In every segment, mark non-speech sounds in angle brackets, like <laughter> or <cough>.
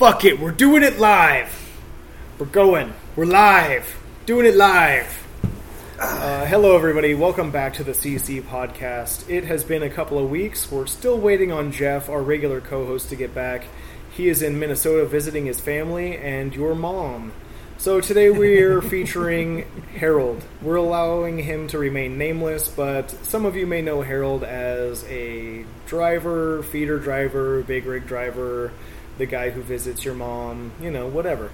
Fuck it, we're doing it live. We're going. We're live. Doing it live. Uh, hello, everybody. Welcome back to the CC podcast. It has been a couple of weeks. We're still waiting on Jeff, our regular co host, to get back. He is in Minnesota visiting his family and your mom. So today we're <laughs> featuring Harold. We're allowing him to remain nameless, but some of you may know Harold as a driver, feeder driver, big rig driver, the guy who visits your mom, you know, whatever.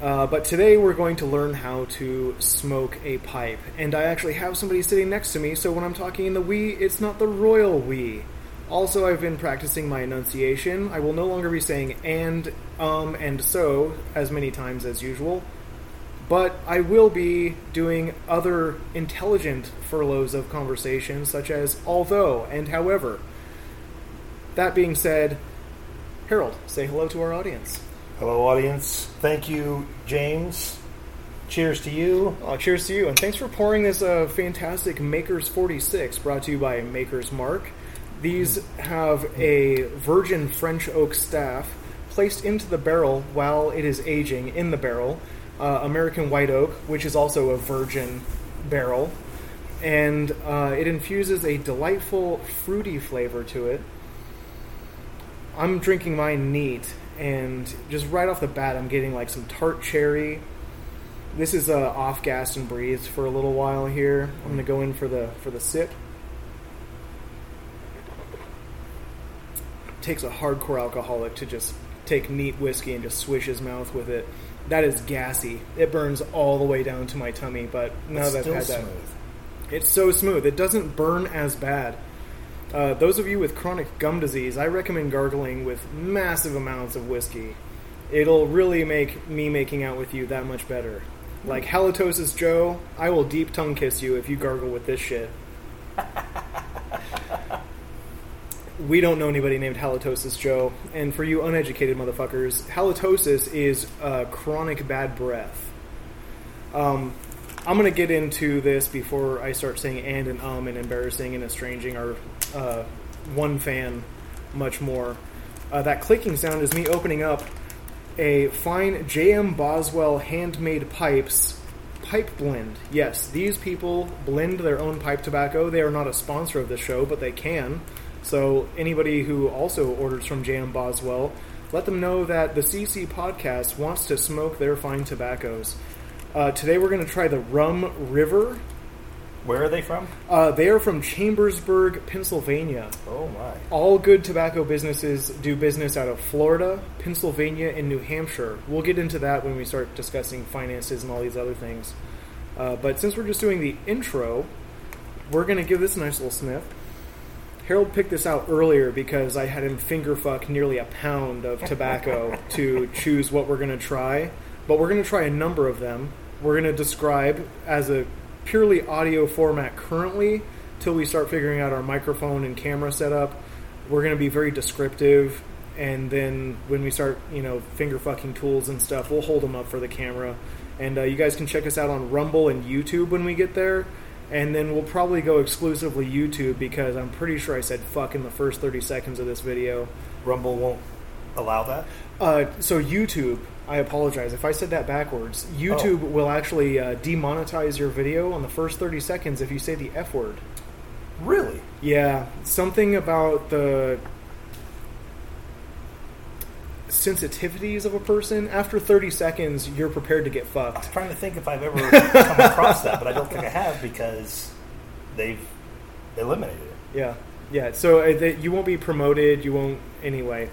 Uh, but today we're going to learn how to smoke a pipe. And I actually have somebody sitting next to me, so when I'm talking in the we, it's not the royal we. Also, I've been practicing my enunciation. I will no longer be saying and, um, and so as many times as usual. But I will be doing other intelligent furloughs of conversation, such as although and however. That being said, Harold, say hello to our audience. Hello, audience. Thank you, James. Cheers to you. Oh, cheers to you, and thanks for pouring this uh, fantastic Makers 46 brought to you by Makers Mark. These have a virgin French oak staff placed into the barrel while it is aging in the barrel. Uh, American white oak, which is also a virgin barrel, and uh, it infuses a delightful fruity flavor to it. I'm drinking mine neat, and just right off the bat, I'm getting like some tart cherry. This is uh, off gas and breathed for a little while here. I'm gonna go in for the for the sip. takes a hardcore alcoholic to just take neat whiskey and just swish his mouth with it. That is gassy. It burns all the way down to my tummy, but now It's that I've had that, smooth. it's so smooth. It doesn't burn as bad. Uh, those of you with chronic gum disease, I recommend gargling with massive amounts of whiskey. It'll really make me making out with you that much better. Like halitosis Joe, I will deep tongue kiss you if you gargle with this shit. <laughs> we don't know anybody named halitosis Joe, and for you uneducated motherfuckers, halitosis is uh, chronic bad breath. Um, I'm gonna get into this before I start saying and and um and embarrassing and estranging our uh, one fan much more. Uh, that clicking sound is me opening up a fine JM Boswell handmade pipes pipe blend. Yes, these people blend their own pipe tobacco. They are not a sponsor of the show, but they can. So anybody who also orders from JM Boswell, let them know that the CC podcast wants to smoke their fine tobaccos. Uh, today we're going to try the Rum River. Where are they from? Uh, they are from Chambersburg, Pennsylvania. Oh my. All good tobacco businesses do business out of Florida, Pennsylvania, and New Hampshire. We'll get into that when we start discussing finances and all these other things. Uh, but since we're just doing the intro, we're going to give this a nice little sniff. Harold picked this out earlier because I had him finger fuck nearly a pound of tobacco <laughs> to choose what we're going to try. But we're going to try a number of them. We're going to describe as a purely audio format currently till we start figuring out our microphone and camera setup. We're going to be very descriptive, and then when we start, you know, finger fucking tools and stuff, we'll hold them up for the camera. And uh, you guys can check us out on Rumble and YouTube when we get there. And then we'll probably go exclusively YouTube because I'm pretty sure I said fuck in the first 30 seconds of this video. Rumble won't allow that? Uh, so YouTube, I apologize if I said that backwards. YouTube Oh. will actually uh, demonetize your video on the first 30 seconds if you say the F word. Really? Yeah, something about the sensitivities of a person. After 30 seconds, you're prepared to get fucked. I'm trying to think if I've ever come across that, but I don't think I have because they've eliminated it. Yeah, yeah. So uh, that you won't be promoted. You won't anyway.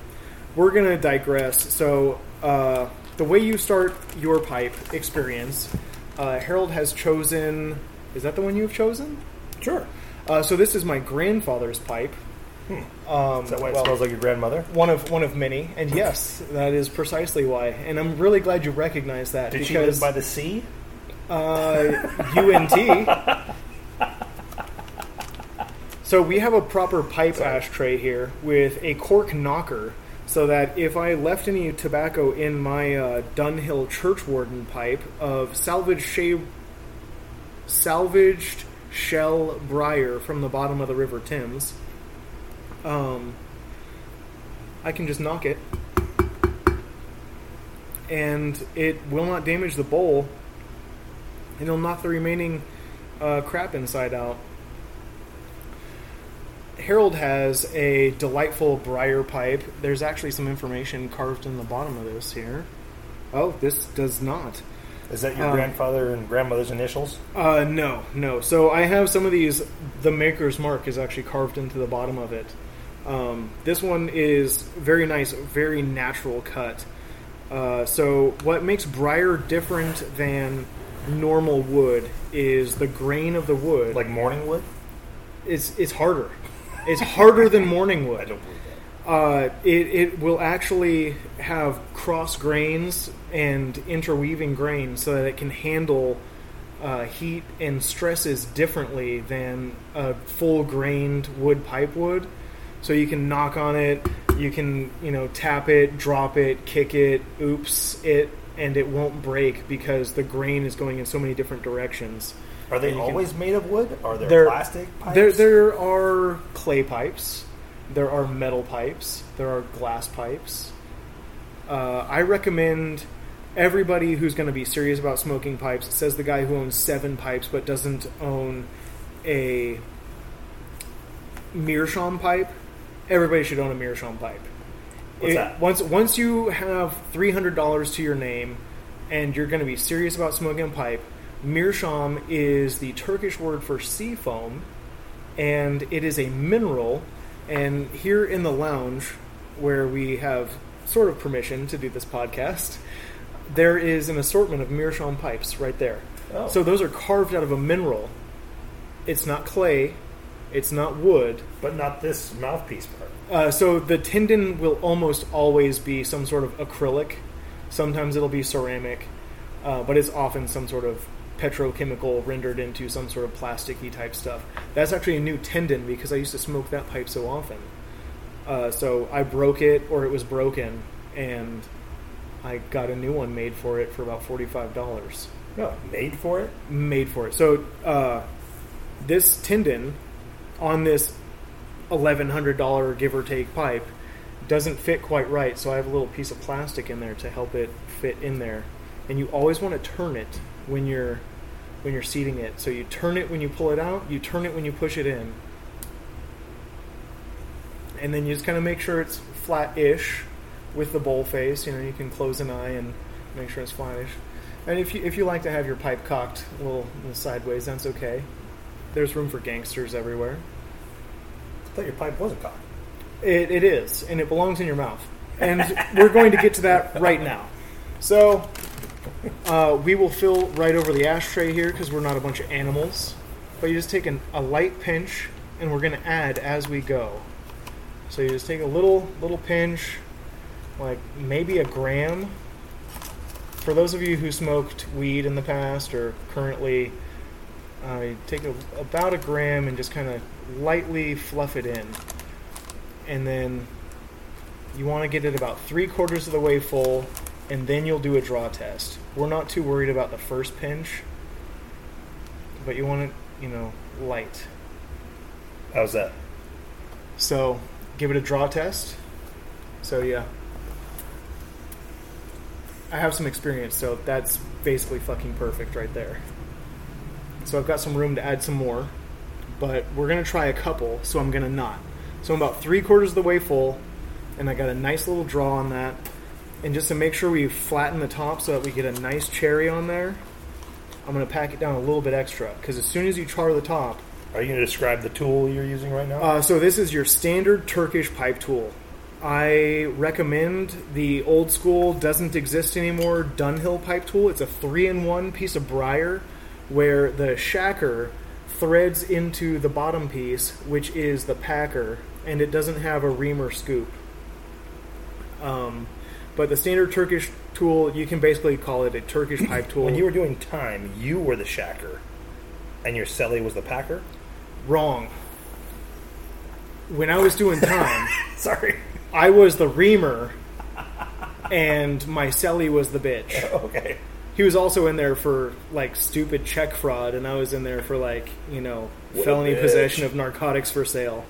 We're gonna digress. So uh, the way you start your pipe experience, uh, Harold has chosen. Is that the one you've chosen? Sure. Uh, so this is my grandfather's pipe. Um, Is that why it well, smells like your grandmother? one of one of many, and yes, that is precisely why. And I'm really glad you recognize that Did she live because by the sea? uh, UNT. <laughs> So we have a proper pipe Sorry. ashtray here with a cork knocker, so that if I left any tobacco in my uh, Dunhill Churchwarden pipe of salvaged salvaged shell briar from the bottom of the River Thames, um, I can just knock it, and it will not damage the bowl, and it'll knock the remaining uh, crap inside out. Harold has a delightful briar pipe. There's actually some information carved in the bottom of this here. Oh, this does not. Is that your Um, grandfather and grandmother's initials? Uh, no, no. So I have some of these. The maker's mark is actually carved into the bottom of it. Um, this one is very nice, very natural cut. Uh, so what makes briar different than normal wood is the grain of the wood. Like morning wood? it's it's harder. It's harder than morning wood. I don't believe that. Uh, it, it will actually have cross grains and interweaving grains so that it can handle uh, heat and stresses differently than a full grained wood pipe would. So you can knock on it, you can you know tap it, drop it, kick it, oops it, and it won't break because the grain is going in so many different directions. Are they you can- always made of wood? Are there They're- plastic pipes? There, there are clay pipes, there are metal pipes, there are glass pipes. Uh, I recommend everybody who's going to be serious about smoking pipes. Says the guy who owns seven pipes but doesn't own a meerschaum pipe. Everybody should own a meerschaum pipe. What's It- that? Once once you have three hundred dollars to your name, and you're going to be serious about smoking a pipe, meerschaum is the Turkish word for sea foam, and it is a mineral. And here in the lounge, where we have sort of permission to do this podcast, there is an assortment of meerschaum pipes right there. Oh. So those are carved out of a mineral. It's not clay, it's not wood, But not this mouthpiece part. uh, so the tenon will almost always be some sort of acrylic. Sometimes it'll be ceramic, uh, but it's often some sort of petrochemical rendered into some sort of plasticky type stuff. That's actually a new tenon because I used to smoke that pipe so often. Uh, so I broke it, or it was broken, and I got a new one made for it for about forty-five dollars No, made for it? made for it. So uh, this tenon on this eleven hundred dollar give or take pipe doesn't fit quite right. So I have a little piece of plastic in there to help it fit in there. And you always want to turn it when you're when you're seating it. So you turn it when you pull it out. You turn it when you push it in. And then you just kind of make sure it's flat-ish with the bowl face. You know, you can close an eye and make sure it's flat-ish. And if you if you like to have your pipe cocked a little, a little sideways, that's okay. There's room for gangsters everywhere. I thought your pipe wasn't cocked. It, it is, and it belongs in your mouth. And we're going to get to that right now. So uh, we will fill right over the ashtray here because we're not a bunch of animals. But you just take an, a light pinch, and we're going to add as we go. So you just take a little little pinch, like maybe a gram. For those of you who smoked weed in the past or currently, uh, take a, about a gram and just kind of lightly fluff it in and then you want to get it about three quarters of the way full, and then you'll do a draw test. We're not too worried about the first pinch, but you want it, you know, light. How's that? So give it a draw test. So yeah, I have some experience, so that's basically fucking perfect right there. So I've got some room to add some more, but we're gonna try a couple, so I'm gonna not. So I'm about three quarters of the way full, and I got a nice little draw on that. And just to make sure we flatten the top so that we get a nice cherry on there, I'm gonna pack it down a little bit extra because as soon as you char the top, Are you going to describe the tool you're using right now? uh, so this is your standard Turkish pipe tool. I recommend the old school doesn't exist anymore Dunhill pipe tool. It's a three-in-one piece of briar where the shacker threads into the bottom piece, which is the packer, and it doesn't have a ream or scoop. Um, but the standard Turkish tool, you can basically call it a Turkish <clears throat> pipe tool. when you were doing time, you were the shacker, and your celly was the packer? wrong. When I was doing time, <laughs> Sorry. I was the reamer, and my celly was the bitch. <laughs> okay. He was also in there for like stupid check fraud, and I was in there for like you know What a felony bitch. possession of narcotics for sale.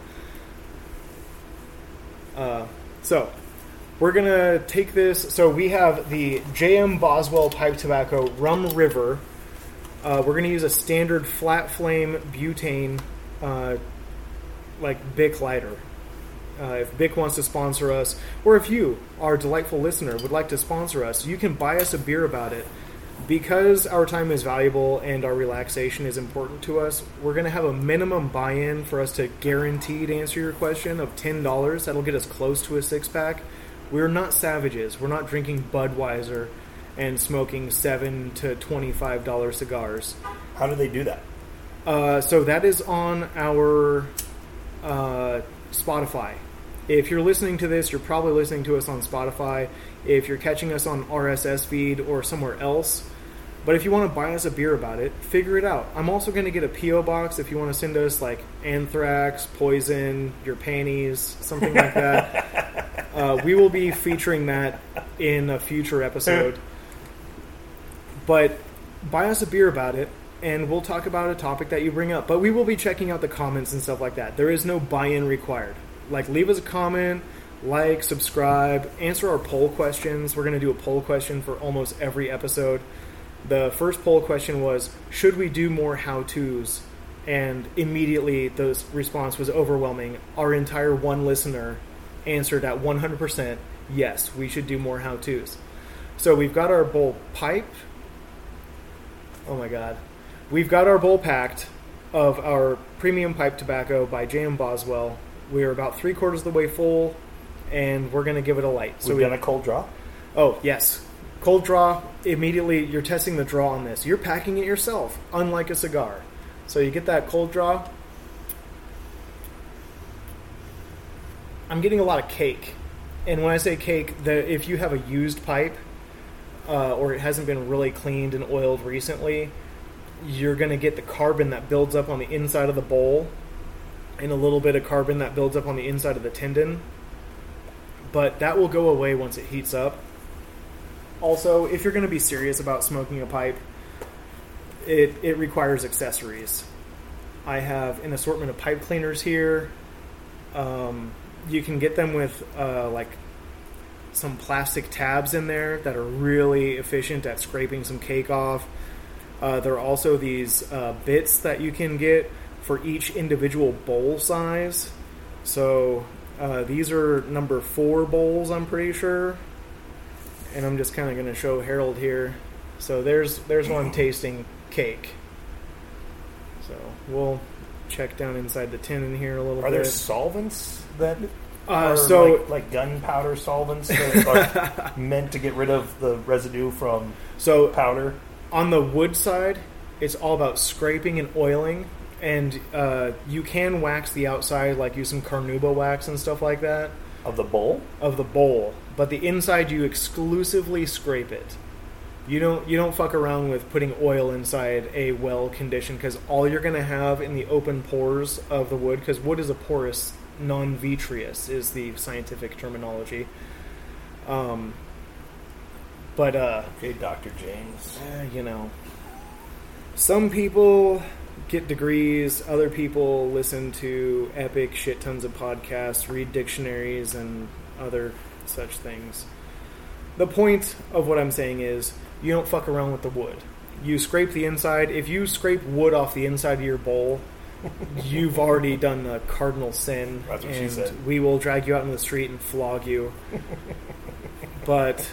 Uh, so we're gonna take this. So we have the JM Boswell Pipe Tobacco Rum River. Uh, we're gonna use a standard flat flame butane, uh, like Bic lighter. Uh, if Bic wants to sponsor us, or if you, our delightful listener, would like to sponsor us, you can buy us a beer about it. Because our time is valuable and our relaxation is important to us, we're going to have a minimum buy in for us to guaranteed answer your question of $10. That'll get us close to a six pack. We're not savages. We're not drinking Budweiser and smoking 7 to $25 cigars. How do they do that? Uh, so that is on our uh, Spotify. If you're listening to this, you're probably listening to us on Spotify. If you're catching us on RSS feed or somewhere else, but if you want to buy us a beer about it, figure it out. I'm also going to get a PO box if you want to send us like anthrax, poison, your panties, something like that. <laughs> uh, we will be featuring that in a future episode. but buy us a beer about it, and we'll talk about a topic that you bring up. But we will be checking out the comments and stuff like that. There is no buy-in required. Like, leave us a comment, like, subscribe, answer our poll questions. We're going to do a poll question for almost every episode. The first poll question was, should we do more how-tos? And immediately the response was overwhelming. Our entire one listener answered at 100% yes, we should do more how-tos. So we've got our bowl pipe. Oh my god. We've got our bowl packed of our premium pipe tobacco by J.M. Boswell. We're about three quarters of the way full, and we're going to give it a light. So We've we, done a cold draw. Oh yes, cold draw. Immediately, you're testing the draw on this. You're packing it yourself, unlike a cigar. So you get that cold draw. I'm getting a lot of cake, and when I say cake, the if you have a used pipe uh, or it hasn't been really cleaned and oiled recently, you're going to get the carbon that builds up on the inside of the bowl and a little bit of carbon that builds up on the inside of the tendon. But that will go away once it heats up. Also, if you're going to be serious about smoking a pipe, it, it requires accessories. I have an assortment of pipe cleaners here. Um, you can get them with uh, like some plastic tabs in there that are really efficient at scraping some cake off. Uh, there are also these uh, bits that you can get for each individual bowl size. So uh, these are number four bowls, I'm pretty sure. And I'm just kind of going to show Harold here. So there's there's one <clears throat> tasting cake. So we'll check down inside the tin in here a little Are bit. there solvents that Uh, are so like, like gunpowder solvents that are <laughs> meant to get rid of the residue from so powder? on the wood side, it's all about scraping and oiling, and uh, you can wax the outside, like use some carnauba wax and stuff like that Of the bowl? of the bowl. But the inside, you exclusively scrape it. You don't you don't fuck around with putting oil inside a well condition because all you're gonna have in the open pores of the wood because wood is a porous non vitreous is the scientific terminology. Um, but uh, Okay, Dr. James. eh, you know, some people get degrees, other people listen to epic shit tons of podcasts, read dictionaries, and other such things. The point of what I'm saying is you don't fuck around with the wood. You scrape the inside. If you scrape wood off the inside of your bowl, <laughs> you've already done a cardinal sin, That's what she and said. we will drag you out in the street and flog you. but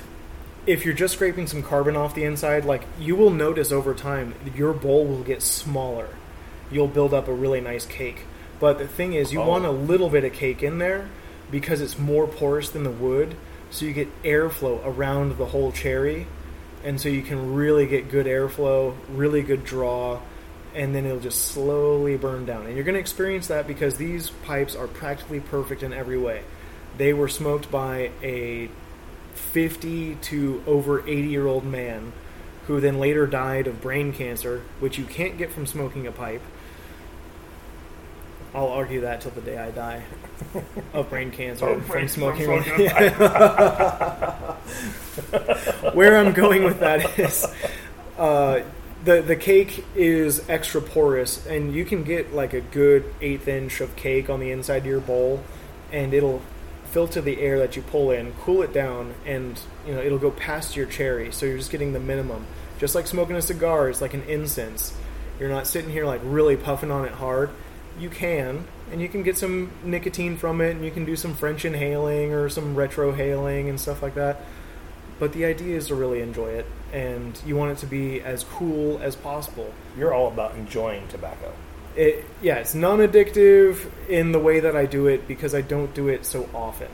if you're just scraping some carbon off the inside, like you will notice over time, your bowl will get smaller. You'll build up a really nice cake. But the thing is, you Oh. want a little bit of cake in there because it's more porous than the wood, so you get airflow around the whole cherry, and so you can really get good airflow, really good draw, and then it'll just slowly burn down. And you're going to experience that because these pipes are practically perfect in every way. They were smoked by a 50 to over 80 year old man who then later died of brain cancer, which you can't get from smoking a pipe. I'll argue that till the day I die <laughs> of brain cancer Oh, from brain- smoking. from smoking <laughs> Where I'm going with that is uh, the the cake is extra porous, and you can get like a good eighth inch of cake on the inside of your bowl, and it'll filter the air that you pull in, cool it down, and you know it'll go past your cherry. So you're just getting the minimum. Just like smoking a cigar is like an incense. You're not sitting here like really puffing on it hard. You can, and you can get some nicotine from it, and you can do some French inhaling or some retrohaling and stuff like that. But the idea is to really enjoy it, and you want it to be as cool as possible. You're all about enjoying tobacco. It, yeah, it's non-addictive in the way that I do it because I don't do it so often.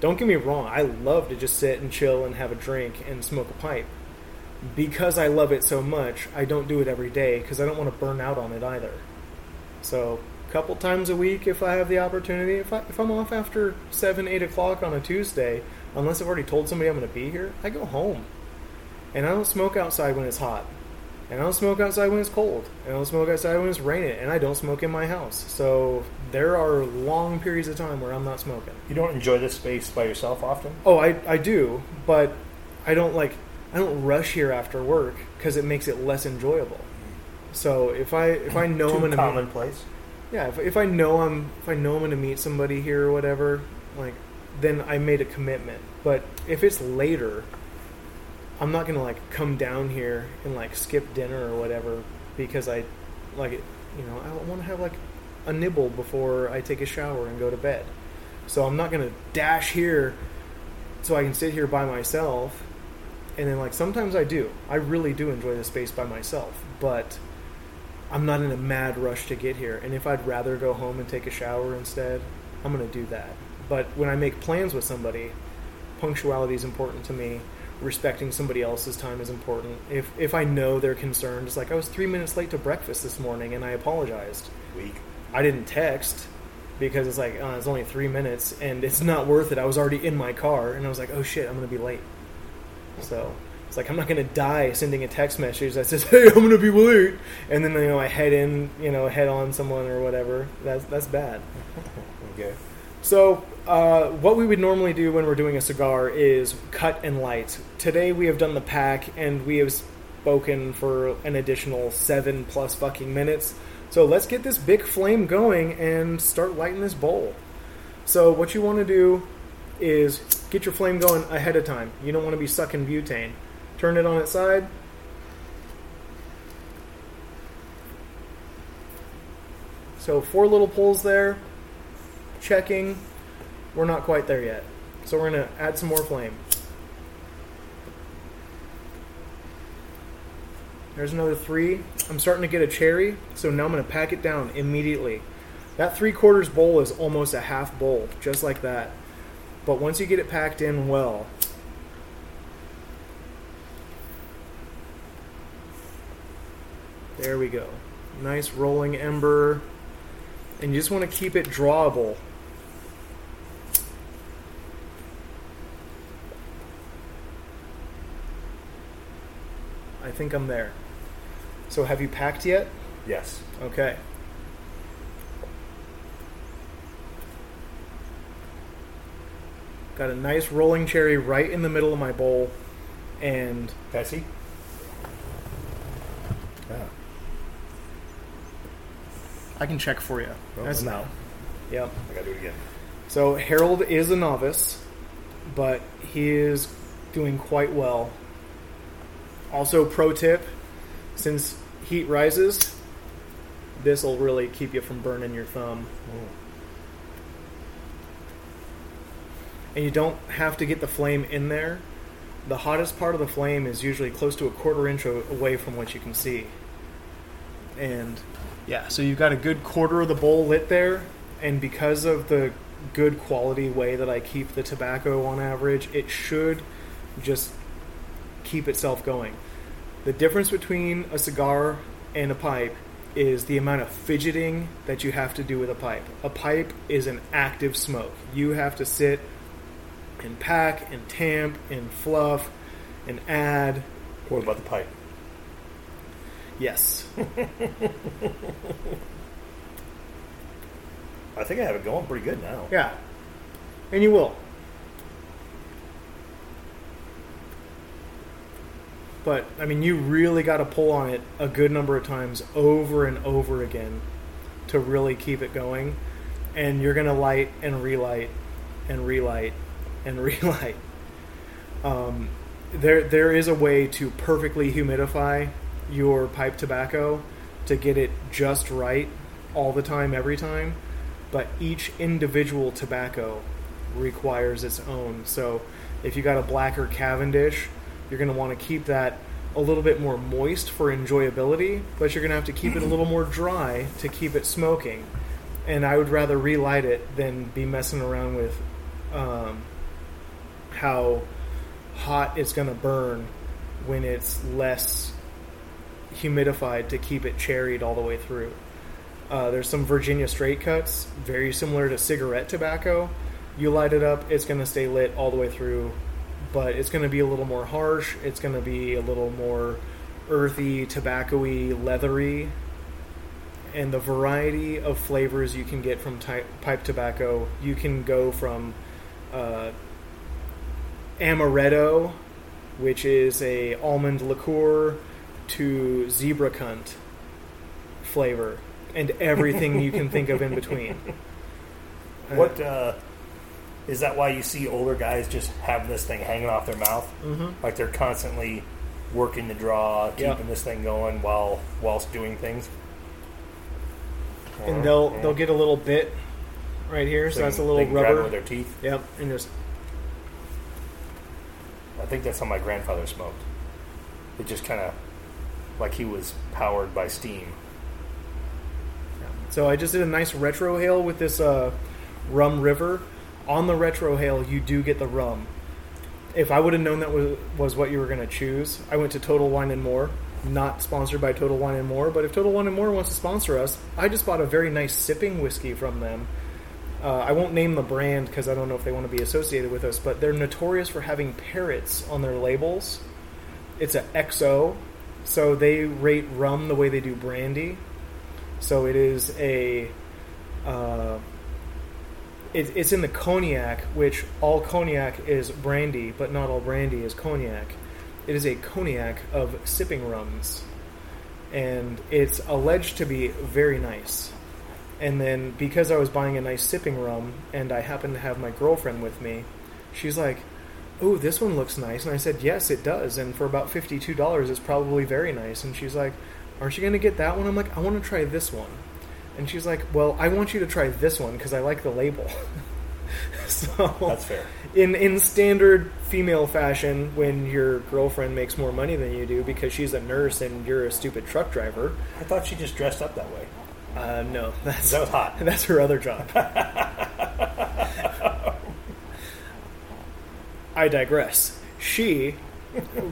Don't get me wrong, I love to just sit and chill and have a drink and smoke a pipe. Because I love it so much, I don't do it every day because I don't want to burn out on it either. So, couple times a week if I have the opportunity. If, I, if I'm off after 7, 8 o'clock on a Tuesday, unless I've already told somebody I'm going to be here, I go home. And I don't smoke outside when it's hot. And I don't smoke outside when it's cold. And I don't smoke outside when it's raining. And I don't smoke in my house. So there are long periods of time where I'm not smoking. You don't enjoy this space by yourself often? Oh, I, I do, but I don't like I don't rush here after work because it makes it less enjoyable. So if I if I know Too I'm gonna meet, commonplace. Yeah if, if I know I'm if I know I'm gonna meet somebody here or whatever like then I made a commitment. But if it's later, I'm not gonna like come down here and like skip dinner or whatever because I like. You know I want to have like a nibble before I take a shower and go to bed. So I'm not gonna dash here so I can sit here by myself. And then like sometimes I do. I really do enjoy the space by myself, but I'm not in a mad rush to get here. And if I'd rather go home and take a shower instead, I'm going to do that. But when I make plans with somebody, punctuality is important to me. Respecting somebody else's time is important. If if I know they're concerned, it's like I was three minutes late to breakfast this morning and I apologized. Week. I didn't text because it's like uh, it's only three minutes and it's not worth it. I was already in my car and I was like, oh shit, I'm gonna be late. So it's like I'm not gonna die sending a text message that says, hey, I'm gonna be late, and then you know I head in, you know, head on someone or whatever. That's that's bad. <laughs> Okay. So, uh, what we would normally do when we're doing a cigar is cut and light. Today we have done the pack and we have spoken for an additional seven plus fucking minutes. So let's get this big flame going and start lighting this bowl. So what you want to do is get your flame going ahead of time. You don't want to be sucking butane. Turn it on its side. So four little pulls there checking. We're not quite there yet. So we're to add some more flame. There's another three. I'm starting to get a cherry, so now I'm to pack it down immediately. That three quarters bowl is almost a half bowl, just like that. But once you get it packed in well, there we go. Nice rolling ember. And you just want to keep it drawable. I think I'm there. So have you packed yet? Yes. Okay. Got a nice rolling cherry right in the middle of my bowl, and Patsy? I can check for you. Oh, That's I'm out. Yep. I gotta do it again. So Harold is a novice, but he is doing quite well. Also, pro tip: since heat rises, this will really keep you from burning your thumb. And you don't have to get the flame in there. The hottest part of the flame is usually close to a quarter inch away from what you can see. And yeah, so you've got a good quarter of the bowl lit there, and because of the good quality way that I keep the tobacco on average, it should just keep itself going. The difference between a cigar and a pipe is the amount of fidgeting that you have to do with a pipe. A pipe is an active smoke. You have to sit and pack and tamp and fluff and add. What about the pipe? Yes. I think I have it going pretty good now. Yeah. And you will. But, I mean, you really got to pull on it a good number of times over and over again to really keep it going. And you're going to light and relight and relight and <laughs> relight. Um, there there is a way to perfectly humidify your pipe tobacco to get it just right all the time every time but each individual tobacco requires its own. So if you got a blacker cavendish you're going to want to keep that a little bit more moist for enjoyability but you're going to have to keep it a little more dry to keep it smoking. And i would rather relight it than be messing around with um, how hot it's going to burn when it's less humidified to keep it cherried all the way through. Uh, there's some Virginia straight cuts, very similar to cigarette tobacco. You light it up, it's going to stay lit all the way through, but it's going to be a little more harsh. It's going to be a little more earthy, tobacco-y, leathery. And the variety of flavors you can get from ty- pipe tobacco, you can go from uh, amaretto, which is a almond liqueur, to zebra cunt flavor, and everything you can think of in between. <laughs> What uh, is that? Why you see older guys just have this thing hanging off their mouth, Mhm. like they're constantly working the draw, keeping Yeah. this thing going while whilst doing things. And they'll they'll get a little bit right here, so, They that's a little they can grab it rubber. with their teeth. Yep, and just I think that's how my grandfather smoked. It just kind of like he was powered by steam. So I just did a nice retrohale with this uh, rum river. On the retrohale, you do get the rum. If I would have known that was, was what you were going to choose, I went to Total Wine and More. Not sponsored by Total Wine and More, but if Total Wine and More wants to sponsor us, I just bought a very nice sipping whiskey from them. Uh, I won't name the brand because I don't know if they want to be associated with us, but they're notorious for having parrots on their labels. It's a XO, so they rate rum the way they do brandy. So it is a. Uh, it, it's in the cognac, which all cognac is brandy, but not all brandy is cognac. It is a cognac of sipping rums, and it's alleged to be very nice. And then because I was buying a nice sipping rum, and I happened to have my girlfriend with me, she's like, "Oh, this one looks nice," and I said, "Yes, it does." And for about fifty-two dollars, it's probably very nice. And she's like, "Aren't you going to get that one?" I'm like, "I want to try this one." And she's like, "Well, I want you to try this one because I like the label." <laughs> so That's fair. in in standard female fashion, when your girlfriend makes more money than you do because she's a nurse and you're a stupid truck driver, I thought she just dressed up that way. uh, no, <laughs> that's That hot. that's her other job. <laughs> I digress. She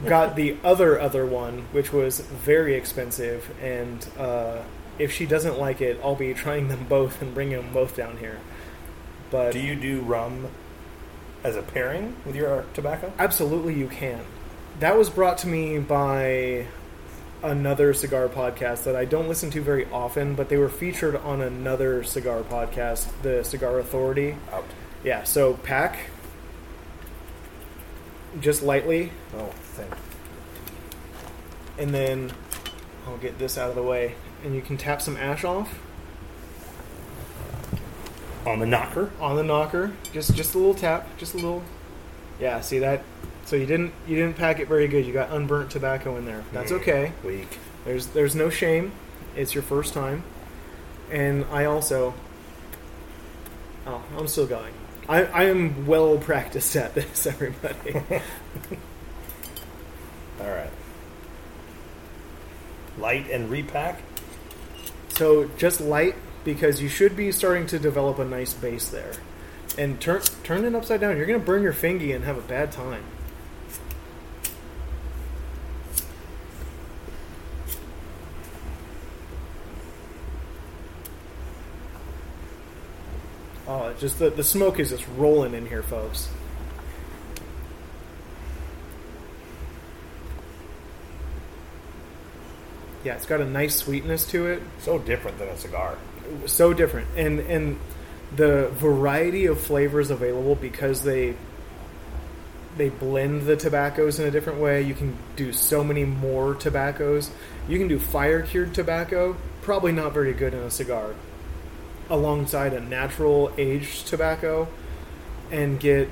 got the other other one, which was very expensive, and uh, if she doesn't like it, I'll be trying them both and bringing them both down here. But Do you do rum as a pairing with your tobacco? Absolutely, you can. That was brought to me by another cigar podcast that I don't listen to very often, but they were featured on another cigar podcast, the Cigar Authority. Out. Yeah, so pack just lightly, Oh, thing. and then I'll get this out of the way, and you can tap some ash off On the knocker. on the knocker. Just just a little tap, just a little. Yeah, see that? So you didn't you didn't pack it very good. You got unburnt tobacco in there. That's okay. Weak. There's there's no shame. It's your first time, and I also. Oh, I'm still going. I, I am well practiced at this, <laughs> everybody. <laughs> All right. Light and repack. so just light because you should be starting to develop a nice base there, and turn turn it upside down. You're gonna burn your fingy and have a bad time. Oh, just the, the smoke is just rolling in here, folks. Yeah, it's got a nice sweetness to it. So different than a cigar. So different. And and the variety of flavors available because they they blend the tobaccos in a different way. You can do so many more tobaccos. You can do fire cured tobacco, probably not very good in a cigar. Alongside a natural aged tobacco, and get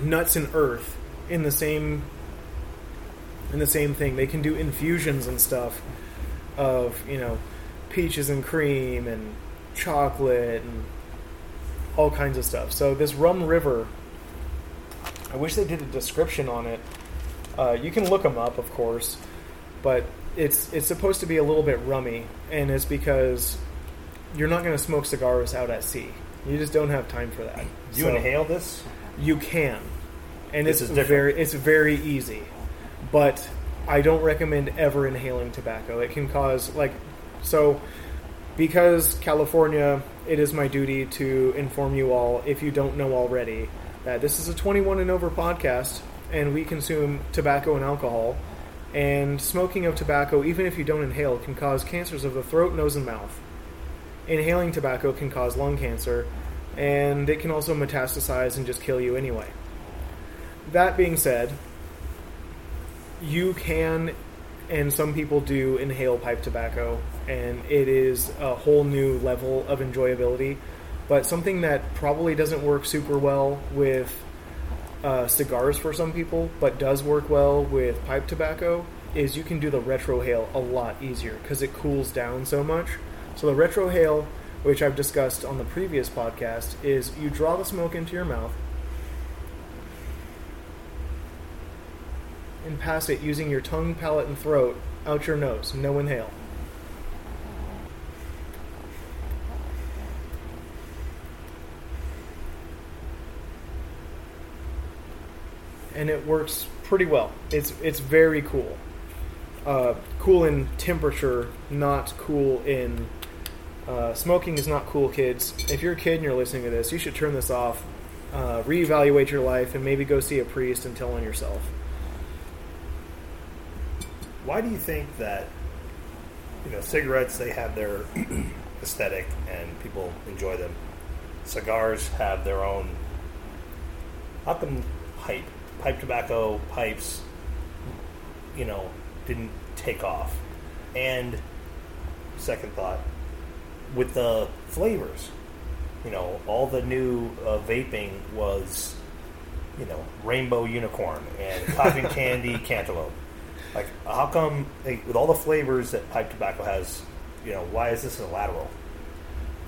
nuts and earth in the same in the same thing. They can do infusions and stuff of you know peaches and cream and chocolate and all kinds of stuff. So this rum river, I wish they did a description on it. Uh, you can look them up, of course, but it's it's supposed to be a little bit rummy, and it's because you're not going to smoke cigars out at sea. You just don't have time for that. Do you So- inhale this? you can, and This it's is very it's very easy, but I don't recommend ever inhaling tobacco. It can cause like so because California. It is my duty to inform you all, if you don't know already, that this is a 21 and over podcast, and we consume tobacco and alcohol. And smoking of tobacco, even if you don't inhale, can cause cancers of the throat, nose, and mouth. Inhaling tobacco can cause lung cancer, and it can also metastasize and just kill you anyway. That being said, you can, and some people do, inhale pipe tobacco, and it is a whole new level of enjoyability. But something that probably doesn't work super well with uh, cigars for some people, but does work well with pipe tobacco, is you can do the retrohale a lot easier because it cools down so much. So the retrohale, which I've discussed on the previous podcast, is you draw the smoke into your mouth and pass it using your tongue, palate, and throat out your nose. No inhale. And it works pretty well. It's it's very cool. Uh, cool in temperature, not cool in uh, smoking is not cool, kids. If you're a kid and you're listening to this, you should turn this off, uh, reevaluate your life, and maybe go see a priest and tell on yourself. Why do you think that you know cigarettes they have their <clears throat> aesthetic and people enjoy them? Cigars have their own. How come pipe pipe tobacco pipes, you know, didn't take off? And second thought, with the flavors, you know, all the new uh, vaping was, you know, rainbow unicorn and cotton <laughs> candy cantaloupe. Like, how come they, with all the flavors that pipe tobacco has, you know, why is this a lateral?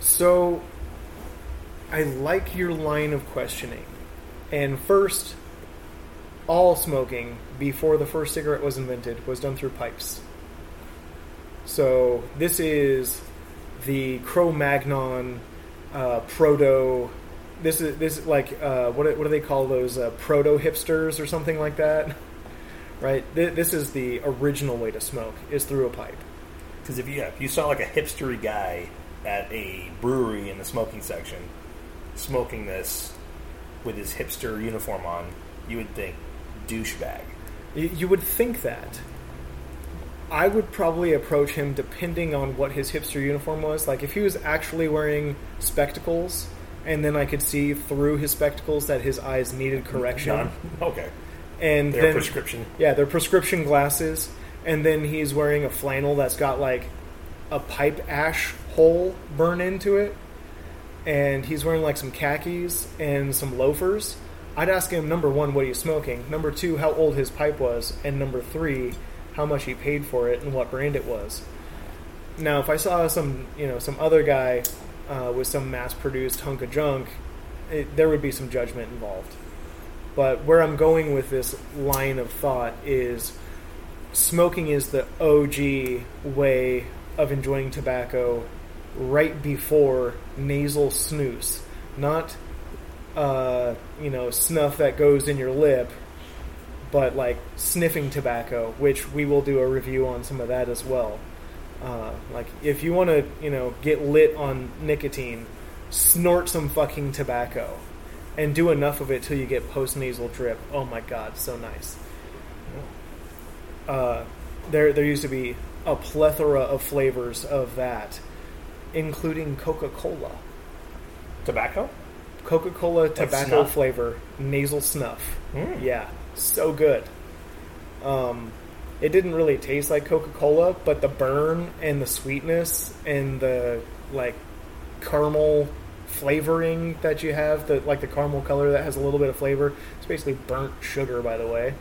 So, I like your line of questioning. And first, all smoking before the first cigarette was invented was done through pipes. So, this is the Cro Magnon uh, proto. This is this is like uh, what do- what do they call those uh, proto hipsters or something like that, <laughs> right? Th- This is the original way to smoke is through a pipe. Because if you if you saw like a hipstery guy at a brewery in the smoking section, smoking this with his hipster uniform on, you would think douchebag. You would think that. I would probably approach him depending on what his hipster uniform was. Like if he was actually wearing spectacles, and then I could see through his spectacles that his eyes needed correction, None? Okay, and they're then prescription. yeah, they're prescription glasses, and then he's wearing a flannel that's got like a pipe ash hole burn into it, and he's wearing like some khakis and some loafers. I'd ask him number one, what he's smoking. Number two, how old his pipe was, and number three, how much he paid for it and what brand it was. Now, if I saw some, you know, some other guy uh, with some mass-produced hunk of junk, it, there would be some judgment involved. But where I'm going with this line of thought is smoking is the OG way of enjoying tobacco right before nasal snooze, not uh, you know snuff that goes in your lip, but like sniffing tobacco, which we will do a review on some of that as well. Uh, like if you want to you know get lit on nicotine, snort some fucking tobacco and do enough of it till you get post nasal drip. Oh my god, so nice. Uh, there, there used to be a plethora of flavors of that, including Coca Cola. Tobacco? Coca Cola tobacco flavor nasal snuff. Mm. Yeah, so good. Um, it didn't really taste like Coca Cola, but the burn and the sweetness and the like caramel flavoring that you have, the like the caramel color that has a little bit of flavor. It's basically burnt sugar, by the way.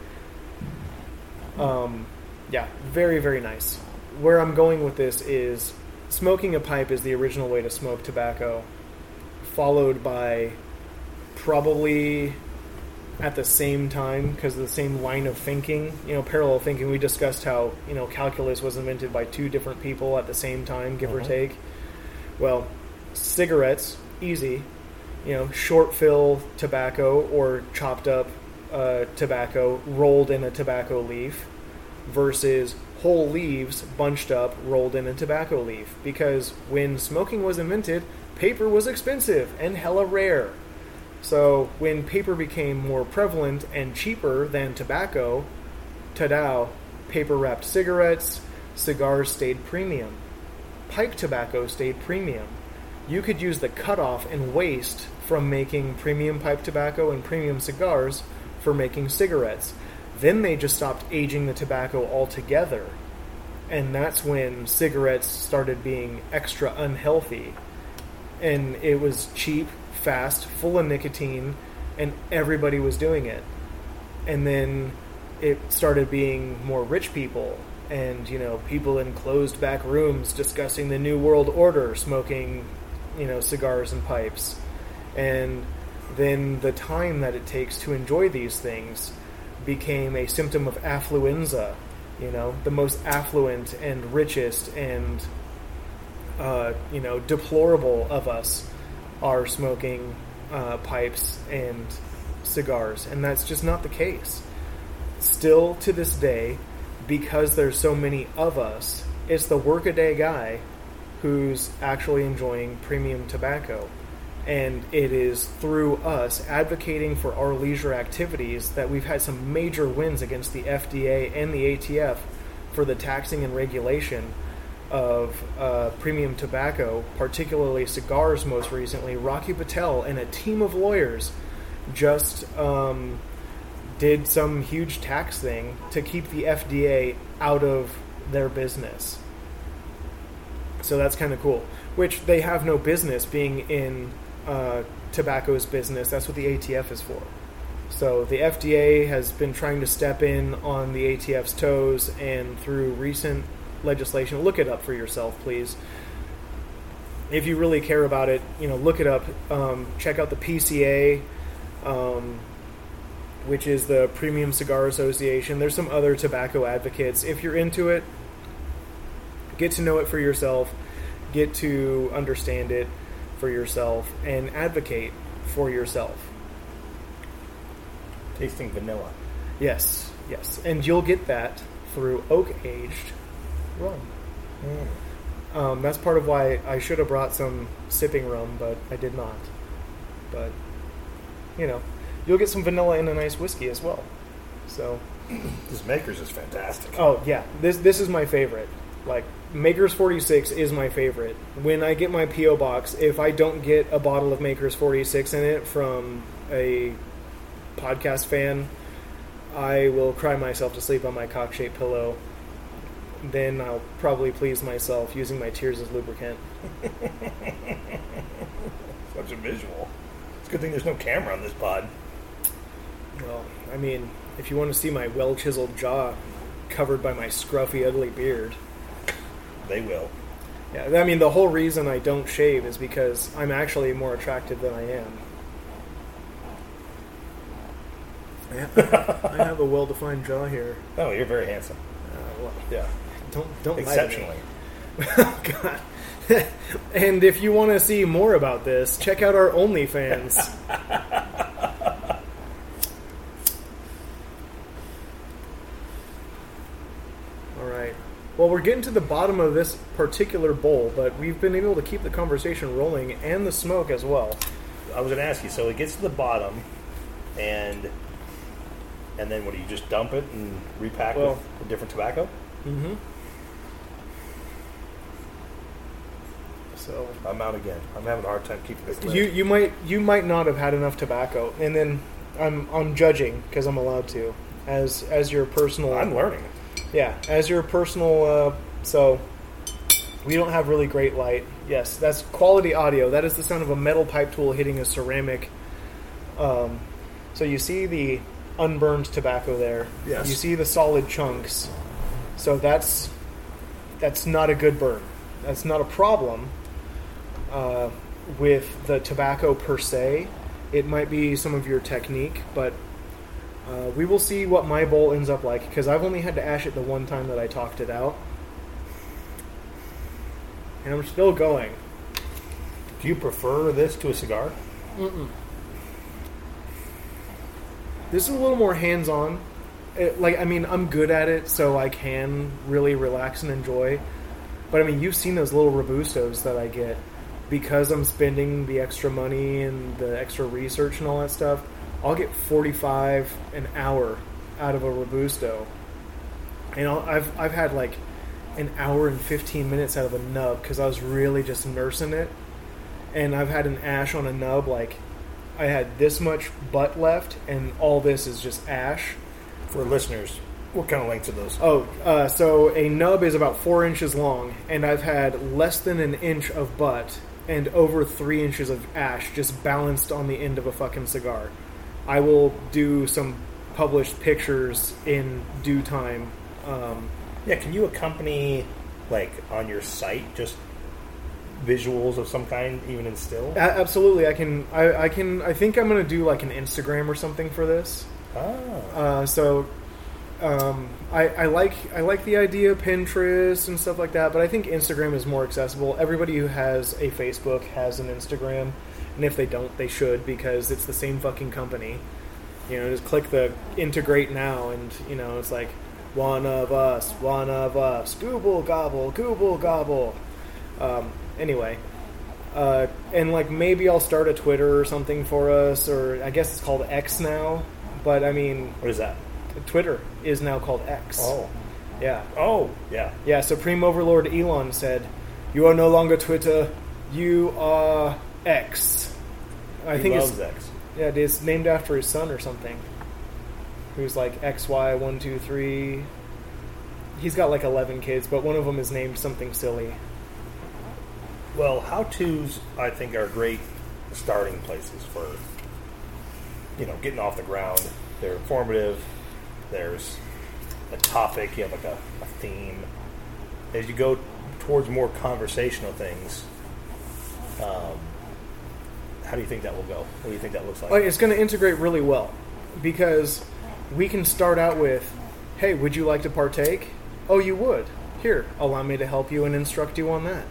Um, yeah, very very nice. Where I'm going with this is smoking a pipe is the original way to smoke tobacco, followed by probably at the same time because of the same line of thinking, you know, parallel thinking. We discussed how you know calculus was invented by two different people at the same time, give or Mhm. take. Well, cigarettes, easy, you know, short fill tobacco or chopped up uh, tobacco rolled in a tobacco leaf versus whole leaves bunched up rolled in a tobacco leaf. Because when smoking was invented, paper was expensive and hella rare. So when paper became more prevalent and cheaper than tobacco, ta paper wrapped cigarettes, cigars stayed premium. Pipe tobacco stayed premium. You could use the cutoff and waste from making premium pipe tobacco and premium cigars for making cigarettes. Then they just stopped aging the tobacco altogether. And that's when cigarettes started being extra unhealthy and it was cheap, fast, full of nicotine, and everybody was doing it. And then it started being more rich people and you know people in closed back rooms discussing the new world order smoking you know cigars and pipes and then the time that it takes to enjoy these things became a symptom of affluenza you know the most affluent and richest and uh, you know, deplorable of us are smoking uh, pipes and cigars, and that's just not the case. Still to this day, because there's so many of us, it's the workaday guy who's actually enjoying premium tobacco. And it is through us advocating for our leisure activities that we've had some major wins against the FDA and the ATF for the taxing and regulation of uh, premium tobacco, particularly cigars most recently, Rocky Patel and a team of lawyers just um, did some huge tax thing to keep the FDA out of their business. So that's kind of cool. Which they have no business being in uh, tobacco's business. That's what the ATF is for. So the FDA has been trying to step in on the ATF's toes, and through recent legislation, look it up for yourself, please. If you really care about it, you know, look it up. Um, check out the PCA, um, which is the Premium Cigar Association. There's some other tobacco advocates. If you're into it, get to know it for yourself, get to understand it for yourself, and advocate for yourself. Tasting vanilla. Yes, yes. And you'll get that through oak aged rum. Um, that's part of why I should have brought some sipping rum, but I did not. But, you know, you'll get some vanilla in a nice whiskey as well. So, <clears throat> This Maker's is fantastic. oh yeah, this this is my favorite. Like Maker's 46 is my favorite. When I get my PO box, if I don't get a bottle of Maker's 46 in it from a podcast fan, I will cry myself to sleep on my cock-shaped pillow. Then I'll probably please myself using my tears as lubricant. Such a visual. It's a good thing there's no camera on this pod. Well, I mean, if you want to see my well chiseled jaw covered by my scruffy, ugly beard, They will. yeah, I mean, the whole reason I don't shave is because I'm actually more attractive than I am. Yeah, I have a well defined jaw here. <laughs> Oh, you're very handsome. Uh, well, Yeah. Don't don't lie to me. Exceptionally. <laughs> Oh, God. <laughs> and if you want to see more about this, check out our OnlyFans. <laughs> All right. Well, we're getting to the bottom of this particular bowl, but we've been able to keep the conversation rolling and the smoke as well. I was going to ask you. So it gets to the bottom, and and then what do you just dump it and repack Well- with a different tobacco? Mm-hmm. So I'm out again. I'm having a hard time keeping this. lit. you you might you might not have had enough tobacco, and then I'm I'm judging because I'm allowed to as as your personal I'm learning. yeah as your personal uh, so We don't have really great light. Yes, that's quality audio. That is the sound of a metal pipe tool hitting a ceramic. Um, so you see the unburned tobacco there. Yes. You see the solid chunks. So that's that's not a good burn. That's not a problem uh, with the tobacco per se. It might be some of your technique, but uh, we will see what my bowl ends up like because I've only had to ash it the one time that I talked it out, and I'm still going. Do you prefer this to a cigar? This is a little more hands-on. Like I mean, I'm good at it, so I can really relax and enjoy. But I mean, you've seen those little robustos that I get because I'm spending the extra money and the extra research and all that stuff. I'll get 45 an hour out of a robusto, and I'll, I've I've had like an hour and 15 minutes out of a nub because I was really just nursing it. And I've had an ash on a nub like I had this much butt left, and all this is just ash. For listeners, what kind of lengths are those? Oh, uh, so a nub is about four inches long, and I've had less than an inch of butt and over three inches of ash just balanced on the end of a fucking cigar. I will do some published pictures in due time. Um, Yeah, can you accompany, like, on your site, just visuals of some kind, even in still? a- absolutely, I can. I, I can. I think I'm gonna do like an Instagram or something for this. Ah. Uh, so um, I, I like I like the idea of Pinterest and stuff like that, but I think Instagram is more accessible. Everybody who has a Facebook has an Instagram, and if they don't, they should because it's the same fucking company. You know, just click the integrate now, and you know it's like one of us, one of us, gooble gobble, gooble gobble. Um, anyway, uh, and like maybe I'll start a Twitter or something for us, or I guess it's called X now. But I mean, What is that? Twitter is now called X. Oh. Yeah. Oh, yeah. Yeah, Supreme Overlord Elon said, You are no longer Twitter, you are X. I He think loves it's X. yeah, it's named after his son or something. Who's like XY one two three. He's got like eleven kids, but one of them is named something silly. Well, how tos, I think, are great starting places for, you know, getting off the ground. They're informative. There's a topic. You have like a, a theme. As you go towards more conversational things, um, how do you think that will go? What do you think that looks like? Like, it's going to integrate really well because we can start out with, "Hey, would you like to partake?" "Oh, you would." Here, allow me to help you and instruct you on that.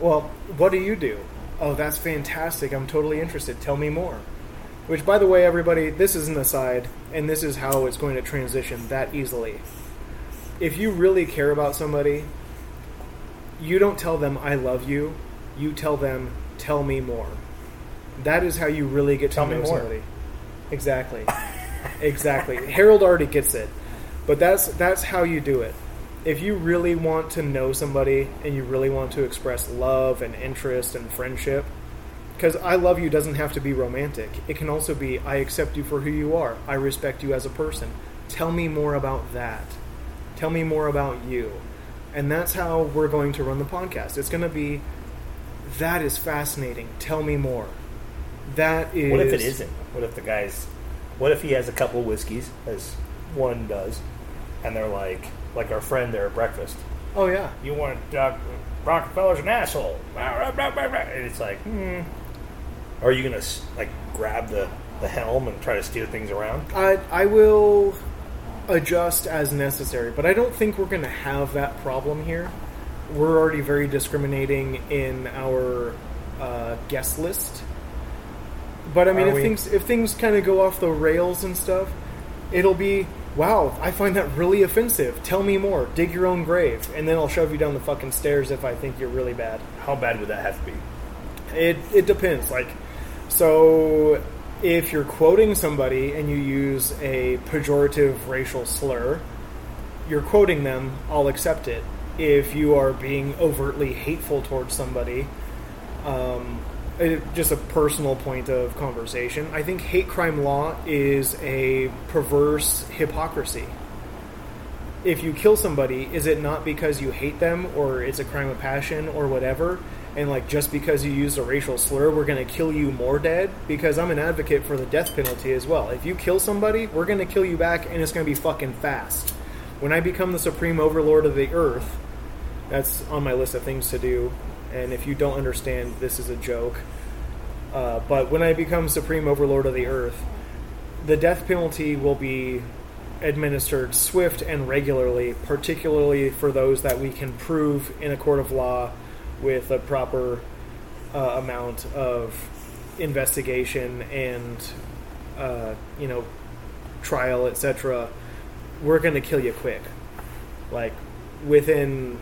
Well, what do you do? Oh, that's fantastic. I'm totally interested. Tell me more. Which, by the way, everybody, this is an aside, and this is how it's going to transition that easily. If you really care about somebody, you don't tell them, I love you. You tell them, tell me more. That is how you really get to Tell me know more. somebody. Exactly. exactly. Harold already gets it. But that's that's how you do it. If you really want to know somebody and you really want to express love and interest and friendship, because I love you doesn't have to be romantic. It can also be I accept you for who you are. I respect you as a person. Tell me more about that. Tell me more about you. And that's how we're going to run the podcast. It's going to be that is fascinating. Tell me more. That is What if it isn't? What if the guy's? What if he has a couple of whiskeys, as one does, and they're like, like our friend there at breakfast. Oh yeah. You want uh, Rockefeller's an asshole, and it's like, hmm. Are you gonna like grab the the helm and try to steer things around? I I will adjust as necessary, but I don't think we're going to have that problem here. We're already very discriminating in our uh, guest list. But I mean, Are if we? things if things kind of go off the rails and stuff, it'll be wow. I find that really offensive. Tell me more. Dig your own grave, and then I'll shove you down the fucking stairs if I think you're really bad. How bad would that have to be? It it depends. Like, so if you're quoting somebody and you use a pejorative racial slur, you're quoting them. I'll accept it. If you are being overtly hateful towards somebody, um, it, just a personal point of conversation. I think hate crime law is a perverse hypocrisy. if you kill somebody, is it not because you hate them or it's a crime of passion or whatever? And like just because you used a racial slur, we're going to kill you more dead? Because I'm an advocate for the death penalty as well. If you kill somebody, we're going to kill you back and it's going to be fucking fast. When I become the supreme overlord of the earth, that's on my list of things to do. And if you don't understand, this is a joke. Uh, but when I become supreme overlord of the earth, the death penalty will be administered swift and regularly, particularly for those that we can prove in a court of law with a proper uh, amount of investigation and uh, you know trial, etc. We're going to kill you quick, like within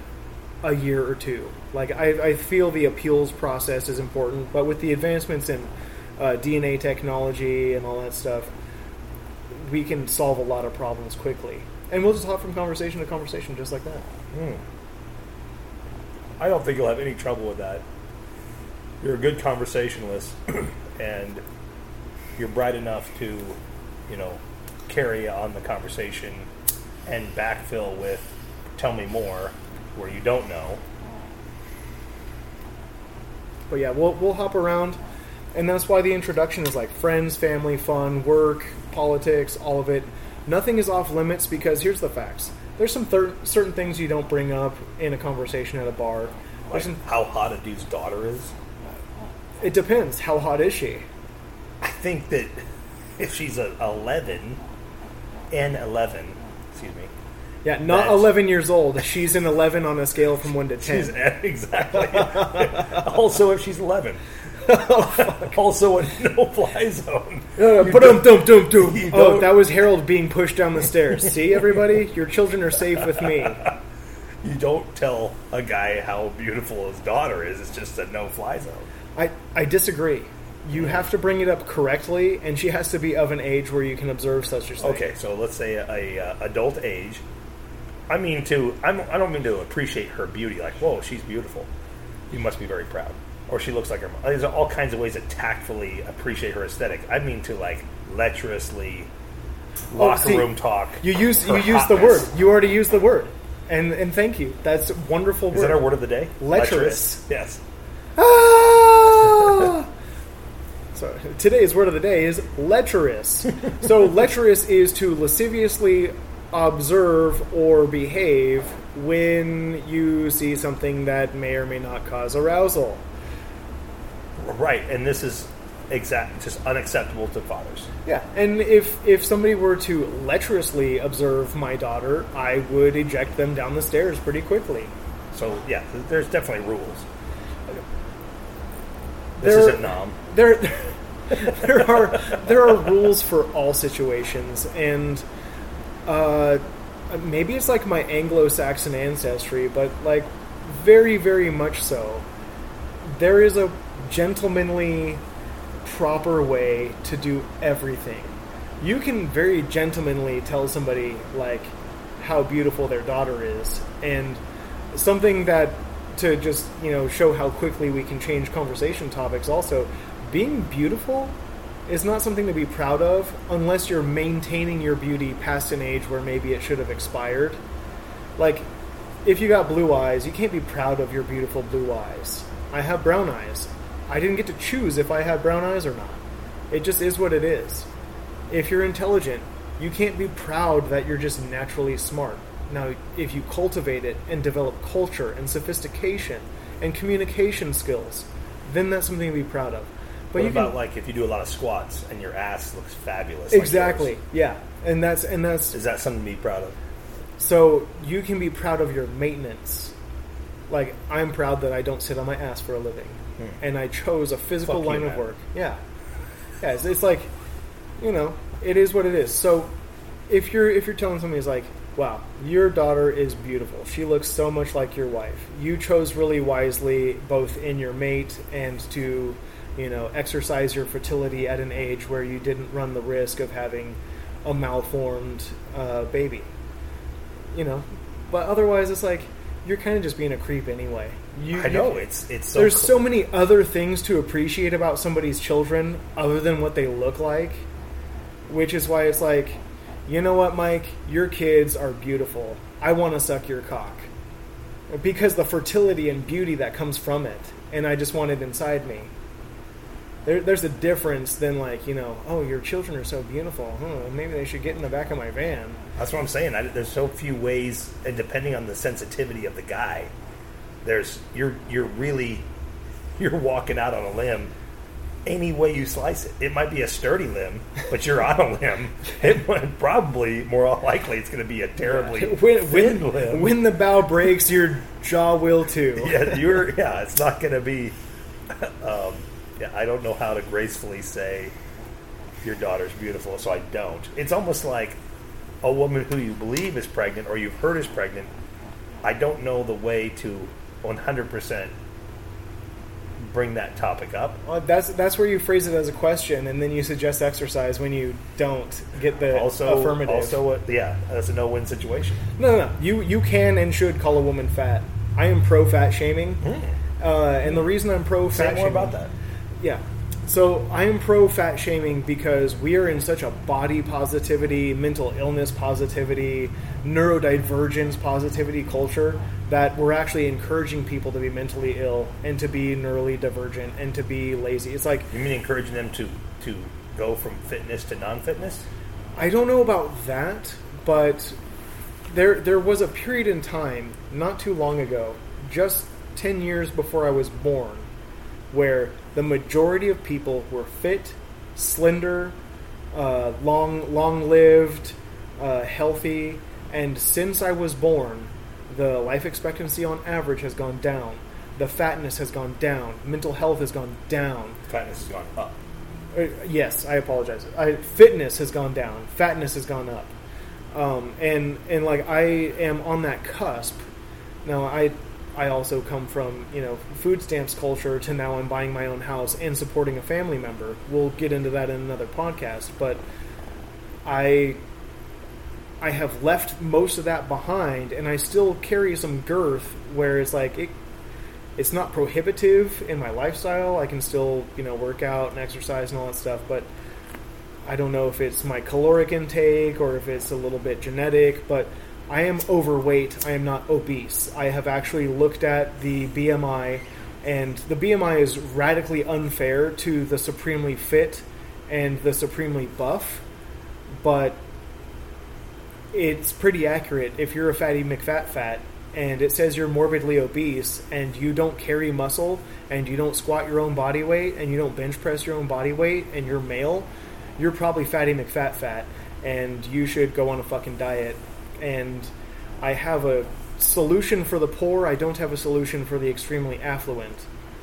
a year or two. Like I, I feel the appeals process is important, but with the advancements in uh, DNA technology and all that stuff, we can solve a lot of problems quickly. And we'll just hop from conversation to conversation just like that. Hmm. I don't think you'll have any trouble with that. You're a good conversationalist, <clears throat> and you're bright enough to, you know, carry on the conversation and backfill with "tell me more" where you don't know. But yeah, we'll we'll hop around, and that's why the introduction is like friends, family, fun, work, politics, all of it. Nothing is off limits because here's the facts. There's some thir- certain things you don't bring up in a conversation at a bar. Like some, how hot a dude's daughter is. it depends. How hot is she? I think that if she's a 11 and 11, excuse me, Yeah, not That's- 11 years old. She's an 11 on a scale from 1 to 10. she's <laughs> exactly. <laughs> also, if she's 11. <laughs> also, a no-fly zone. Uh, ba-dum, dum, dum, dum. You Oh, that was Harold being pushed down the stairs. See, everybody? Your children are safe with me. <laughs> You don't tell a guy how beautiful his daughter is. It's just a no-fly zone. I, I disagree. You have to bring it up correctly, and she has to be of an age where you can observe such a thing. Okay, so let's say a, a uh, adult age. I mean to. I'm, I don't mean to appreciate her beauty. Like, whoa, she's beautiful. You must be very proud. Or she looks like her. mom. There's all kinds of ways to tactfully appreciate her aesthetic. I mean to like lecherously locker Oh, see, room talk. You use you use the word. You already used the word, and and thank you. That's a wonderful Is word. that our word of the day? Lecherous. Yes. Ah! <laughs> so today's word of the day is lecherous. <laughs> so lecherous is to lasciviously observe or behave when you see something that may or may not cause arousal. Right, and this is exact, just unacceptable to fathers. Yeah, and if if somebody were to lecherously observe my daughter, I would eject them down the stairs pretty quickly. So yeah, there's definitely rules. This There- isn't nom. there <laughs> there are there are rules for all situations and uh, maybe it's like my Anglo-Saxon ancestry but like very very much so there is a gentlemanly proper way to do everything. You can very gentlemanly tell somebody like how beautiful their daughter is and something that to just you know show how quickly we can change conversation topics also being beautiful is not something to be proud of unless you're maintaining your beauty past an age where maybe it should have expired. Like if you got blue eyes you can't be proud of your beautiful blue eyes. I have brown eyes i didn't get to choose if i had brown eyes or not it just is what it is if you're intelligent, you can't be proud that you're just naturally smart. Now, if you cultivate it and develop culture and sophistication and communication skills, then that's something to be proud of. But What about can, like if you do a lot of squats and your ass looks fabulous? exactly, yours? yeah, and that's and that's Is that something to be proud of? so you can be proud of your maintenance. Like I'm proud that I don't sit on my ass for a living, and I chose a physical Hmm. Fuck you, line of work. Yeah, yeah. It's, it's like, you know, it is what it is. So if you're if you're telling somebody is like, wow, your daughter is beautiful. She looks so much like your wife. You chose really wisely, both in your mate and to, you know, exercise your fertility at an age where you didn't run the risk of having a malformed uh, baby you know. But otherwise, it's like you're kind of just being a creep anyway. You, I you- know it's it's so there's cl- so many other things to appreciate about somebody's children other than what they look like, which is why it's like you know what, Mike? Your kids are beautiful. I want to suck your cock. Because the fertility and beauty that comes from it, and I just want it inside me. There, there's a difference than like you know, oh, your children are so beautiful. Huh, maybe they should get in the back of my van. That's what I'm saying. I, there's so few ways, and depending on the sensitivity of the guy, there's you're you're really <laughs> you're walking out on a limb any way you slice it. It might be a sturdy limb, but you're on a limb. <laughs> It might, probably more likely it's going to be a terribly when, thin when, limb. when the bow breaks, your jaw will too. <laughs> yeah, you're yeah. It's not going to be. Um, yeah, I don't know how to gracefully say your daughter's beautiful, so I don't. It's almost like a woman who you believe is pregnant or you've heard is pregnant. I don't know the way to 100 percent bring that topic up. Well, that's that's where you phrase it as a question, and then you suggest exercise when you don't get the Also, affirmative. also, uh, yeah, that's a no-win situation. no, no, no. You you can and should call a woman fat. I am pro fat shaming, uh, and the reason I'm pro fat more shaming, about that. Yeah. So I am pro fat shaming because we are in such a body positivity, mental illness positivity, neurodivergence positivity culture that we're actually encouraging people to be mentally ill and to be neurally divergent and to be lazy. It's like You mean encouraging them to to go from fitness to non-fitness? I don't know about that, but there there was a period in time not too long ago, just 10 years before I was born, where the majority of people were fit, slender, uh, long long lived, uh, healthy, and since I was born, the life expectancy on average has gone down. The fatness has gone down. Mental health has gone down. Fatness has gone up. Uh, yes, I apologize. I, fitness has gone down. Fatness has gone up. Um, and and like I am on that cusp. Now I I also come from you know food stamps culture to now I'm buying my own house and supporting a family member. We'll get into that in another podcast, but I I have left most of that behind, and I still carry some girth where it's like it it's not prohibitive in my lifestyle. I can still, you know, work out and exercise and all that stuff, but I don't know if it's my caloric intake or if it's a little bit genetic, but I am overweight. I am not obese. I have actually looked at the BMI, and the BMI is radically unfair to the supremely fit and the supremely buff, but it's pretty accurate if you're a fatty McFat fat and it says you're morbidly obese and you don't carry muscle and you don't squat your own body weight and you don't bench press your own body weight and you're male, you're probably fatty McFat fat and you should go on a fucking diet. And I have a solution for the poor, I don't have a solution for the extremely affluent.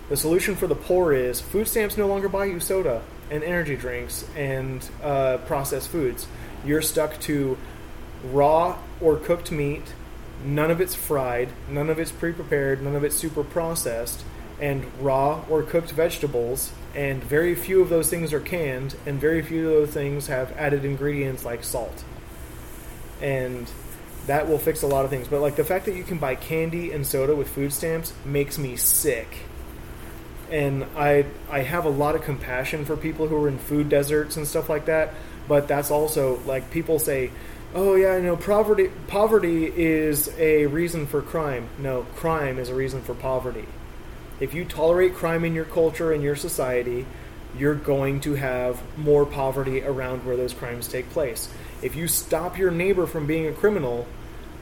The solution for the poor is food stamps no longer buy you soda and energy drinks and uh, processed foods. You're stuck to raw or cooked meat. None of it's fried, none of it's pre prepared, none of it's super processed, and raw or cooked vegetables. And very few of those things are canned, and very few of those things have added ingredients like salt. And that will fix a lot of things. But like the fact that you can buy candy and soda with food stamps makes me sick. And I I have a lot of compassion for people who are in food deserts and stuff like that. But that's also like people say, "Oh yeah, you know, poverty poverty is a reason for crime." No, crime is a reason for poverty. If you tolerate crime in your culture and your society, you're going to have more poverty around where those crimes take place. If you stop your neighbor from being a criminal,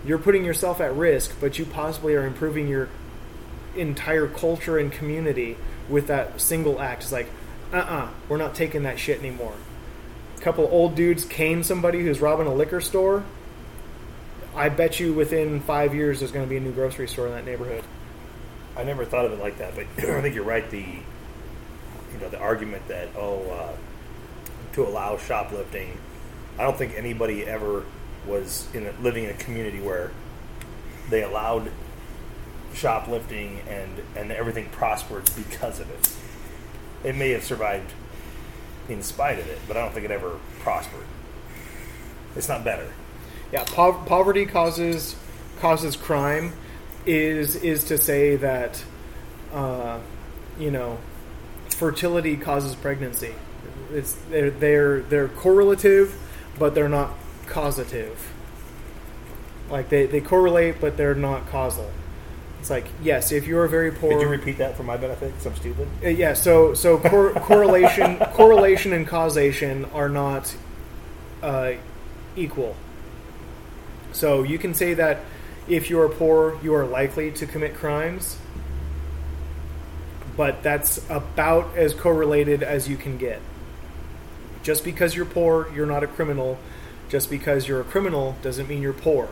you're putting yourself at risk, but you possibly are improving your entire culture and community with that single act. It's like, uh uh-uh, uh, we are not taking that shit anymore. A couple old dudes cane somebody who's robbing a liquor store. I bet you within five years there's going to be a new grocery store in that neighborhood. I never thought of it like that, but <clears throat> I think you're right. The you know the argument that oh uh, to allow shoplifting, I don't think anybody ever was in a, living in a community where they allowed shoplifting and and everything prospered because of it. It may have survived in spite of it, but I don't think it ever prospered. It's not better. Yeah, po- poverty causes causes crime. Is is to say that, uh, you know, fertility causes pregnancy. It's they're they're they're correlative, but they're not causative. Like they, they correlate, but they're not causal. It's like yes, if you are very poor. Could you repeat that for my benefit? Because I'm stupid. Uh, yeah, so so cor- <laughs> correlation correlation and causation are not uh, equal. So you can say that if you are poor, you are likely to commit crimes, but that's about as correlated as you can get. Just because you're poor, you're not a criminal. Just because you're a criminal doesn't mean you're poor.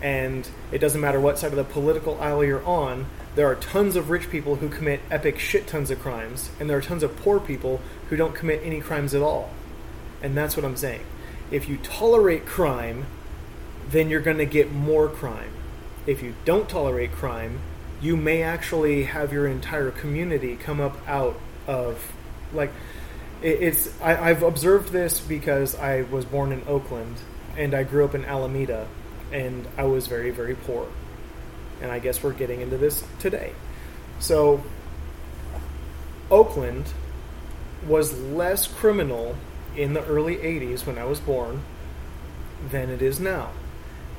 And it doesn't matter what side of the political aisle you're on, there are tons of rich people who commit epic shit tons of crimes, and there are tons of poor people who don't commit any crimes at all. And that's what I'm saying. If you tolerate crime, then you're going to get more crime. If you don't tolerate crime, you may actually have your entire community come up out of like it's I, I've observed this because I was born in Oakland and I grew up in Alameda and I was very very poor. And I guess we're getting into this today. So Oakland was less criminal in the early 80s when I was born than it is now.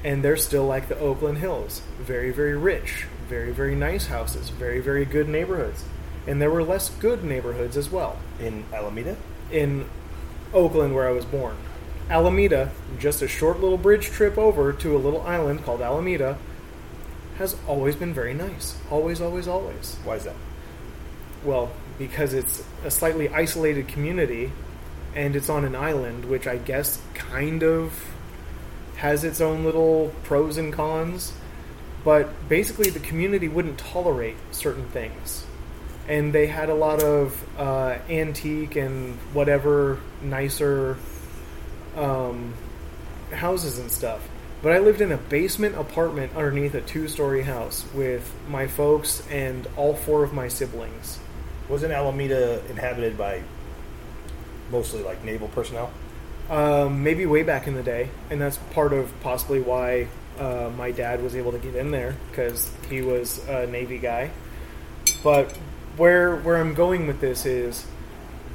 And they're still like the Oakland Hills. Very very rich. Very very nice houses. Very very good neighborhoods. And there were less good neighborhoods as well In Alameda? in Oakland, where I was born. Alameda, just a short little bridge trip over to a little island called Alameda, has always been very nice. Always, always, always. Why is that? Well, because it's a slightly isolated community and it's on an island, which I guess kind of has its own little pros and cons. But basically, the community wouldn't tolerate certain things. And they had a lot of uh, antique and whatever nicer um, houses and stuff. But I lived in a basement apartment underneath a two story house with my folks and all four of my siblings. Wasn't Alameda inhabited by mostly like naval personnel? Um, maybe way back in the day, and that's part of possibly why uh, my dad was able to get in there because he was a Navy guy. But where where I'm going with this is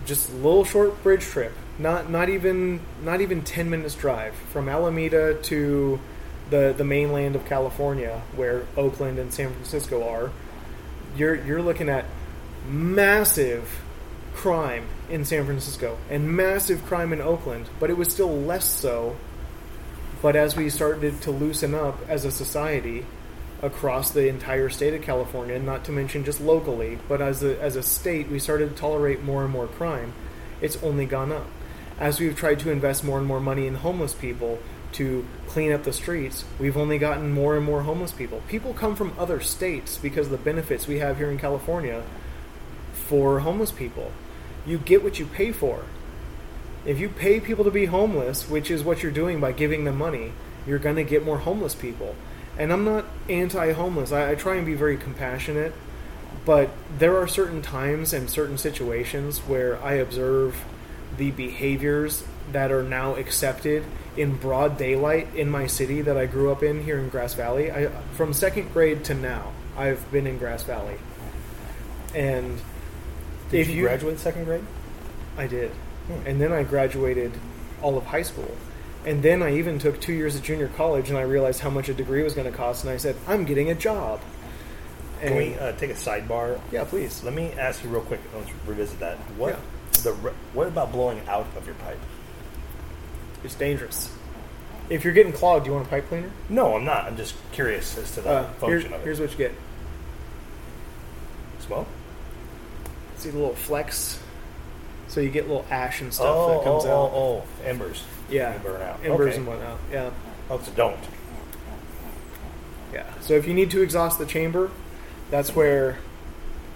just a little short bridge trip, not not even not even ten minutes drive from Alameda to the the mainland of California, where Oakland and San Francisco are. You're you're looking at massive crime in San Francisco and massive crime in Oakland, but it was still less so. But as we started to loosen up as a society across the entire state of California, not to mention just locally, but as a, as a state, we started to tolerate more and more crime. It's only gone up. As we've tried to invest more and more money in homeless people to clean up the streets, we've only gotten more and more homeless people. People come from other states because of the benefits we have here in California for homeless people. You get what you pay for. If you pay people to be homeless, which is what you're doing by giving them money, you're going to get more homeless people. And I'm not anti homeless, I, I try and be very compassionate, but there are certain times and certain situations where I observe the behaviors that are now accepted in broad daylight in my city that I grew up in here in Grass Valley. I, from second grade to now, I've been in Grass Valley. And Did if you, you graduate second grade? I did. Hmm. And then I graduated all of high school. And then I even took two years of junior college and I realized how much a degree was going to cost. And I said, I'm getting a job. And Can we uh, take a sidebar? yeah, please. Let me ask you real quick. Let's revisit that. What Yeah. the what about blowing out of your pipe? It's dangerous. If you're getting clogged, do you want a pipe cleaner? No, I'm not. I'm just curious as to the Uh, function of it. here's what you get. Smoke. See the little flex? So you get little ash and stuff Oh, that comes oh, out. oh, oh, embers. Yeah. They burn out. Embers okay. and whatnot. Yeah. Oh, so don't. Yeah. So if you need to exhaust the chamber, that's where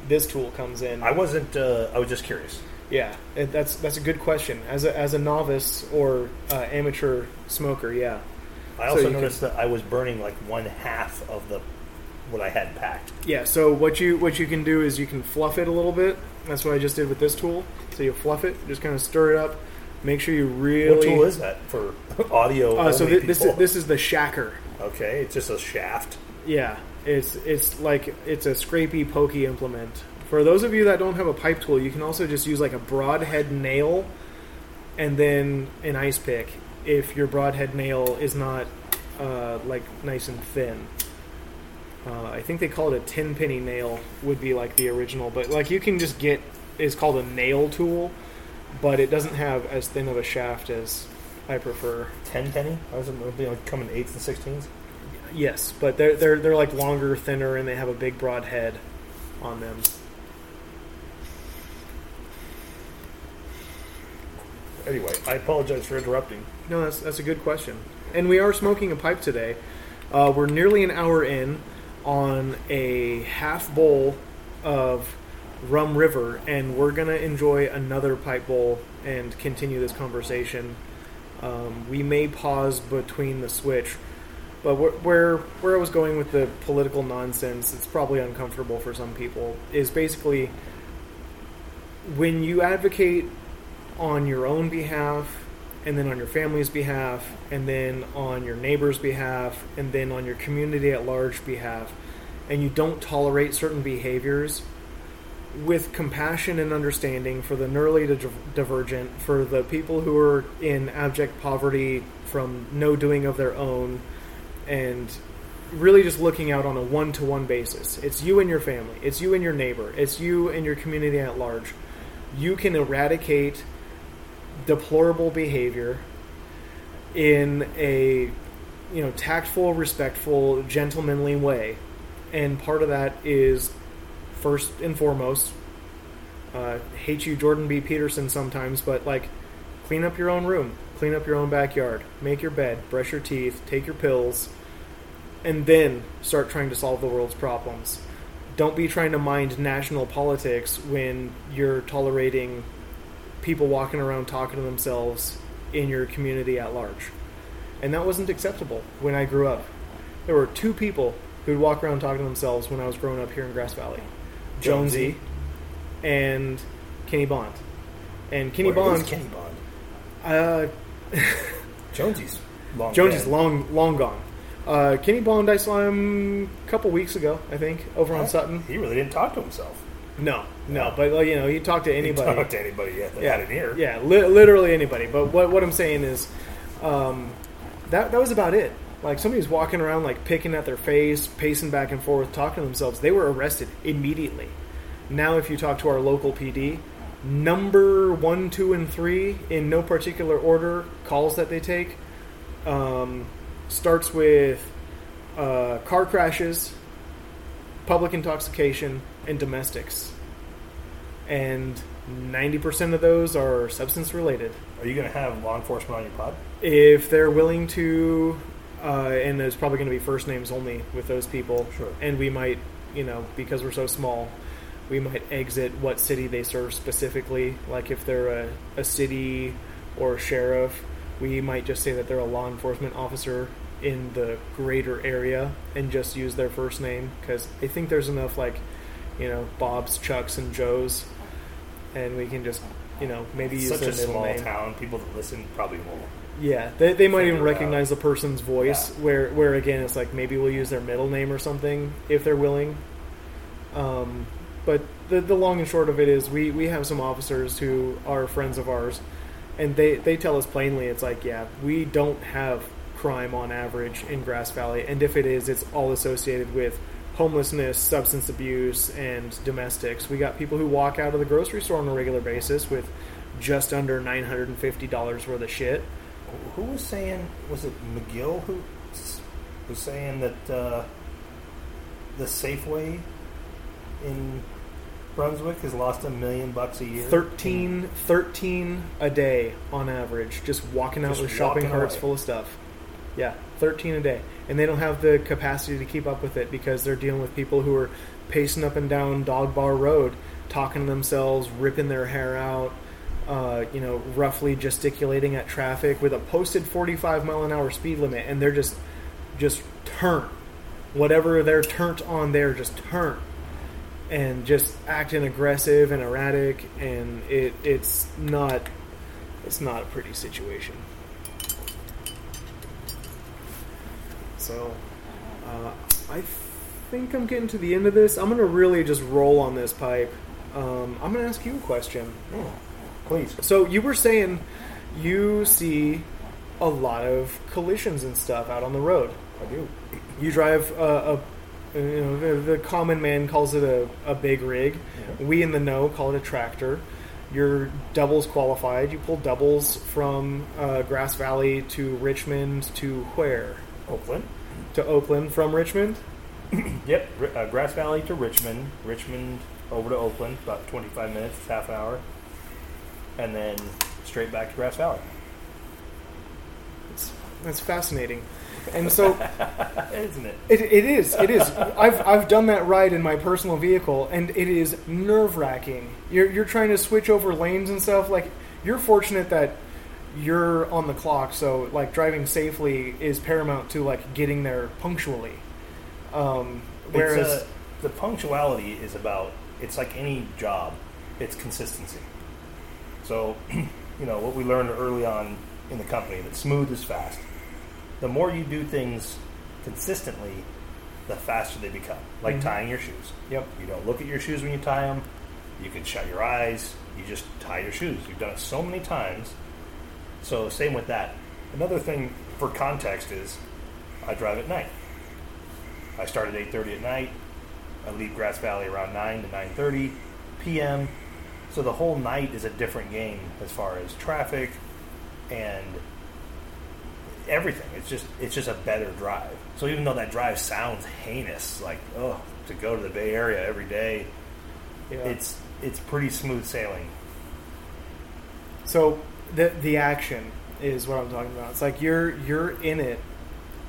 this tool comes in. I wasn't. Uh, I was just curious. Yeah, it, that's that's a good question. As a as a novice or uh, amateur smoker, yeah, I also you noticed that I was burning like one half of the what I had packed. yeah. So what you what you can do is you can fluff it a little bit. That's what I just did with this tool. So you fluff it, just kind of stir it up. Make sure you really. What tool is that for <laughs> audio? Uh, so thi- this is this is the shacker. okay. It's just a shaft. Yeah, it's it's like it's a scrapey, pokey implement. For those of you that don't have a pipe tool, you can also just use like a broadhead nail and then an ice pick. if your broadhead nail is not uh, like nice and thin. Uh, I think they call it a ten penny nail would be like the original, but like you can just get is called a nail tool, but it doesn't have as thin of a shaft as I prefer. Ten penny? I was it be like coming eights and sixteens. Yes, but they're they're they're like longer, thinner, and they have a big broad head on them. Anyway, I apologize for interrupting. No, that's that's a good question. And we are smoking a pipe today. Uh, we're nearly an hour in on a half bowl of Rum River, and we're gonna enjoy another pipe bowl and continue this conversation. Um, we may pause between the switch, but where, where where I was going with the political nonsense, it's probably uncomfortable for some people. Is basically when you advocate on your own behalf and then on your family's behalf and then on your neighbor's behalf and then on your community at large behalf and you don't tolerate certain behaviors with compassion and understanding for the neurally divergent for the people who are in abject poverty from no doing of their own and really just looking out on a one-to-one basis. It's you and your family. It's you and your neighbor. It's you and your community at large. You can eradicate deplorable behavior in a you know tactful, respectful, gentlemanly way, and part of that is first and foremost. Uh, hate you, Jordan B. Peterson, sometimes, but like, clean up your own room, clean up your own backyard, make your bed, brush your teeth, take your pills, and then start trying to solve the world's problems. Don't be trying to mind national politics when you're tolerating people walking around talking to themselves in your community at large. And that wasn't acceptable when I grew up. There were two people who'd walk around talking to themselves when I was growing up here in Grass Valley Jonesy, and Kenny Bond. And Kenny Where Bond. Kenny Bond. Uh, <laughs> Jonesy's long. Jonesy's dead. long, long gone. Uh, Kenny Bond, I saw him a couple weeks ago, I think, over on Sutton. He really didn't talk to himself. No, no, but like, you know, he talked to He anybody. talk to anybody yet yeah, had an ear. Yeah, li- literally anybody. But what what I'm saying is, um, that that was about it. Like somebody's walking around like picking at their face, pacing back and forth, talking to themselves. They were arrested immediately. Now, if you talk to our local PD, number one, two, and three in no particular order calls that they take um, starts with uh, car crashes, public intoxication, and domestics. And 90% of those are substance related. Are you going to have law enforcement on your pod? If they're willing to, uh, and there's probably going to be first names only with those people. Sure. And we might, you know, because we're so small, we might exit what city they serve specifically. Like if they're a, a city or a sheriff, we might just say that they're a law enforcement officer in the greater area and just use their first name because I think there's enough like, you know, Bob's, Chucks, and Joe's, and we can just, you know, maybe use Such a middle small name. town. People that listen probably won't. Yeah, they, they might even recognize the person's voice. Yeah. Where where again, it's like maybe we'll use their middle name or something if they're willing. Um, but the the long and short of it is, we we have some officers who are friends of ours, and they they tell us plainly, it's like, yeah, we don't have crime on average in Grass Valley, and if it is, it's all associated with homelessness, substance abuse, and domestics. We got people who walk out of the grocery store on a regular basis with just under nine hundred and fifty dollars worth of shit. Who was saying? Was it McGill who was saying that uh, the Safeway in Brunswick has lost a million bucks a year? 13, 13 a day on average, just walking out Just with shopping carts away. full of stuff. Yeah, 13 a day. And they don't have the capacity to keep up with it because they're dealing with people who are pacing up and down Dog Bar Road, talking to themselves, ripping their hair out, uh, you know, roughly gesticulating at traffic with a posted 45 mile an hour speed limit, and they're just, just turn. Whatever they're turned on there, just turn and just acting aggressive and erratic and it it's not it's not a pretty situation. So uh, I think I'm getting to the end of this. I'm gonna really just roll on this pipe. Um, I'm gonna ask you a question. Hmm. Please. so you were saying you see a lot of collisions and stuff out on the road. I do. You drive a, a you know, the, the common man calls it a, a big rig. Yeah. We in the know call it a tractor. You're doubles qualified. You pull doubles from uh, Grass Valley to Richmond to where? Oakland. To Oakland from Richmond. <clears throat> Yep. Uh, Grass Valley to Richmond. Richmond over to Oakland, about 25 minutes, half an hour. And then straight back to Grass Valley. It's, that's fascinating. And so <laughs> Isn't it? It, it is. It is. I've, I've done that ride in my personal vehicle, and it is nerve wracking. You're, you're trying to switch over lanes and stuff. Like, you're fortunate that you're on the clock, so, like, driving safely is paramount to, like, getting there punctually. Um, whereas, uh, the punctuality is about it's like any job it's consistency so <clears throat> you know what we learned early on in the company that smooth is fast. The more you do things consistently the faster they become. Like Mhm. tying your shoes. Yep. you don't look at your shoes when you tie them you can shut your eyes. You just tie your shoes. You've done it so many times. So same with that. Another thing for context is i drive at night. I start at 8:30 at night. I leave Grass Valley around 9 to 9:30 p.m. So the whole night is a different game as far as traffic and everything. It's just it's just a better drive. So even though that drive sounds heinous, like oh, to go to the Bay Area every day, Yeah. it's it's pretty smooth sailing. So the the action is what I'm talking about. It's like you're you're in it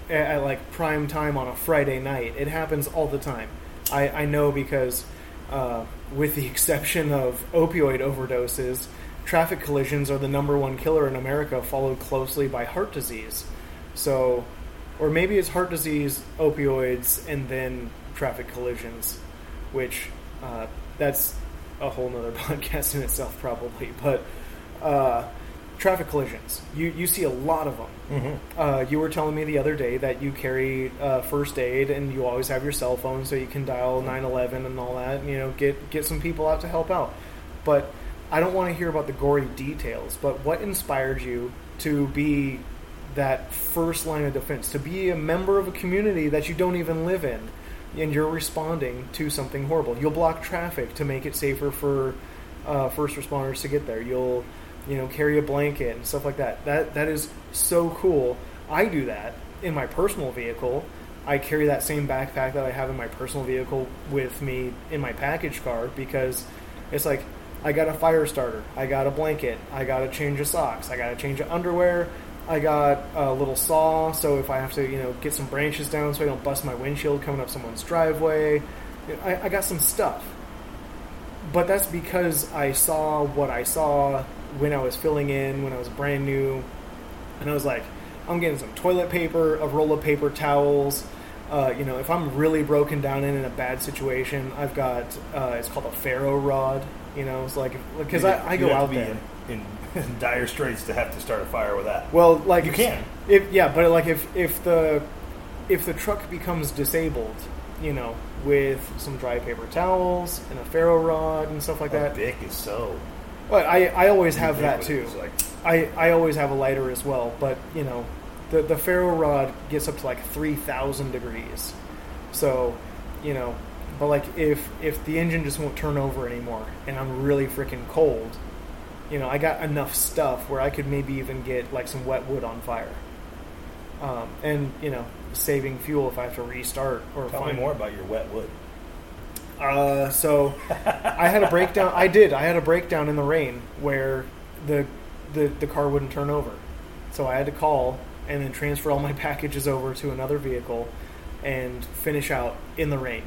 at, at like prime time on a Friday night. It happens all the time. I, I know because uh, with the exception of opioid overdoses, traffic collisions are the number one killer in America, followed closely by heart disease. So, or maybe it's heart disease, opioids, and then traffic collisions, which uh, that's a whole nother <laughs> podcast in itself, probably. But uh, traffic collisions, you you see a lot of them. Mm-hmm. Uh, you were telling me the other day that you carry uh, first aid and you always have your cell phone so you can dial 911 and all that. And, you know, get get some people out to help out. But I don't want to hear about the gory details. But what inspired you to be that first line of defense, to be a member of a community that you don't even live in, and you're responding to something horrible? You'll block traffic to make it safer for uh, first responders to get there. You'll you know, carry a blanket and stuff like that. That that is so cool. I do that in my personal vehicle. I carry that same backpack that I have in my personal vehicle with me in my package car because it's like I got a fire starter, I got a blanket, I got a change of socks, I got a change of underwear, I got a little saw so if I have to, you know, get some branches down so I don't bust my windshield coming up someone's driveway. I, I got some stuff but that's because I saw what I saw when I was filling in, when I was brand new, and I was like, I'm getting some toilet paper, a roll of paper towels. Uh, you know, if I'm really broken down and in a bad situation, I've got uh, it's called a ferro rod. You know, it's like because I, I go to out be there. in, in <laughs> dire straits to have to start a fire with that. Well, like You can. if yeah, but like if if the if the truck becomes disabled, you know, with some dry paper towels and a ferro rod and stuff like that. Bic is so. Well, I I always have that too. Like, I, I always have a lighter as well, but you know, the the ferro rod gets up to like three thousand degrees. So, you know, but like if if the engine just won't turn over anymore and I'm really freaking cold, you know, I got enough stuff where I could maybe even get like some wet wood on fire. Um, and you know, saving fuel if I have to restart or tell me find more about your wet wood. Uh, so I had a breakdown. I did. I had a breakdown in the rain where the, the the car wouldn't turn over. So I had to call and then transfer all my <laughs> packages over to another vehicle and finish out in the rain.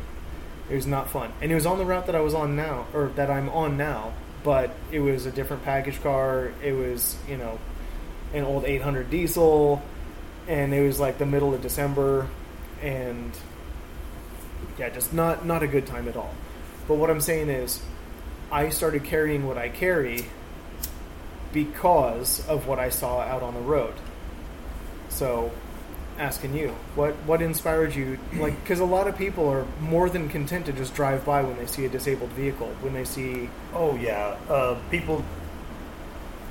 It was not fun, and it was on the route that I was on now, or that I'm on now. But it was a different package car. It was you know an old 800 diesel, and it was like the middle of December, and yeah, just not not a good time at all. But what I'm saying is, I started carrying what I carry because of what I saw out on the road. So, asking you, what what inspired you? Like, because a lot of people are more than content to just drive by when they see a disabled vehicle, when they see Oh yeah, uh, people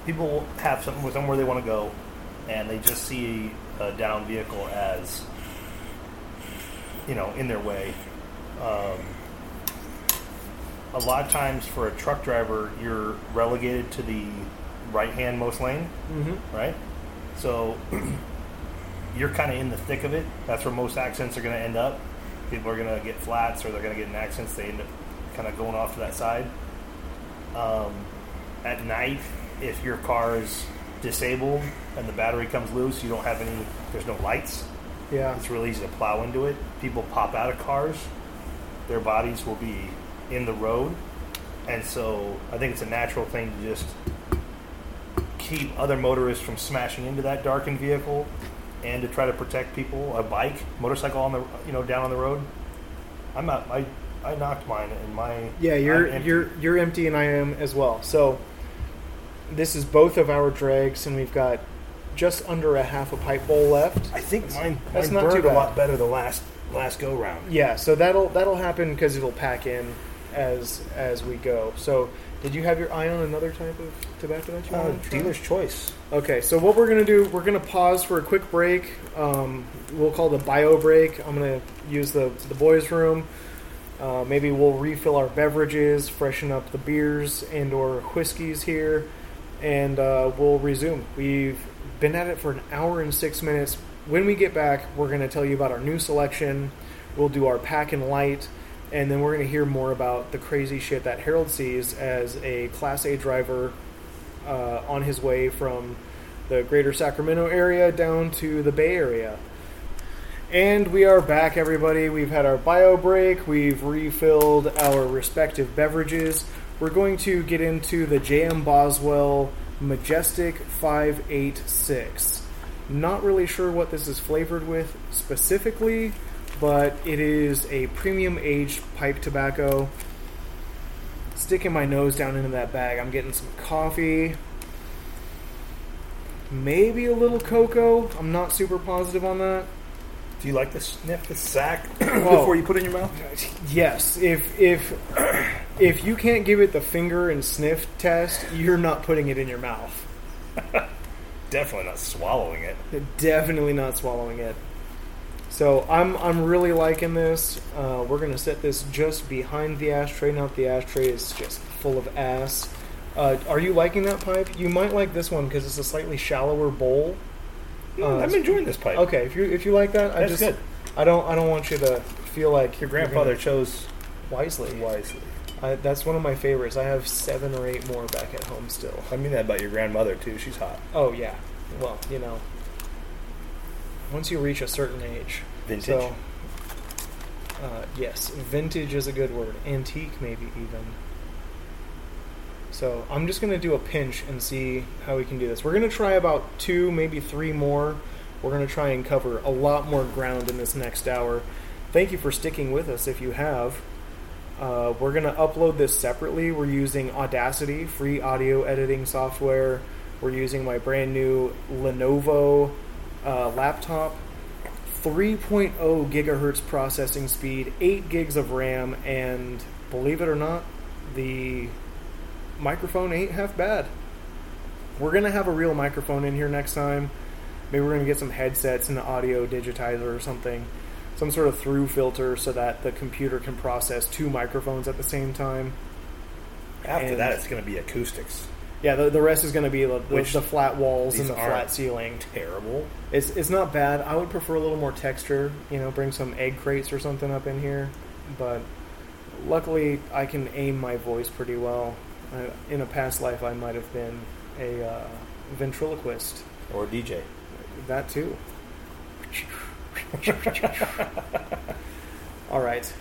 people have something with them where they want to go, and they just see a down vehicle as you know in their way. Um, a lot of times for a truck driver, you're relegated to the right hand most lane, Mm-hmm. right? So <clears throat> you're kind of in the thick of it. That's where most accidents are going to end up. People are going to get flats or they're going to get in accidents. They end up kind of going off to that side. Um, at night, if your car is disabled and the battery comes loose, you don't have any, there's no lights. Yeah. It's really easy to plow into it. People pop out of cars, their bodies will be in the road. And so I think it's a natural thing to just keep other motorists from smashing into that darkened vehicle and to try to protect people, a bike, motorcycle on the you know, down on the road. I'm not I I knocked mine in my Yeah, you're you're you're empty and I am as well. So this is both of our drags and we've got just under a half a pipe bowl left. I think mine, That's mine not too a lot better the last last go round. Yeah, so that'll that'll happen because it'll pack in as as we go. So did you have your eye on another type of tobacco that you Uh, wanted dealer's choice. Okay, so what we're gonna do, we're gonna pause for a quick break. Um, we'll call the bio break. I'm gonna use the the boys' room. Uh, maybe we'll refill our beverages, freshen up the beers and or whiskeys here, and uh, we'll resume. We've been at it for an hour and six minutes. When we get back, we're gonna tell you about our new selection. We'll do our pack and light, and then we're gonna hear more about the crazy shit that Harold sees as a Class A driver uh, on his way from the greater Sacramento area down to the Bay Area. And we are back, everybody. We've had our bio break, we've refilled our respective beverages. We're going to get into the JM Boswell Majestic 586. Not really sure what this is flavored with specifically, but it is a premium aged pipe tobacco sticking my nose down into that bag. I'm getting some coffee, maybe a little cocoa. I'm not super positive on that. Do you like to sniff the sack <clears throat> before you put it in your mouth? Yes, if if <clears throat> if you can't give it the finger and sniff test, you're not putting it in your mouth. <laughs> Definitely not swallowing it. Definitely not swallowing it. So I'm I'm really liking this. Uh, we're gonna set this just behind the ashtray. Now that the ashtray is just full of ass. Uh, are you liking that pipe? You might like this one because it's a slightly shallower bowl. Mm, I'm enjoying this pipe. Okay, if you if you like that, I That's just good. I don't I don't want you to feel like Your grandfather gonna- chose wisely. wisely. I, that's one of my favorites. I have seven or eight more back at home still. I mean that about your grandmother too. She's hot. Oh yeah. Well, you know, once you reach a certain age, Vintage. So, uh, yes, vintage is a good word. Antique, maybe even. So I'm just gonna do a pinch and see how we can do this. We're gonna try about two, maybe three more. We're gonna try and cover a lot more ground in this next hour. Thank you for sticking with us. If you have, uh, we're gonna upload this separately. We're using Audacity, free audio editing software. We're using my brand new Lenovo uh, laptop. 3.0 gigahertz processing speed, 8 gigs of RAM, and believe it or not, the microphone ain't half bad. We're gonna have a real microphone in here next time. Maybe we're gonna get some headsets and an audio digitizer or something, some sort of through filter so that the computer can process two microphones at the same time. After And- that, it's going to be acoustics. Yeah, the, the rest is gonna be the, the, the flat walls and the flat ceiling. Terrible. It's it's not bad. I would prefer a little more texture. You know, bring some egg crates or something up in here. But luckily, I can aim my voice pretty well. In a past life, I might have been a uh, ventriloquist. Or DJ. That too. All right,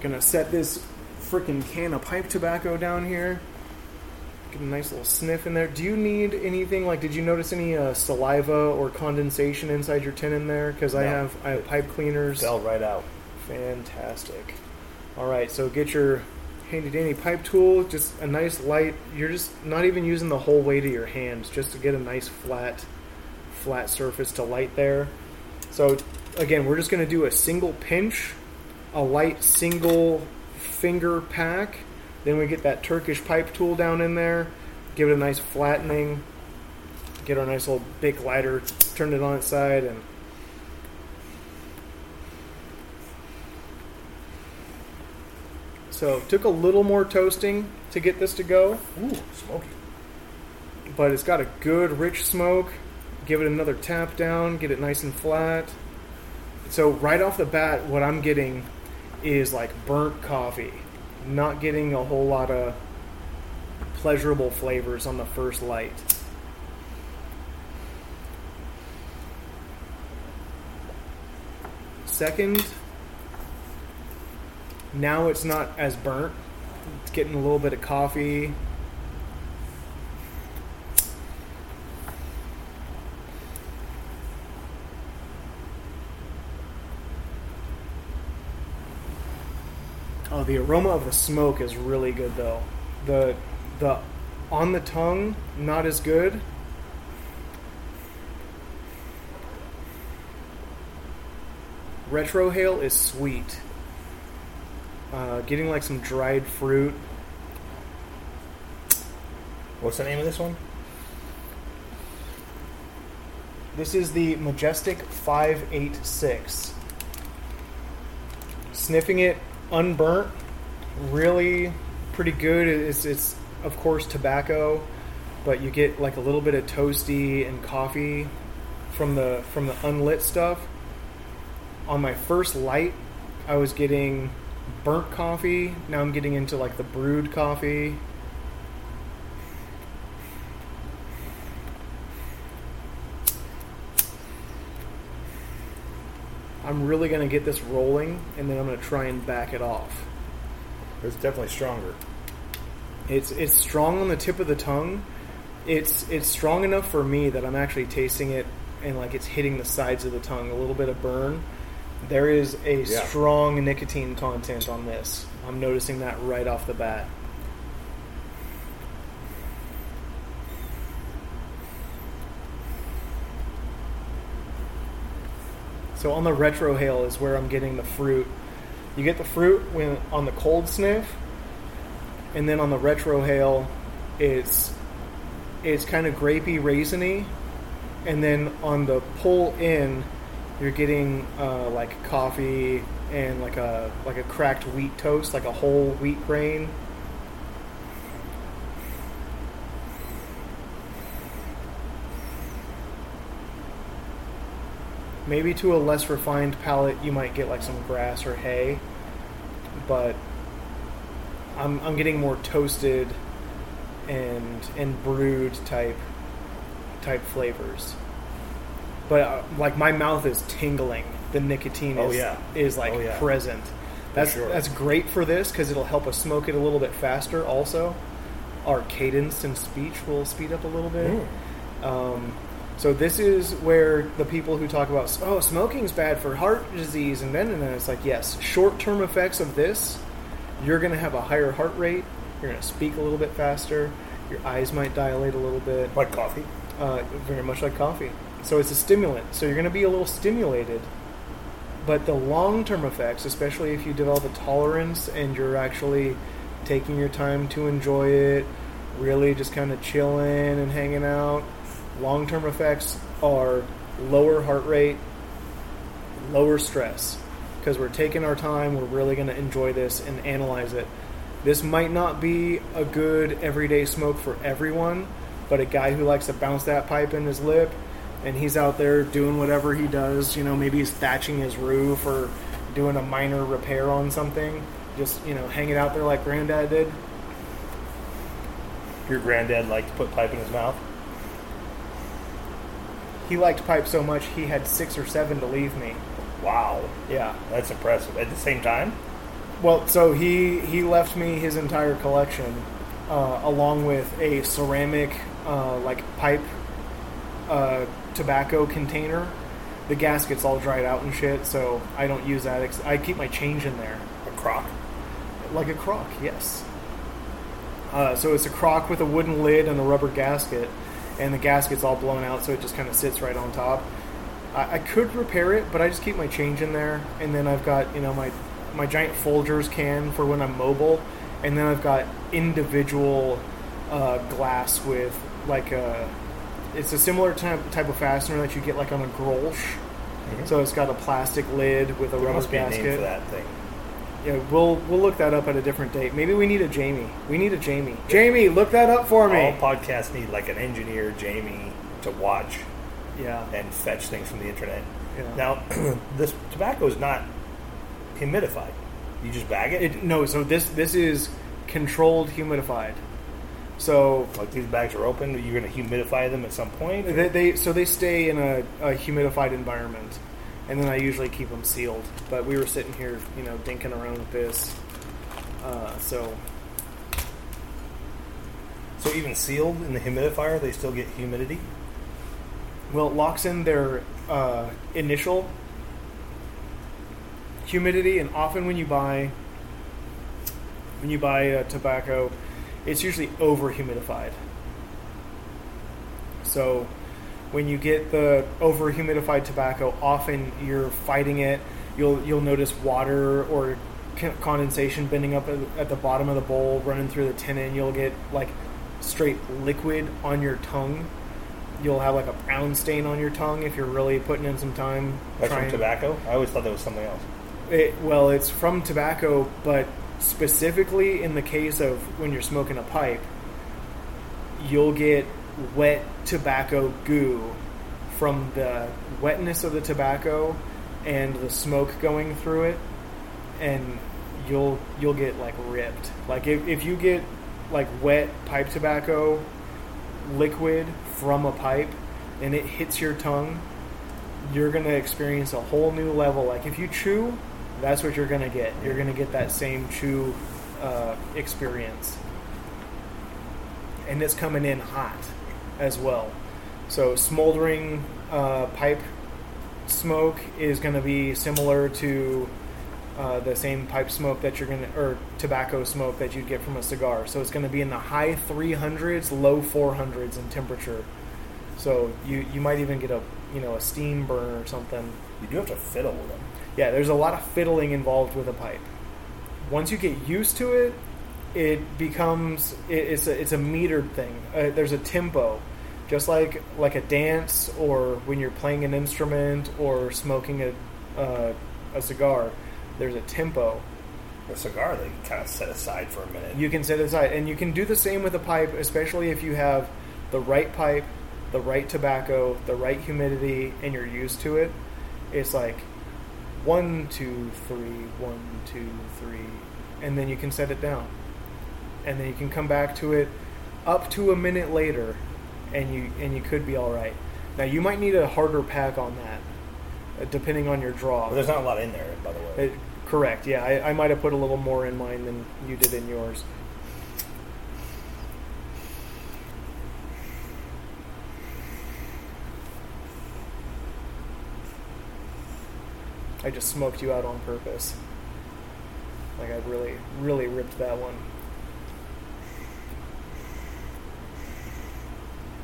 gonna set this freaking can of pipe tobacco down here. Get a nice little sniff in there. Do you need anything? Like, did you notice any uh, saliva or condensation inside your tin in there? Because I have I have pipe cleaners. Fell right out. Fantastic. All right, so get your handy dandy pipe tool. Just a nice light. You're just not even using the whole weight of your hands, just to get a nice flat, flat surface to light there. So again, we're just going to do a single pinch, a light single finger pack. Then we get that Turkish pipe tool down in there, give it a nice flattening. Get our nice little Bic lighter turn it on its side and so took a little more toasting to get this to go, Ooh, smoky. but it's got a good rich smoke. Give it another tap down, get it nice and flat. So right off the bat, what I'm getting is like burnt coffee. Not getting a whole lot of pleasurable flavors on the first light. Second, now it's not as burnt. It's getting a little bit of coffee. Oh, the aroma of the smoke is really good though. The the on the tongue not as good. Retrohale is sweet. Uh, getting like some dried fruit. What's the name of this one? This is the Majestic 586. Sniffing it unburnt, really pretty good. It's, it's of course tobacco, but you get like a little bit of toasty and coffee from the from the unlit stuff. On my first light, I was getting burnt coffee. Now I'm getting into like the brewed coffee. I'm really going to get this rolling and then I'm going to try and back it off. It's definitely stronger. It's it's strong on the tip of the tongue. It's it's strong enough for me that I'm actually tasting it and like it's hitting the sides of the tongue, a little bit of burn. There is a Yeah. strong nicotine content on this. I'm noticing that right off the bat. So on the retrohale is where I'm getting the fruit. You get the fruit when on the cold sniff, and then on the retrohale, it's it's kind of grapey, raisiny, and then on the pull in, you're getting uh, like coffee and like a like a cracked wheat toast, like a whole wheat grain. Maybe to a less refined palate, you might get like some grass or hay, but I'm I'm getting more toasted and and brewed type type flavors. But uh, like my mouth is tingling. The nicotine Oh, is yeah. is like Oh, yeah. present. That's sure. that's great for this because it'll help us smoke it a little bit faster. Also, our cadence and speech will speed up a little bit. Mm. Um, so this is where the people who talk about oh smoking's bad for heart disease and then and then it's like yes short term effects of this you're going to have a higher heart rate you're going to speak a little bit faster your eyes might dilate a little bit Like coffee. uh, very much like coffee so it's a stimulant. So you're going to be a little stimulated. But the long term effects especially if you develop a tolerance and you're actually taking your time to enjoy it really just kind of chilling and hanging out long term effects are lower heart rate lower stress. Because we're taking our time we're really going to enjoy this and analyze it. This might not be a good everyday smoke for everyone but a guy who likes to bounce that pipe in his lip and he's out there doing whatever he does you know maybe he's thatching his roof or doing a minor repair on something just you know hanging out there like granddad did. Your granddad liked to put pipe in his mouth. he liked pipe so much he had six or seven to leave me. Wow, yeah. That's impressive. At the same time, Well, so he he left me his entire collection, uh, along with a ceramic uh, like pipe uh, tobacco container. The gasket's all dried out and shit, so I don't use that. Ex- I keep my change in there, a crock. like a crock. Yes. Uh, so it's a crock with a wooden lid and a rubber gasket, and the gasket's all blown out, so it just kind of sits right on top. I, I could repair it, but I just keep my change in there, and then I've got you know my my giant Folgers can for when I'm mobile, and then I've got individual uh, glass with like a it's a similar type type of fastener that you get like on a Grolsch. Mhm. So it's got a plastic lid with a There rubber must be a name for that thing. Yeah, we'll we'll look that up at a different date. Maybe we need a Jamie. We need a Jamie. Jamie, look that up for me. All podcasts need like an engineer, Jamie, to watch yeah. and fetch things from the internet. Yeah. Now, <clears throat> this tobacco is not humidified. You just bag it. It, no, so this this is controlled humidified. So like these bags are open. You're going to humidify them at some point. they, they so they stay in a, a humidified environment, and then I usually keep them sealed. But we were sitting here, you know, dinking around with this. Uh, so So even sealed in the humidifier, they still get humidity. well, it locks in their uh, initial humidity, and often when you buy when you buy uh, tobacco, it's usually over humidified. So when you get the over humidified tobacco, often you're fighting it. You'll you'll notice water or condensation bending up at, the bottom of the bowl, running through the tenon. You'll get like straight liquid on your tongue. You'll have like a brown stain on your tongue if you're really putting in some time. That's from tobacco. I always thought that was something else. it, well, it's from tobacco, but specifically in the case of when you're smoking a pipe, you'll get wet tobacco goo from the wetness of the tobacco and the smoke going through it, and you'll you'll get like ripped. Like if, if you get like wet pipe tobacco liquid from a pipe and it hits your tongue, you're to experience a whole new level. Like if you chew, that's what you're going to get. You're going to get that same chew uh, experience. And it's coming in hot as well. So smoldering uh, pipe smoke is going to be similar to uh, the same pipe smoke that you're going to, or tobacco smoke that you'd get from a cigar. So it's going to be in the high 300s, low 400s in temperature. So you you might even get a you know a steam burn or something. You do have to fiddle with them. Yeah, there's a lot of fiddling involved with a pipe. Once you get used to it, it becomes it, it's a it's a metered thing. Uh, there's a tempo, just like like a dance or when you're playing an instrument or smoking a uh, a cigar. There's a tempo. A cigar, they kind of set aside for a minute. You can set aside, and you can do the same with a pipe, especially if you have the right pipe, the right tobacco, the right humidity, and you're used to it. It's like one, two, three, one, two, three, and then you can set it down, and then you can come back to it up to a minute later, and you and you could be all right. Now you might need a harder pack on that, uh, depending on your draw. But there's not a lot in there, by the way. It, correct. Yeah, I, I might have put a little more in mine than you did in yours. I just smoked you out on purpose. Like I really, really ripped that one.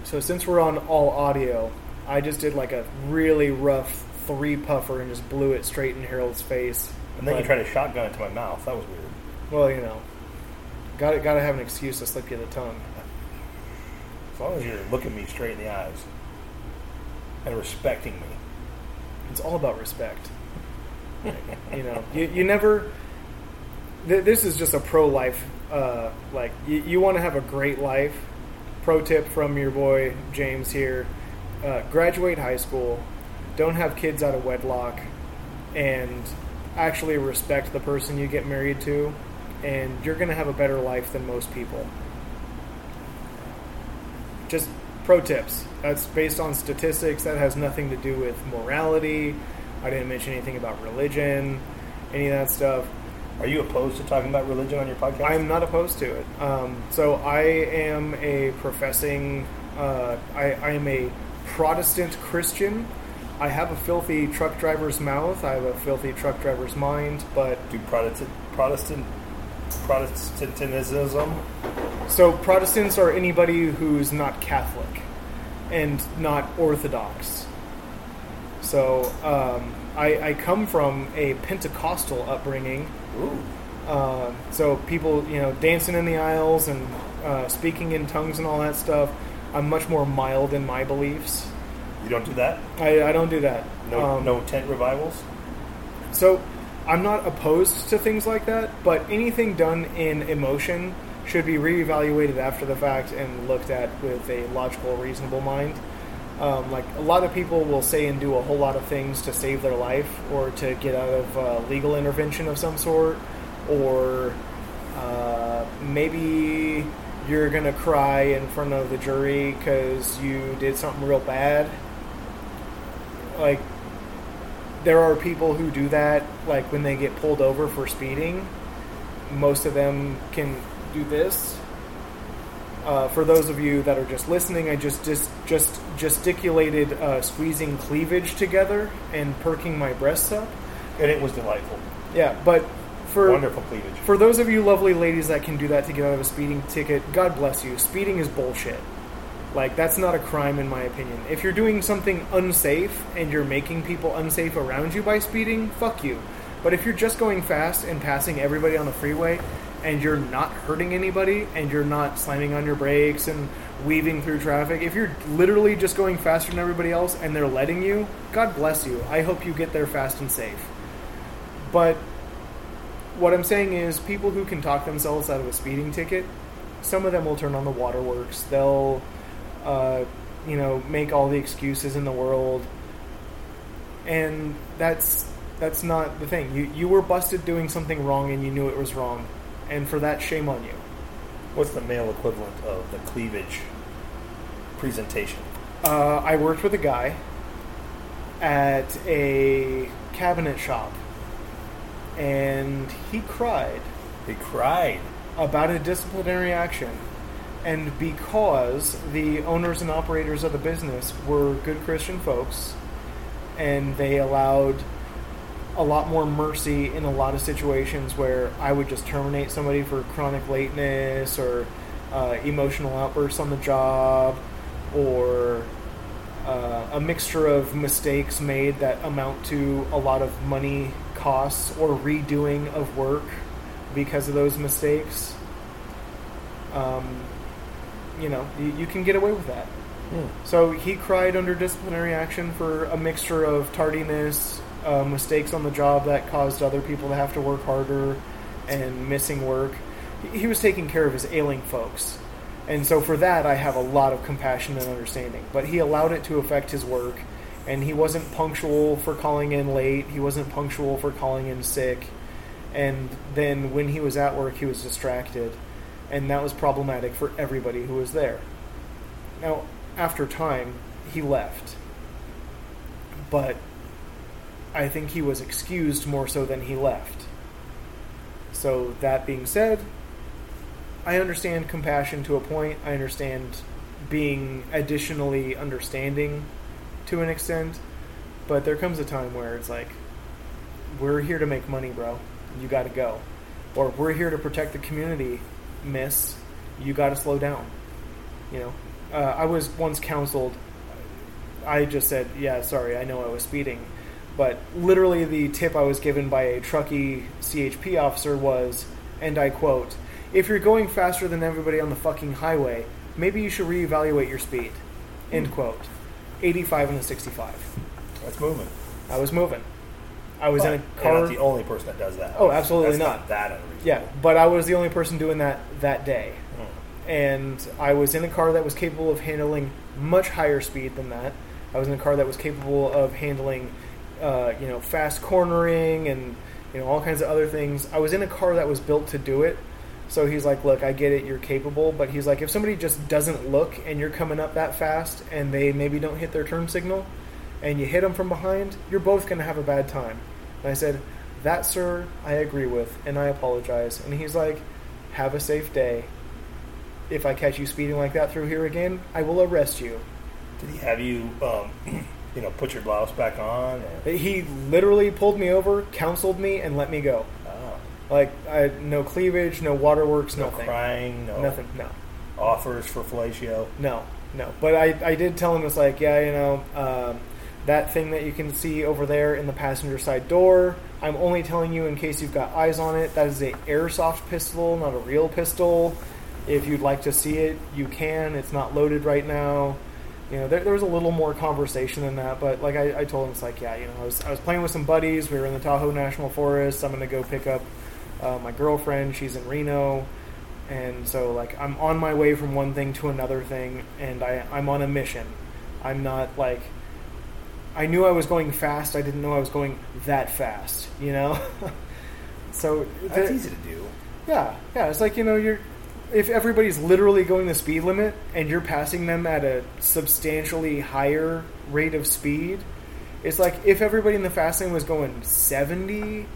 So since we're on all audio, I just did like a really rough three puffer and just blew it straight in Harold's face. and then you tried to shotgun it to my mouth. That was weird. Well, you know, got to got to have an excuse to slip you the tongue. As long as you're looking me straight in the eyes and respecting me. It's all about respect. You know, you, you never. Th- this is just a pro life. Uh, like you, you want to have a great life. Pro tip from your boy James here: uh, graduate high school, don't have kids out of wedlock, and actually respect the person you get married to, and you're going to have a better life than most people. Just pro tips. That's based on statistics. That has nothing to do with morality. I didn't mention anything about religion, any of that stuff. Are you opposed to talking about religion on your podcast? I'm not opposed to it. Um, so I am a professing, uh, I, I am a Protestant Christian. I have a filthy truck driver's mouth. I have a filthy truck driver's mind. But Do Protestant, Protestant, Protestantism? so Protestants are anybody who's not Catholic and not Orthodox. So um, I, I come from a Pentecostal upbringing. Ooh. Uh, so people, you know, dancing in the aisles and uh, speaking in tongues and all that stuff. I'm much more mild in my beliefs. You don't do that? I, I don't do that. No, Um, no tent revivals? So I'm not opposed to things like that, but anything done in emotion should be reevaluated after the fact and looked at with a logical, reasonable mind. Um, like a lot of people will say and do a whole lot of things to save their life or to get out of uh, legal intervention of some sort, or uh, maybe you're gonna cry in front of the jury because you did something real bad. Like there are people who do that like when they get pulled over for speeding most of them can do this uh, for those of you that are just listening i just just, just gesticulated uh, squeezing cleavage together and perking my breasts up And it was delightful. yeah but for Wonderful cleavage. for those of you lovely ladies that can do that to get out of a speeding ticket god bless you speeding is bullshit like that's not a crime in my opinion. If you're doing something unsafe and you're making people unsafe around you by speeding, fuck you. But if you're just going fast and passing everybody on the freeway and you're not hurting anybody and you're not slamming on your brakes and weaving through traffic, if you're literally just going faster than everybody else and they're letting you, God bless you. I hope you get there fast and safe. But what I'm saying is people who can talk themselves out of a speeding ticket, some of them will turn on the waterworks. They'll uh, you know, make all the excuses in the world, and that's that's not the thing. You you were busted doing something wrong, and you knew it was wrong, and for that, shame on you. What's the male equivalent of the cleavage presentation? Uh, I worked with a guy at a cabinet shop, and he cried He cried. about a disciplinary action. And because the owners and operators of the business were good Christian folks, and they allowed a lot more mercy in a lot of situations where I would just terminate somebody for chronic lateness or uh, emotional outbursts on the job or uh, a mixture of mistakes made that amount to a lot of money costs or redoing of work because of those mistakes. Um, you know, you, you can get away with that. So he cried under disciplinary action for a mixture of tardiness, uh, mistakes on the job that caused other people to have to work harder, and missing work. He- He was taking care of his ailing folks. And so for that, I have a lot of compassion and understanding. But he allowed it to affect his work, and he wasn't punctual for calling in late, he wasn't punctual for calling in sick. And then when he was at work, he was distracted. And that was problematic for everybody who was there. Now, after time, he left. But I think he was excused more so than he left. So, that being said, I understand compassion to a point. I understand being additionally understanding to an extent. But there comes a time where it's like, we're here to make money, bro. You got to go. Or we're here to protect the community, miss. You got to slow down. You know, uh, I was once counseled. I just said, "Yeah, sorry, I know I was speeding," but literally the tip I was given by a Truckee CHP officer was, and I quote, "If you're going faster than everybody on the fucking highway, maybe you should reevaluate your speed." End quote. 85 and a 65. That's movement. I was moving. I was But in a you're car. not the only person that does that. Oh, absolutely That's not. that unreasonable. Yeah, but I was the only person doing that that day. Hmm. And I was in a car that was capable of handling much higher speed than that. I was in a car that was capable of handling, uh, you know, fast cornering and you know all kinds of other things. I was in a car that was built to do it. So he's like, "Look, I get it, you're capable, but he's like, if somebody just doesn't look and you're coming up that fast and they maybe don't hit their turn signal, and you hit them from behind, you're both going to have a bad time." And I said, "That, sir, I agree with, and I apologize." And he's like, "Have a safe day. If I catch you speeding like that through here again, I will arrest you." Did he have you, um, <clears throat> you know, put your blouse back on? Or, He literally pulled me over, counseled me, and let me go. oh, Like, I, no cleavage, no waterworks, no nothing. crying, no Nothing, no. offers for fellatio. No, no. But I, I did tell him it's like, yeah, you know, um, that thing that you can see over there in the passenger side door. I'm only telling you in case you've got eyes on it. That is a airsoft pistol, not a real pistol. If you'd like to see it, you can. It's not loaded right now. You know, there, there was a little more conversation than that, but like I, I told him, it's like, yeah, you know, I was, I was playing with some buddies. We were in the Tahoe National Forest. I'm going to go pick up uh, my girlfriend. She's in Reno. And so, like, I'm on my way from one thing to another thing, and I, I'm on a mission. I'm not like. I knew I was going fast. I didn't know I was going that fast. You know. <laughs> so That's the- easy to do. yeah, yeah. It's like you know, you're if everybody's literally going the speed limit and you're passing them at a substantially higher rate of speed, it's like if everybody in the fast lane was going seventy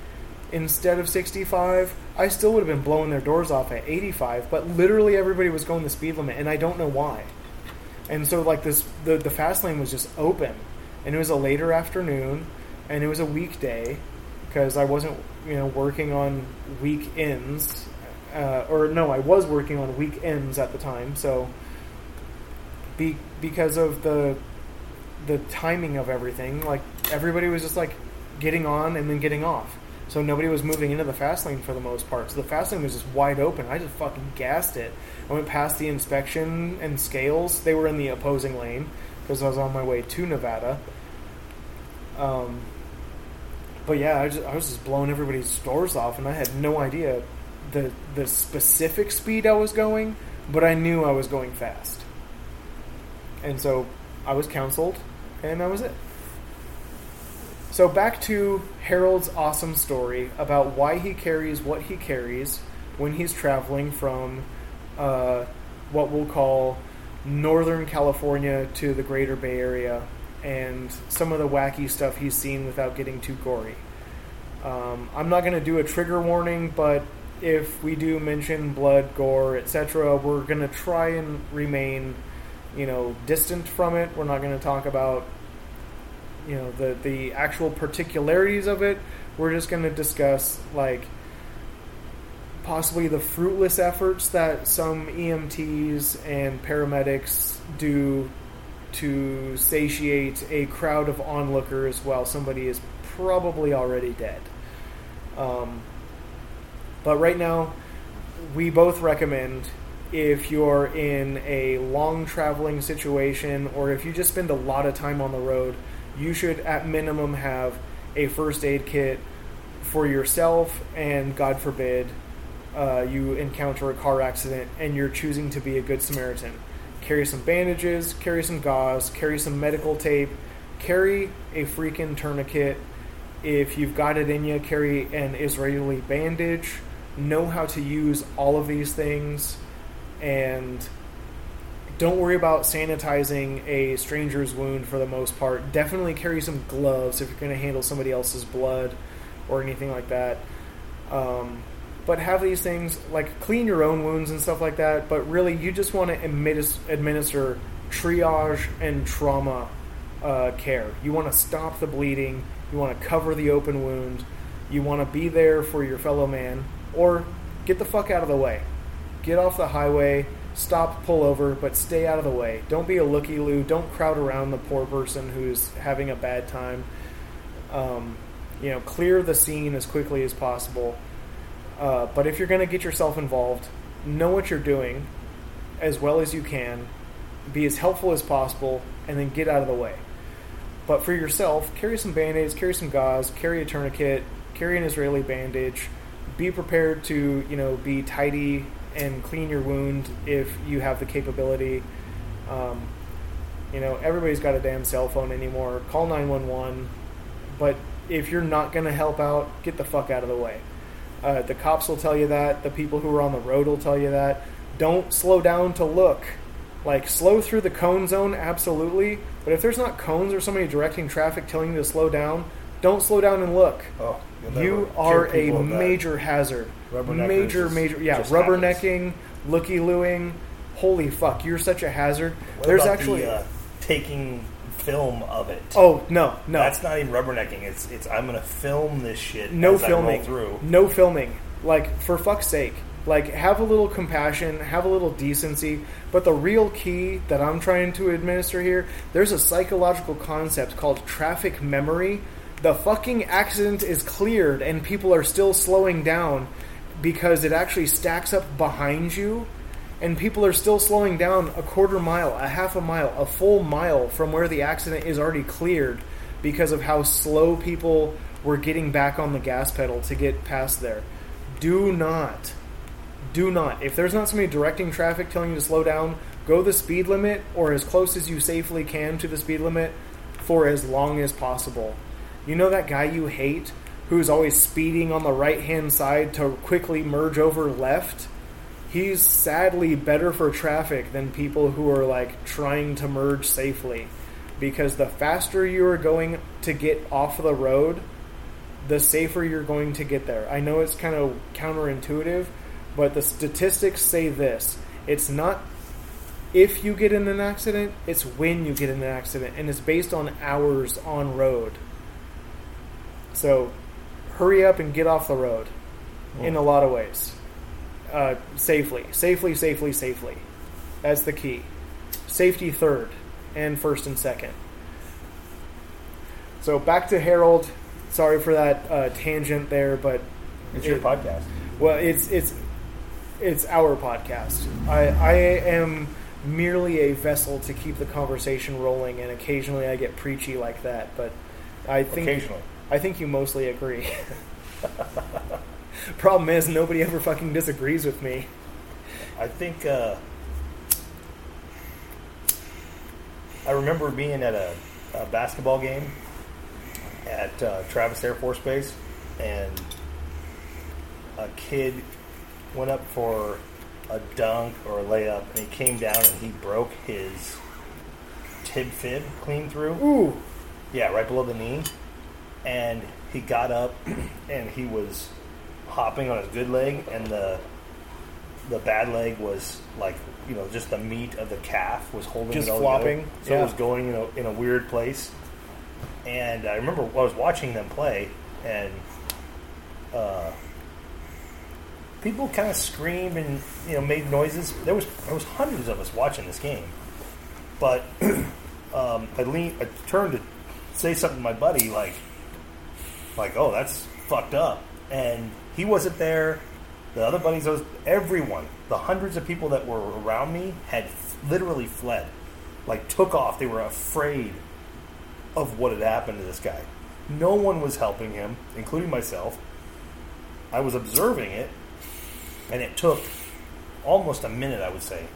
instead of sixty-five, I still would have been blowing their doors off at eighty-five. But literally everybody was going the speed limit, and I don't know why. And so like this, the the fast lane was just open, and it was a later afternoon, and it was a weekday because I wasn't, you know, working on weekends, uh, or no, I was working on weekends at the time. So, be because of the the timing of everything, like everybody was just like getting on and then getting off. So nobody was moving into the fast lane for the most part. So the fast lane was just wide open. I just fucking gassed it. I went past the inspection and scales. They were in the opposing lane because I was on my way to Nevada. Um, but yeah, I, just, I was just blowing everybody's doors off, and I had no idea the the specific speed I was going, but I knew I was going fast. And so I was counseled, and that was it. So back to Harold's awesome story about why he carries what he carries when he's traveling from uh, what we'll call Northern California to the Greater Bay Area, and some of the wacky stuff he's seen without getting too gory. Um, I'm not going to do a trigger warning, but if we do mention blood, gore, etc., we're going to try and remain, you know, distant from it. We're not going to talk about, you know, the the actual particularities of it. We're just going to discuss like possibly the fruitless efforts that some EMTs and paramedics do to satiate a crowd of onlookers while somebody is probably already dead. Um, but right now, we both recommend if you're in a long traveling situation or if you just spend a lot of time on the road, you should at minimum have a first aid kit for yourself and God forbid uh, you encounter a car accident and you're choosing to be a good Samaritan. Carry some bandages, carry some gauze, carry some medical tape, carry a freaking tourniquet. If you've got it in you, carry an Israeli bandage. Know how to use all of these things and don't worry about sanitizing a stranger's wound for the most part. Definitely carry some gloves if you're going to handle somebody else's blood or anything like that. Um, but have these things like clean your own wounds and stuff like that. But really, you just want to adminis- administer triage and trauma uh, care. You want to stop the bleeding. You want to cover the open wound. You want to be there for your fellow man, or get the fuck out of the way. Get off the highway. Stop, pull over, but stay out of the way. Don't be a looky loo. Don't crowd around the poor person who's having a bad time. Um, you know, clear the scene as quickly as possible. Uh, but if you're going to get yourself involved, know what you're doing as well as you can, be as helpful as possible, and then get out of the way. But for yourself, carry some band aids, carry some gauze, carry a tourniquet, carry an Israeli bandage. Be prepared to, you know, be tidy and clean your wound if you have the capability. Um, you know, everybody's got a damn cell phone anymore. Call 911. But if you're not going to help out, get the fuck out of the way. Uh, the cops will tell you that. The people who are on the road will tell you that. Don't slow down to look. Like, slow through the cone zone, absolutely. But if there's not cones or somebody directing traffic telling you to slow down, don't slow down and look. Oh, You are a people of that. major hazard. Major, major. Yeah, rubbernecking, looky looing. Holy fuck, you're such a hazard. What There's actually. the, uh, taking film of it. oh, no, no. That's not even rubbernecking. It's it's I'm gonna film this shit. no as I roll filming through. no filming like for fuck's sake like have a little compassion have a little decency but the real key that i'm trying to administer here there's a psychological concept called traffic memory the fucking accident is cleared and people are still slowing down because it actually stacks up behind you and people are still slowing down a quarter mile, a half a mile, a full mile from where the accident is already cleared because of how slow people were getting back on the gas pedal to get past there. Do not, do not. If there's not somebody directing traffic telling you to slow down, go the speed limit or as close as you safely can to the speed limit for as long as possible. You know that guy you hate who's always speeding on the right hand side to quickly merge over left? He's sadly better for traffic than people who are like trying to merge safely. Because the faster you are going to get off the road, the safer you're going to get there. I know it's kind of counterintuitive, but the statistics say this it's not if you get in an accident, it's when you get in an accident, and it's based on hours on road. So, hurry up and get off the road in a lot of ways. Uh, safely, safely, safely, safely. That's the key. Safety third, and first and second. So back to Harold. Sorry for that uh, tangent there, but It's your podcast. well, it's it's it's our podcast. I I am merely a vessel to keep the conversation rolling, and occasionally I get preachy like that. But I think Occasionally. I think you mostly agree. <laughs> Problem is, nobody ever fucking disagrees with me. I think uh, I remember being at a, a basketball game at uh, Travis Air Force Base, and a kid went up for a dunk or a layup, and he came down and he broke his tib fib clean through. Ooh, Yeah, right below the knee. And he got up <clears throat> and he was hopping on his good leg and the the bad leg was like you know just the meat of the calf was holding Just it all flopping, together. So yeah. it was going in a, in a weird place. And I remember I was watching them play and uh, people kind of screamed and you know made noises. There was there was hundreds of us watching this game, but <clears throat> um, I lean, I turned to say something to my buddy like, like, oh, that's fucked up, and he wasn't there. The other buddies, those everyone, the hundreds of people that were around me had literally fled, like took off. They were afraid of what had happened to this guy. No one was helping him, including myself. I was observing it, and it took almost a minute, I would say,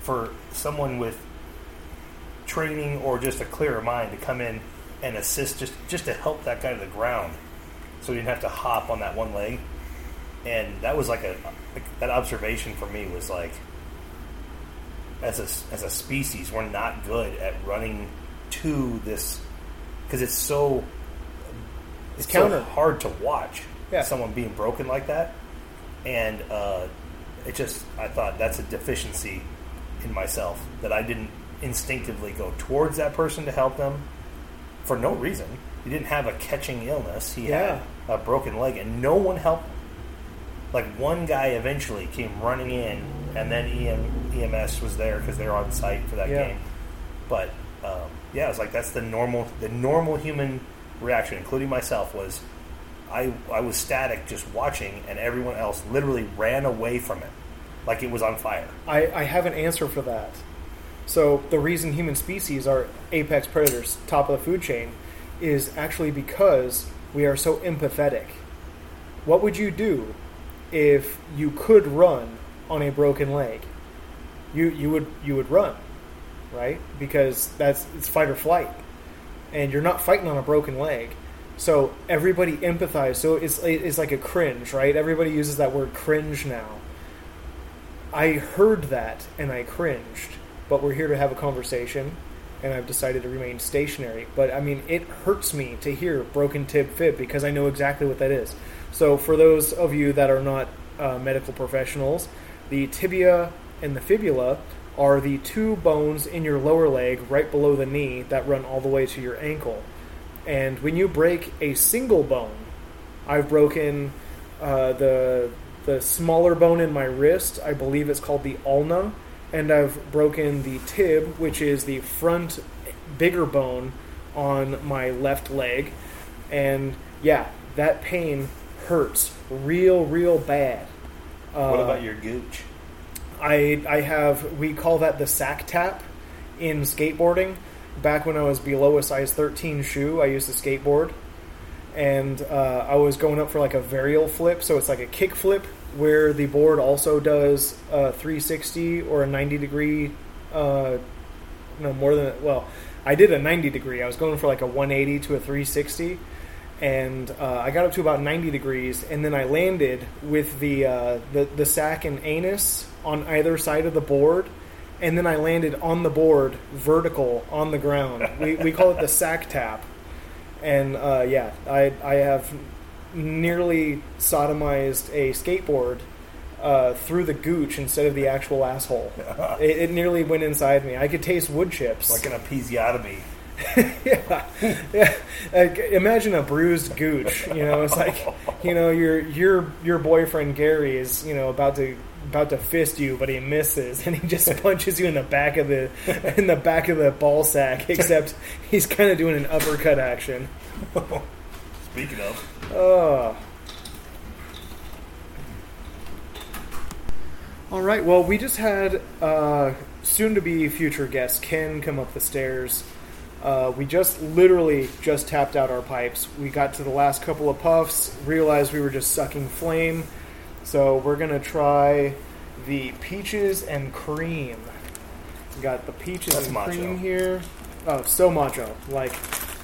for someone with training or just a clearer mind to come in and assist just just to help that guy to the ground so he didn't have to hop on that one leg and that was like a like that observation for me was like as a as a species we're not good at running to this because it's so it's counter. so hard to watch Yeah. someone being broken like that and uh, it just I thought that's a deficiency in myself that I didn't instinctively go towards that person to help them for no reason. He didn't have a catching illness. He Yeah. had a broken leg, and no one helped. him. Like one guy eventually came running in, and then EM, EMS was there because they were on site for that Yeah. game. But um, yeah, it's like that's the normal the normal human reaction, including myself, was I I was static just watching, and everyone else literally ran away from it, like it was on fire. I, I have an answer for that. So the reason human species are apex predators, top of the food chain, is actually because we are so empathetic. What would you do if you could run on a broken leg? You you would you would run, right? Because that's it's fight or flight, and you're not fighting on a broken leg. So everybody empathizes. So it's it's like a cringe, right? Everybody uses that word cringe now. I heard that and I cringed, but we're here to have a conversation, and I've decided to remain stationary. But I mean, it hurts me to hear broken tib fib because I know exactly what that is. So, for those of you that are not uh, medical professionals, the tibia and the fibula are the two bones in your lower leg right below the knee that run all the way to your ankle. And when you break a single bone, I've broken uh, the the smaller bone in my wrist. I believe it's called the ulna, and I've broken the tib, which is the front bigger bone on my left leg. And yeah, that pain hurts real, real bad. Uh, what about your gooch? I I have we call that the sack tap in skateboarding. Back when I was below a size 13 shoe, I used to skateboard, and uh, I was going up for like a varial flip, so it's like a kick flip where the board also does a 360 or a 90 degree. Uh, no more than well, I did a 90 degree. I was going for like a 180 to a 360 and uh, I got up to about 90 degrees, and then I landed with the, uh, the the sack and anus on either side of the board, and then I landed on the board vertical on the ground. we, we call it the sack tap, and uh, yeah, I I have nearly sodomized a skateboard. Uh, through the gooch instead of the actual asshole. <laughs> It, it nearly went inside me. I could taste wood chips. Like an episiotomy. <laughs> yeah, yeah. Like, imagine a bruised gooch. You know, it's like <laughs> you know your your your boyfriend Gary is you know about to about to fist you, but he misses, and he just punches you in the back of the in the back of the ball sack. Except he's kind of doing an uppercut action. Speaking of, Oh. All right. Well, we just had uh, soon-to-be future guest Ken come up the stairs. Uh, we just literally just tapped out our pipes. We got to the last couple of puffs, realized we were just sucking flame. So we're gonna try the peaches and cream. We got the peaches That's and macho. cream here. Oh, so macho! Like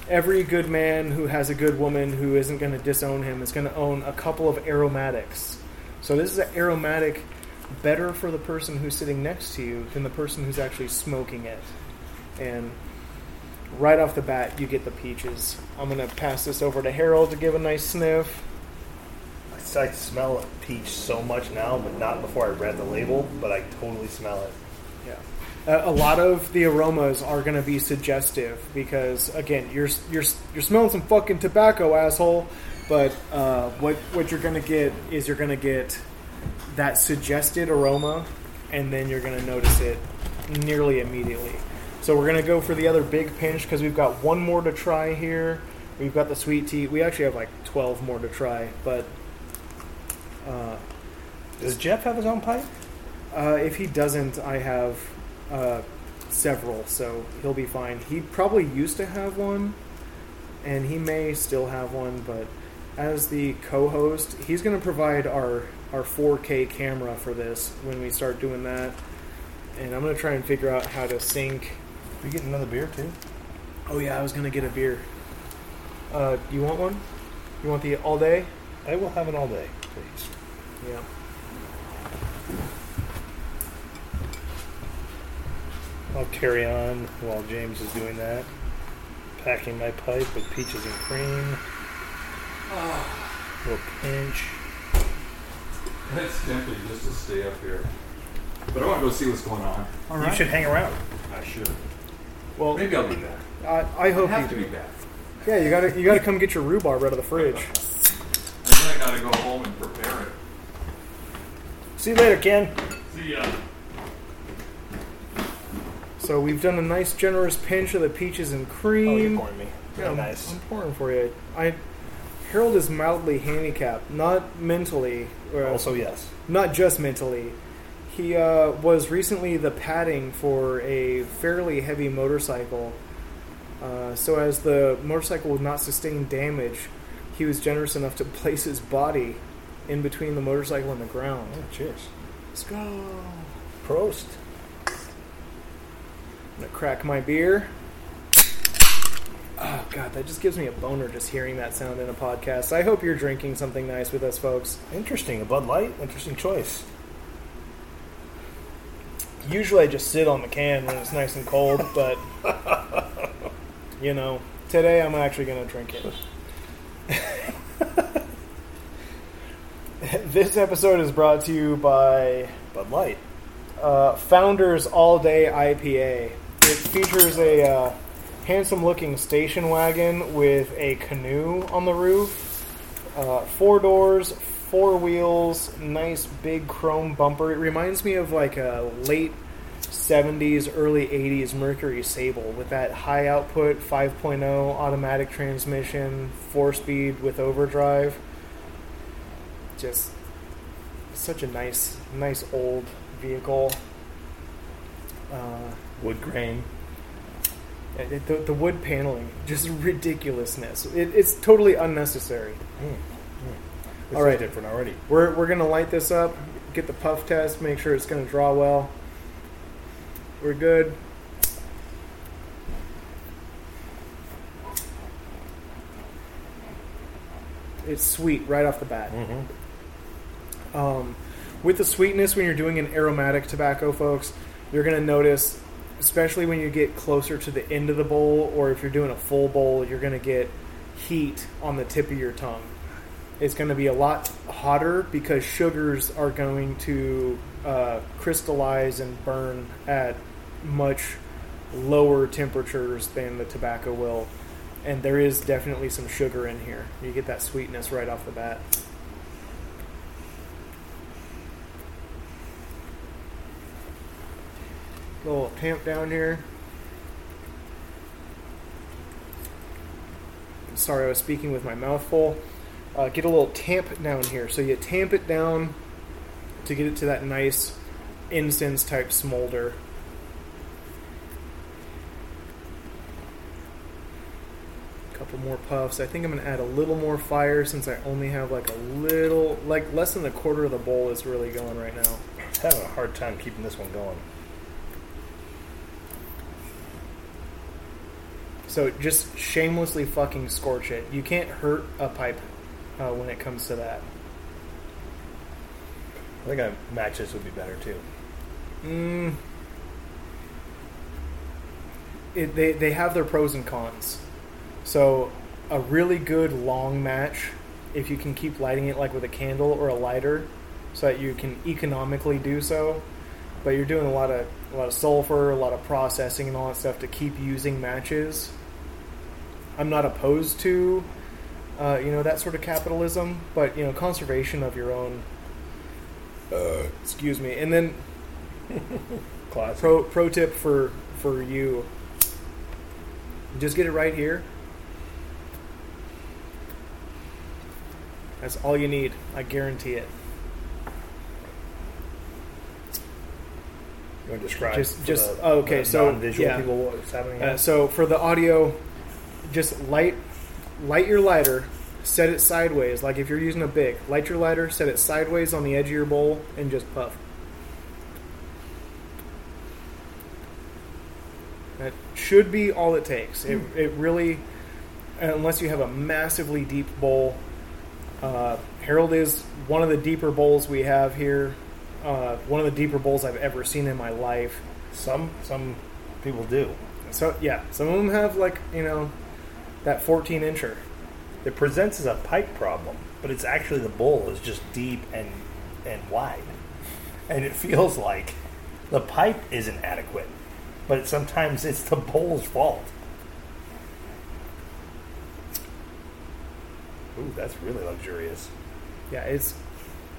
every good man who has a good woman who isn't going to disown him is going to own a couple of aromatics. So this is an aromatic better for the person who's sitting next to you than the person who's actually smoking it. And right off the bat, you get the peaches. I'm going to pass this over to Harold to give a nice sniff. I smell peach so much now, but not before I read the label. But I totally smell it. A, a lot of the aromas are going to be suggestive because again, you're you're you're smelling some fucking tobacco, asshole. But uh, what what you're going to get is you're going to get that suggested aroma, and then you're going to notice it nearly immediately. So we're going to go for the other big pinch because we've got one more to try here. We've got the sweet tea. We actually have like 12 more to try, but uh, Does Jeff have his own pipe? uh, if he doesn't, I have uh, several, so he'll be fine. He probably used to have one, and he may still have one, but as the co-host, he's going to provide our our 4K camera for this when we start doing that, and I'm going to try and figure out how to sync. We get another beer too. Oh yeah, I was going to get a beer. Uh, do you want one? You want the all day? I will have it all day, please. Yeah. I'll carry on while James is doing that. Packing my pipe with peaches and cream. Ah. little pinch. It's tempting just to stay up here. But I want to go see what's going on. All You should hang around. I should. Well, Maybe I'll be back. I, I I hope have you to do. be back. Yeah, you gotta you gotta come get your rhubarb out of the fridge. <laughs> And then I gotta go home and prepare it. See you later, Ken. See ya. So we've done a nice generous pinch of the peaches and cream. Oh, you're pouring me. Very nice. I'm pouring for you. I Harold is mildly handicapped, not mentally, or Also, yes. not just mentally. He uh, was recently the padding for a fairly heavy motorcycle. Uh, so as the motorcycle would not sustain damage, he was generous enough to <laughs> place his body in between the motorcycle and the ground. Oh, cheers. Let's go. Prost. I'm gonna crack my beer. Oh god, that just gives me a boner just hearing that sound in a podcast. I hope you're drinking something nice with us, folks. Interesting. A Bud Light. Interesting choice. Usually I just sit on the can when it's nice and cold, <laughs> but you know, today I'm actually gonna drink it. <laughs> this episode is brought to you by Bud Light. uh, Founders All Day IPA. It features a uh, handsome looking station wagon with a canoe on the roof, uh, four doors, four wheels, nice big chrome bumper. It reminds me of like a late 70s, early 80s Mercury Sable with that high output 5.0 automatic transmission, four speed with overdrive. Just such a nice, nice old vehicle. Uh, Wood grain. it- it- the, the wood paneling, just <laughs> ridiculousness. It, it's totally unnecessary. This All is right. different already. We're, we're going to light this up, get the puff test, make sure it's going to draw well. We're good. It's sweet right off the bat. Mm-hmm. Um, with the sweetness, when you're doing an aromatic tobacco, folks, you're going to notice, especially when you get closer to the end of the bowl, or if you're doing a full bowl, you're going to get heat on the tip of your tongue. It's going to be a lot hotter because sugars are going to uh, crystallize and burn at much lower temperatures than the tobacco will. And there is definitely some sugar in here. You get that sweetness right off the bat. Little tamp down here. Sorry, I was speaking with my mouth full. Uh, get a little tamp down here. So you tamp it down to get it to that nice incense type smolder. A Couple more puffs. I think I'm going to add a little more fire since I only have like a little, like less than a quarter of the bowl is really going right now. I'm having a hard time keeping this one going. So just shamelessly fucking scorch it. You can't hurt a pipe uh, when it comes to that. I think a matches would be better too. Mm. It, they they have their pros and cons. So a really good long match, if you can keep lighting it like with a candle or a lighter, so that you can economically do so. But you're doing a lot of a lot of sulfur, a lot of processing, and all that stuff to keep using matches. I'm not opposed to, uh, you know, that sort of capitalism, but you know, conservation of your own. excuse me, and then <laughs> Classic. pro pro tip for for you just get it right here that's all you need i guarantee it You want to describe Just- just- oh, okay, so, yeah. people what's happening? uh, so for the audio just light light your lighter set it sideways. Like if you're using a big light your lighter set it sideways on the edge of your bowl and just puff. That should be all it takes. It, it really unless you have a massively deep bowl uh, harold is one of the deeper bowls we have here uh, one of the deeper bowls i've ever seen in my life. Some some people do. so yeah some of them have like you know that 14 incher It presents as a pipe problem, but it's actually the bowl is just deep and and wide, and it feels like the pipe isn't adequate, but sometimes it's the bowl's fault. Ooh, that's really luxurious. Yeah, it's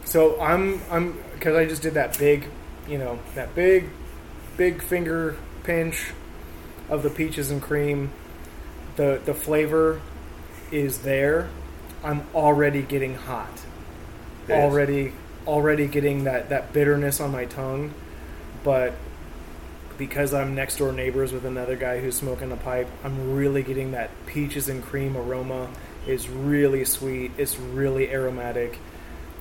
so I'm I'm because I just did that big, you know, that big, big finger pinch of the peaches and cream. The the flavor is there. I'm already getting hot. It is. already already getting that that bitterness on my tongue, but because I'm next door neighbors with another guy who's smoking a pipe, I'm really getting that peaches and cream aroma. It's really sweet. It's really aromatic.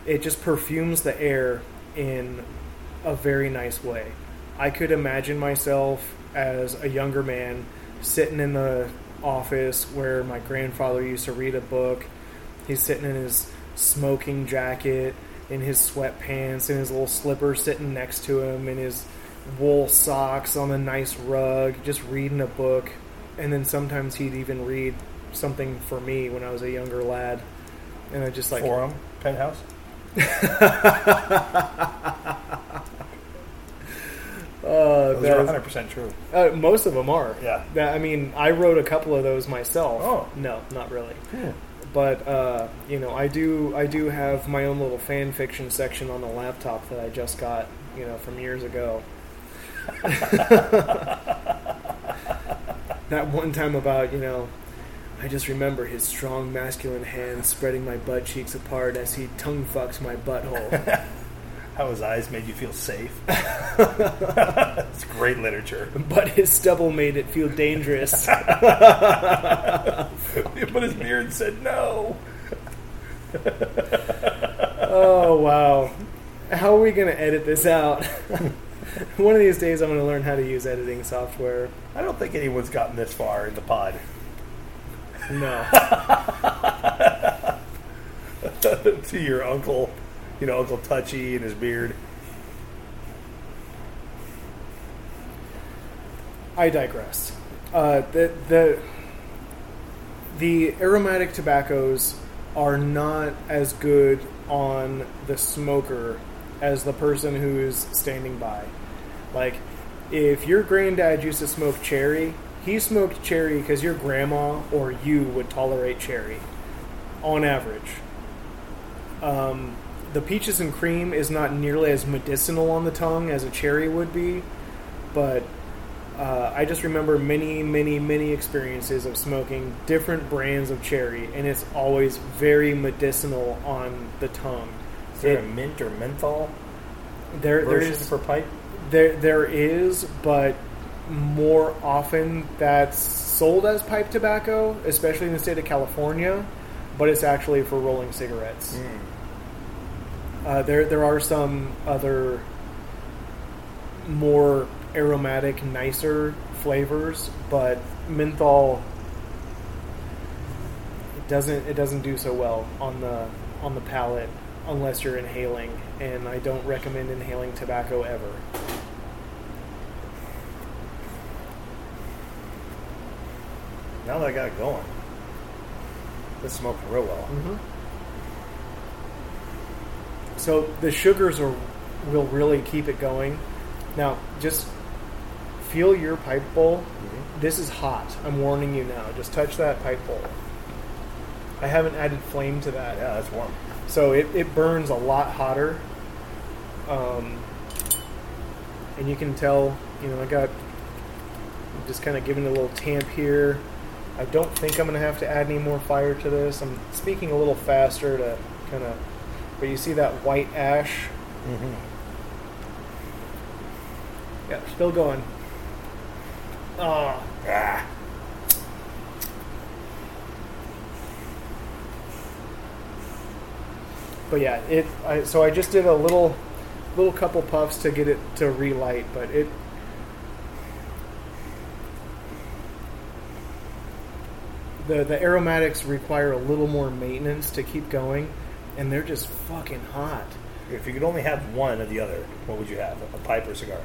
It just perfumes the air in a very nice way. I could imagine myself as a younger man sitting in the office where my grandfather used to read a book. He's sitting in his smoking jacket, in his sweatpants, in his little slippers sitting next to him, in his wool socks on a nice rug, just reading a book. And then sometimes he'd even read something for me when I was a younger lad. And I just like Forum penthouse. <laughs> uh, Those are 100 percent true. Uh, most of them are. Yeah. That, I mean, I wrote a couple of those myself. Oh. No, not really. But uh, you know, I do. I do have my own little fan fiction section on the laptop that I just got. You know, from years ago. <laughs> that one time about you know. I just remember his strong masculine hands spreading my butt cheeks apart as he tongue fucks my butthole. <laughs> How his eyes made you feel safe. <laughs> it's great literature. But his stubble made it feel dangerous. <laughs> Put his beard said no. oh wow! How are we gonna edit this out? <laughs> One of these days, I'm gonna learn how to use editing software. I don't think anyone's gotten this far in the pod. No. to your uncle, you know, Uncle Touchy and his beard. I digress. Uh, the the the aromatic tobaccos are not as good on the smoker as the person who is standing by. Like, if your granddad used to smoke cherry, he smoked cherry because your grandma or you would tolerate cherry, on average. Um, the peaches and cream is not nearly as medicinal on the tongue as a cherry would be, but uh, I just remember many, many, many experiences of smoking different brands of cherry, and it's always very medicinal on the tongue. Is there It- a mint or menthol There, there is for pipe? there, there is, but more often that's sold as pipe tobacco, especially in the state of California. But it's actually for rolling cigarettes. Uh, there, there are some other more aromatic, nicer flavors, but menthol it doesn't it doesn't do so well on the on the palate unless you're inhaling, and I don't recommend inhaling tobacco ever. Now that I got it going, this is smoking real well. Mm-hmm. So the sugars are will really keep it going. Now, just feel your pipe bowl. This is hot. I'm warning you now. Just touch that pipe bowl. I haven't added flame to that. Yeah, that's warm. So it, it burns a lot hotter. Um, and you can tell, you know, I got I'm just kind of giving it a little tamp here. I don't think I'm going to have to add any more fire to this. I'm speaking a little faster to kind of, but you see that white ash? Mm-hmm. Yeah, still going. Ah, Ah. but yeah, it. I, so I just did a little, little couple puffs to get it to relight, but it. The the aromatics require a little more maintenance to keep going, and they're just fucking hot. If you could only have one or the other, what would you have? A pipe or cigar?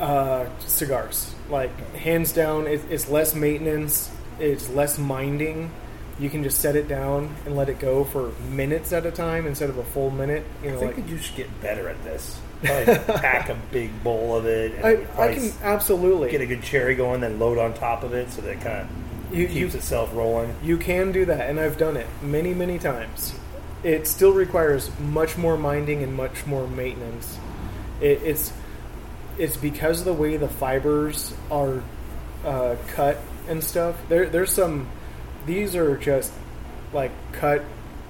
Uh, cigars, like hands down, it, it's less maintenance, it's less minding. You can just set it down and let it go for minutes at a time instead of a full minute. You I know, think like that you should get better at this. <laughs> Pack a big bowl of it. And I, I can absolutely get a good cherry going, then load on top of it so that it kind of You- keeps you- itself rolling. You can do that, and I've done it many, many times. It still requires much more minding and much more maintenance. It, it's it's because of the way the fibers are uh, cut and stuff. There, there's some. These are just like cut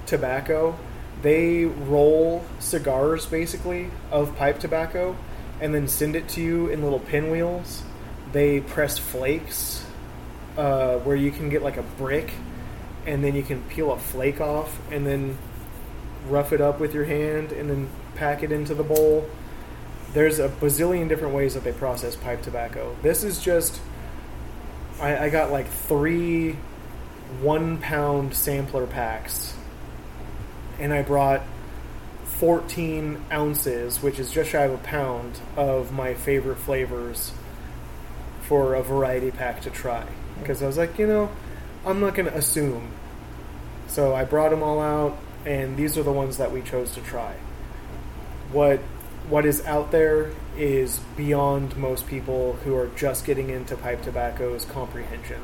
tobacco. They roll cigars basically of pipe tobacco, and then send it to you in little pinwheels. They press flakes uh, where you can get like a brick and then you can peel a flake off and then rough it up with your hand and then pack it into the bowl. There's a bazillion different ways that they process pipe tobacco. This is just, I, I got like three one pound sampler packs and I brought 14 ounces, which is just shy of a pound, of my favorite flavors for a variety pack to try. Hmm. Because I was like, you know, I'm not going to assume. So I brought them all out, and these are the ones that we chose to try. What what is out there is beyond most people who are just getting into pipe tobacco's comprehension.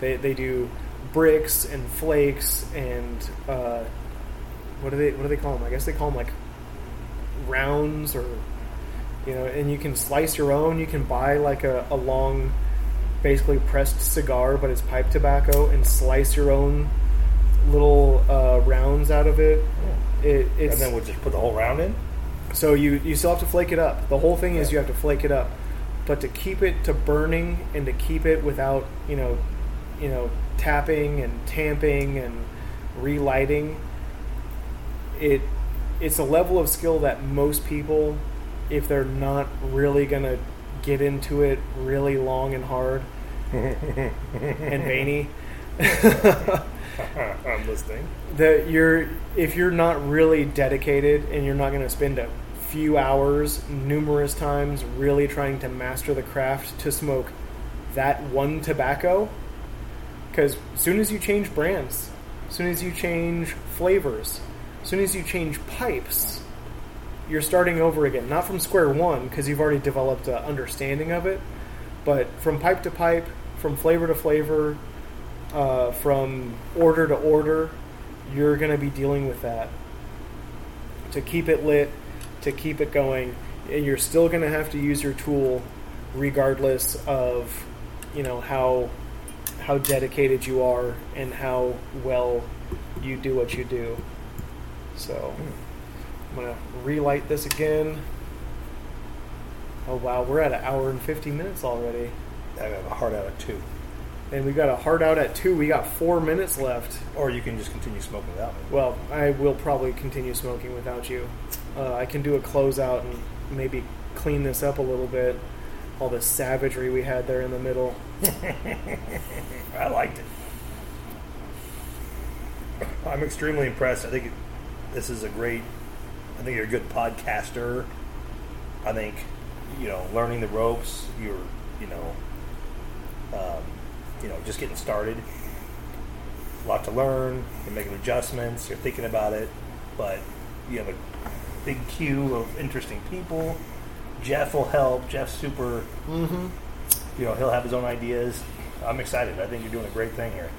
They they do bricks and flakes and uh, what do they what do they call them? I guess they call them like rounds or you know, and you can slice your own. You can buy like a, a long, basically pressed cigar, but it's pipe tobacco, and slice your own little uh, rounds out of it. It it's and then we'll just put the whole round in. So you you still have to flake it up. The whole thing is you have to flake it up, but to keep it to burning and to keep it without you know, you know, tapping and tamping and relighting, it it's a level of skill that most people, if they're not really gonna get into it really long and hard <laughs> and veiny, <laughs> <laughs> I'm listening. that you're if you're not really dedicated and you're not going to spend a few hours numerous times really trying to master the craft to smoke that one tobacco because as soon as you change brands as soon as you change flavors as soon as you change pipes you're starting over again not from square one because you've already developed an understanding of it but from pipe to pipe from flavor to flavor uh, from order to order, you're going to be dealing with that. To keep it lit, to keep it going, and you're still going to have to use your tool, regardless of, you know how how dedicated you are and how well you do what you do. So, I'm going to relight this again. Oh wow, we're at an hour and 50 minutes already. I have a heart out at two. And we got a hard out at two. We got four minutes left. Or you can just continue smoking without me. Well, I will probably continue smoking without you. Uh, I can do a closeout and maybe clean this up a little bit. All the savagery we had there in the middle. <laughs> I liked it. I'm extremely impressed. I think this is a great. I think you're a good podcaster. I think you know learning the ropes. You're you know um, you know just getting started. A lot to learn. You're making adjustments. You're thinking about it, but you have a big queue of interesting people. Jeff will help. Jeff's super. Mm-hmm. You know he'll have his own ideas. I'm excited. I think you're doing a great thing here.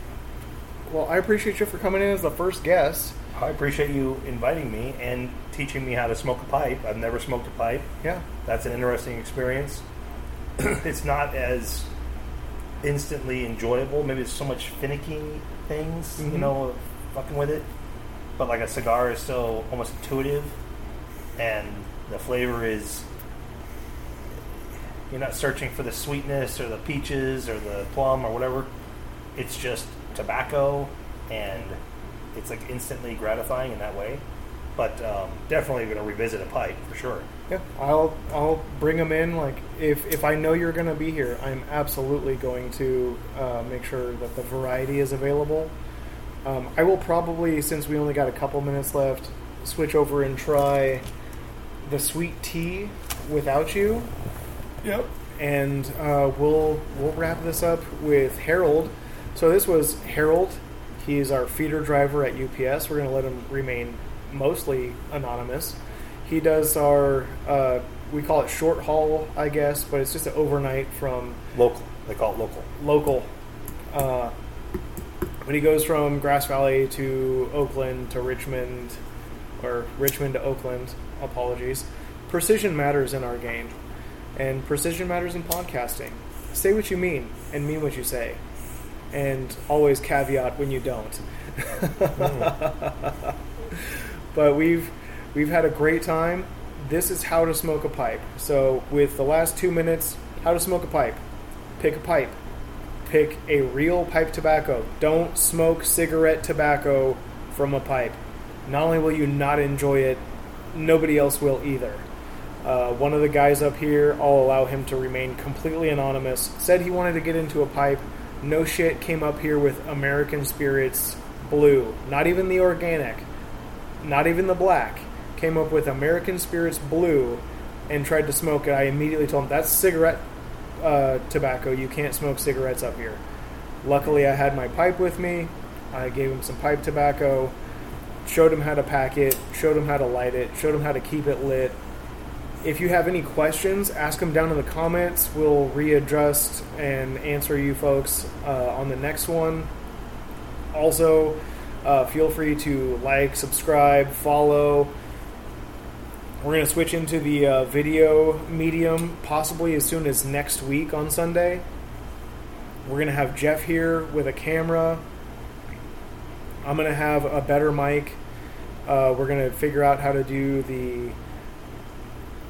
Well, I appreciate you for coming in as the first guest. I appreciate you inviting me and teaching me how to smoke a pipe. I've never smoked a pipe. Yeah. That's an interesting experience. <clears throat> it's not as instantly enjoyable. Maybe it's so much finicky things, you Mhm. know, fucking with it. But like a cigar is so almost intuitive, and the flavor is. You're not searching for the sweetness or the peaches or the plum or whatever. It's just tobacco, and it's like instantly gratifying in that way. But um, definitely going to revisit a pipe for sure. Yeah, I'll I'll bring them in. Like if if I know you're going to be here, I'm absolutely going to uh, make sure that the variety is available. Um, I will probably, since we only got a couple minutes left, switch over and try the sweet tea without you, Yep. and uh, we'll we'll wrap this up with Harold. So this was Harold. He's our feeder driver at UPS. We're going to let him remain mostly anonymous. He does our uh, we call it short haul, I guess, but it's just an overnight from Local. They call it local. local. Uh, when he goes from Grass Valley to Oakland to Richmond, or Richmond to Oakland, apologies. Precision matters in our game, and precision matters in podcasting. Say what you mean and mean what you say, and always caveat when you don't. <laughs> but we've we've had a great time. This is how to smoke a pipe. So with the last two minutes, how to smoke a pipe. Pick a pipe. Pick a real pipe tobacco. Don't smoke cigarette tobacco from a pipe. Not only will you not enjoy it, nobody else will either. Uh, one of the guys up here, I'll allow him to remain completely anonymous, said he wanted to get into a pipe. No shit came up here with American Spirits Blue. Not even the organic. Not even the black. Came up with American Spirits Blue and tried to smoke it. I immediately told him that's cigarette uh, tobacco. You can't smoke cigarettes up here. Luckily, I had my pipe with me. I gave him some pipe tobacco, showed him how to pack it, showed him how to light it, showed him how to keep it lit. If you have any questions, ask them down in the comments. We'll readjust and answer you folks uh, on the next one. Also, uh, feel free to like, subscribe, follow. We're going to switch into the uh, video medium possibly as soon as next week on Sunday. We're going to have Jeff here with a camera. I'm going to have a better mic. Uh, we're going to figure out how to do the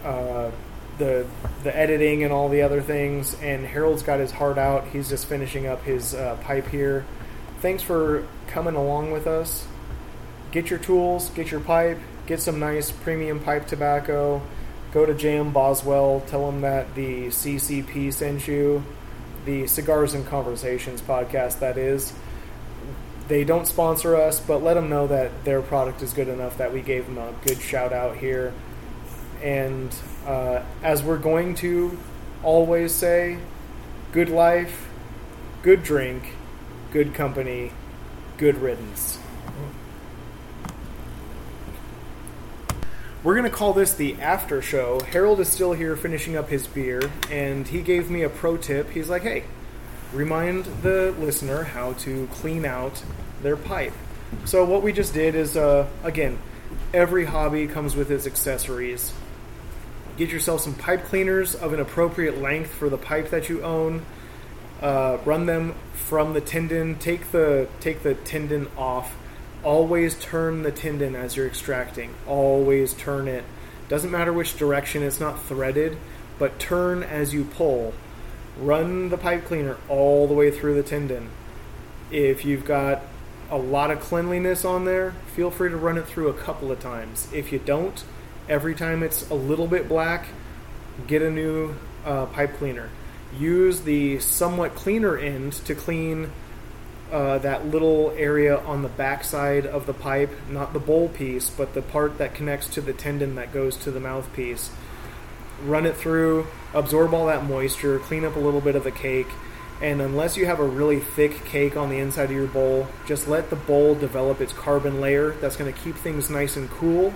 uh, the the editing and all the other things. And Harold's got his heart out. He's just finishing up his uh, pipe here. Thanks for coming along with us. Get your tools, get your pipe, get some nice premium pipe tobacco. Go to JM Boswell. Tell them that the CCP sent you. The Cigars and Conversations podcast, that is they don't sponsor us, but let them know that their product is good enough that we gave them a good shout out here. And uh, as we're going to always say, good life, good drink, good company, good riddance. We're going to call this the after show. Harold is still here finishing up his beer, and he gave me a pro tip. He's like, hey, remind the listener how to clean out their pipe. So what we just did is, uh, again, every hobby comes with its accessories. Get yourself some pipe cleaners of an appropriate length for the pipe that you own. Uh, run them from the tenon. Take the take the tenon off. Always turn the tenon as you're extracting. Always turn it. Doesn't matter which direction. It's not threaded, but turn as you pull run the pipe cleaner all the way through the tenon. If you've got a lot of cleanliness on there, feel free to run it through a couple of times. If you don't, every time it's a little bit black, get a new uh, pipe cleaner. Use the somewhat cleaner end to clean uh, that little area on the backside of the pipe, not the bowl piece, but the part that connects to the tenon that goes to the mouthpiece. Run it through, absorb all that moisture, clean up a little bit of the cake, and unless you have a really thick cake on the inside of your bowl, just let the bowl develop its carbon layer. That's going to keep things nice and cool,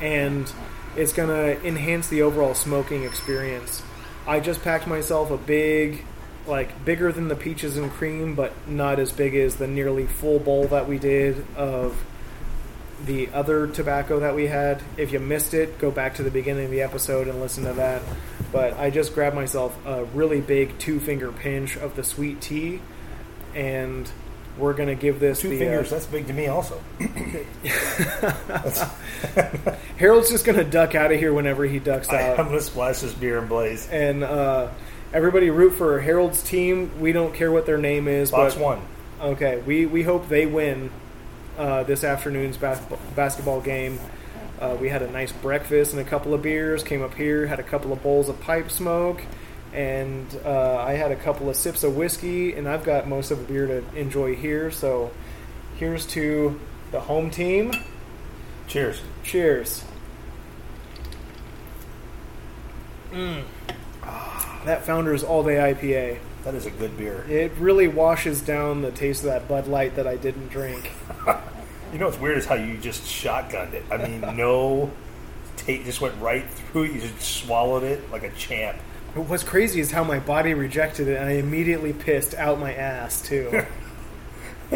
and it's going to enhance the overall smoking experience. I just packed myself a big, like bigger than the peaches and cream, but not as big as the nearly full bowl that we did of the other tobacco that we had. If you missed it, go back to the beginning of the episode and listen to that. But I just grabbed myself a really big two finger pinch of the sweet tea, and we're gonna give this Two the, fingers, Uh, that's big to me also. <laughs> <laughs> Harold's just gonna duck out of here whenever he ducks I, out. I'm going to splash this beer and blaze. and uh, everybody root for Harold's team. We don't care what their name is. Box but, one. Okay, we, we hope they win uh, this afternoon's basketball, basketball game. Uh, we had a nice breakfast and a couple of beers. Came up here, had a couple of bowls of pipe smoke, and uh, I had a couple of sips of whiskey. And I've got most of the beer to enjoy here. So here's to the home team. Cheers. Cheers. Mm. That Founders All Day IPA. That is a good beer. It really washes down the taste of that Bud Light that I didn't drink. <laughs> You know what's weird is how you just shotgunned it. I mean, no tape just went right through it. You just swallowed it like a champ. What's crazy is how my body rejected it, and I immediately pissed out my ass too. <laughs>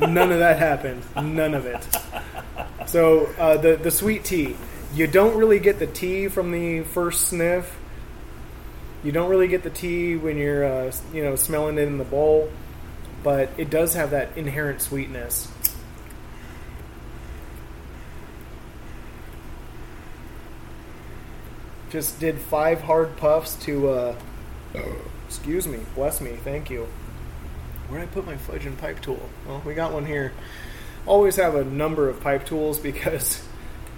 None of that happened. None of it. So uh, the the sweet tea, you don't really get the tea from the first sniff. You don't really get the tea when you're uh, you know smelling it in the bowl, but it does have that inherent sweetness. Just did five hard puffs to uh, Excuse me. Bless me. Thank you. Where did I put my fudge and pipe tool? Well, we got one here. Always have a number of pipe tools because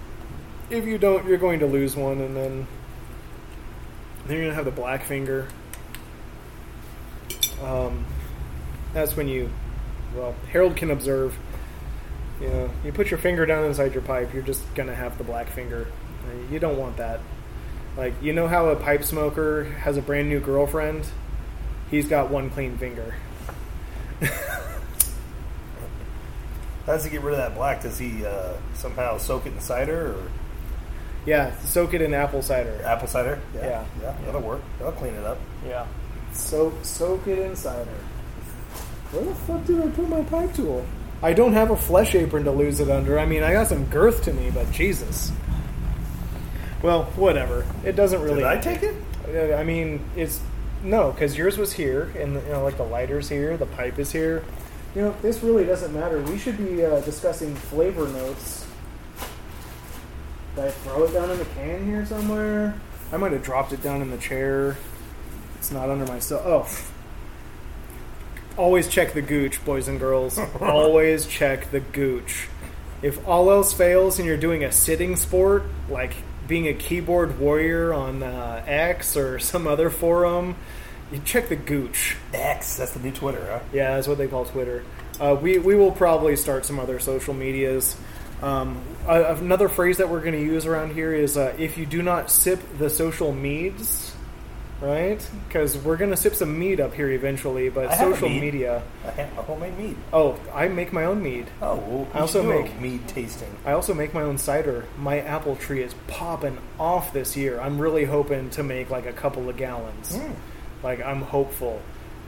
<laughs> if you don't, you're going to lose one, and then then you're gonna have the black finger. Um, that's when you, well, Harold can observe. You know, you put your finger down inside your pipe, you're just gonna have the black finger. You don't want that. Like, you know how a pipe smoker has a brand new girlfriend? He's got one clean finger. <laughs> How does he get rid of that black? Does he uh, somehow soak it in cider or Yeah, soak it in apple cider. apple cider? Yeah. yeah, that'll work. That'll clean it up. Yeah. Soak soak it in cider. Where the fuck did I put my pipe tool? I don't have a flesh apron to lose it under. I mean, I got some girth to me, but Jesus. Well, whatever. It doesn't really. Did I take it? Uh, I mean, it's no, because yours was here, and you know, like the lighter's here, the pipe is here. You know, this really doesn't matter. We should be uh, discussing flavor notes. Did I throw it down in the can here somewhere? I might have dropped it down in the chair. It's not under my so. Oh. Always check the gooch, boys and girls. <laughs> Always check the gooch. If all else fails and you're doing a sitting sport, like being a keyboard warrior on uh, X or <laughs> some other forum, you check the gooch. X, that's the new Twitter, huh? Yeah, that's what they call Twitter. Uh, we we will probably start some other social medias. Um, another phrase that we're going to use around here is uh, if you do not sip the social meads, right? Because we're going to sip some mead up here eventually, but I have social mead. media. A, ha- a homemade mead. Oh, I make my own mead. Oh, well, I also make- mead tasting. I also make my own cider. My apple tree is popping off this year. I'm really hoping to make like a couple of gallons. Mm. Like I'm hopeful.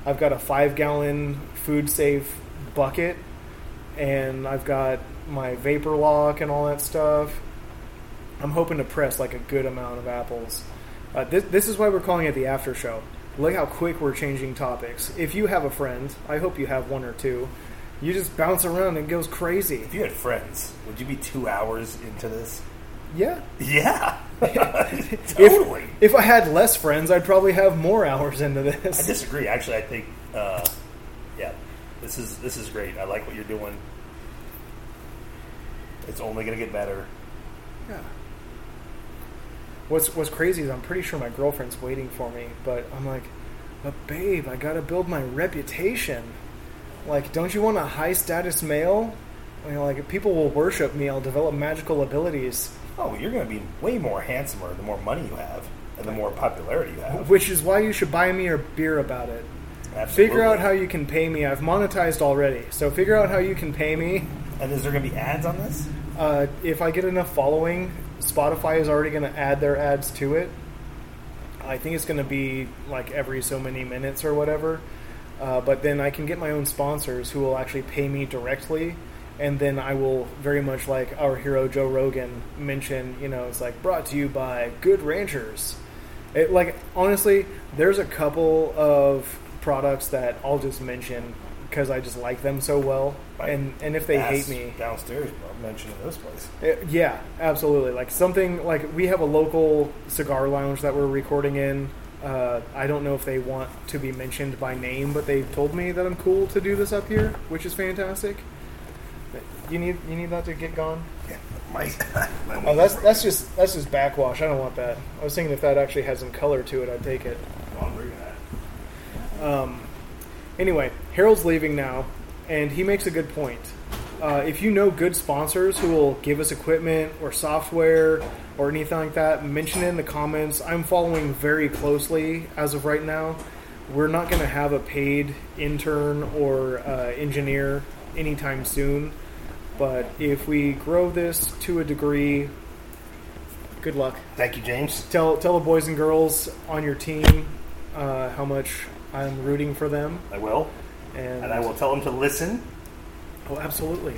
I've got a five gallon food safe bucket, and I've got my vapor lock and all that stuff. I'm hoping to press like a good amount of apples. Uh, this, this is why we're calling it the after show. Look how quick we're changing topics. If you have a friend, I hope you have one or two. You just bounce around and it goes crazy. If you had friends, would you be two hours into this? Yeah. Yeah, <laughs> If, totally. if I had less friends, I'd probably have more hours into this. I disagree. Actually, I think, uh, yeah, this is this is great. I like what you're doing. It's only going to get better. Yeah. What's What's crazy is I'm pretty sure my girlfriend's waiting for me, but I'm like, but babe, I gotta build my reputation. Like, don't you want a high status male? You know, like if people will worship me. I'll develop magical abilities, Oh, you're going to be way more handsomer the more money you have and the more popularity you have. which is why you should buy me a beer about it. Absolutely. Figure out how you can pay me. I've monetized already, so figure out how you can pay me. And is there going to be ads on this? Uh, if I get enough following, Spotify is already going to add their ads to it. I think it's going to be like every so many minutes or whatever. Uh, but then I can get my own sponsors who will actually pay me directly. And then I will very much like our hero Joe Rogan mention, you know, it's like brought to you by Good Ranchers. It, like honestly, there's a couple of products that I'll just mention because I just like them so well. And and if they hate me, downstairs, I'm mentioning this place. uh, Yeah, absolutely. Like something like we have a local cigar lounge that we're recording in. Uh, I don't know if they want to be mentioned by name, but they told me that I'm cool to do this up here, which is fantastic. You need you need that to get gone. Yeah, my, <laughs> my Oh, that's that's just that's just backwash. I don't want that. I was thinking if that actually had some color to it, I'd take it. I'm bringing that. Um, anyway, Harold's leaving now, and he makes a good point. Uh, if you know good sponsors who will give us equipment or software or anything like that, mention it in the comments. I'm following very closely as of right now. We're not going to have a paid intern or uh, engineer anytime soon, but if we grow this to a degree, good luck Thank you, James. tell tell the boys and girls on your team uh, how much I'm rooting for them, I will. and, And I will tell them to listen. Oh, absolutely.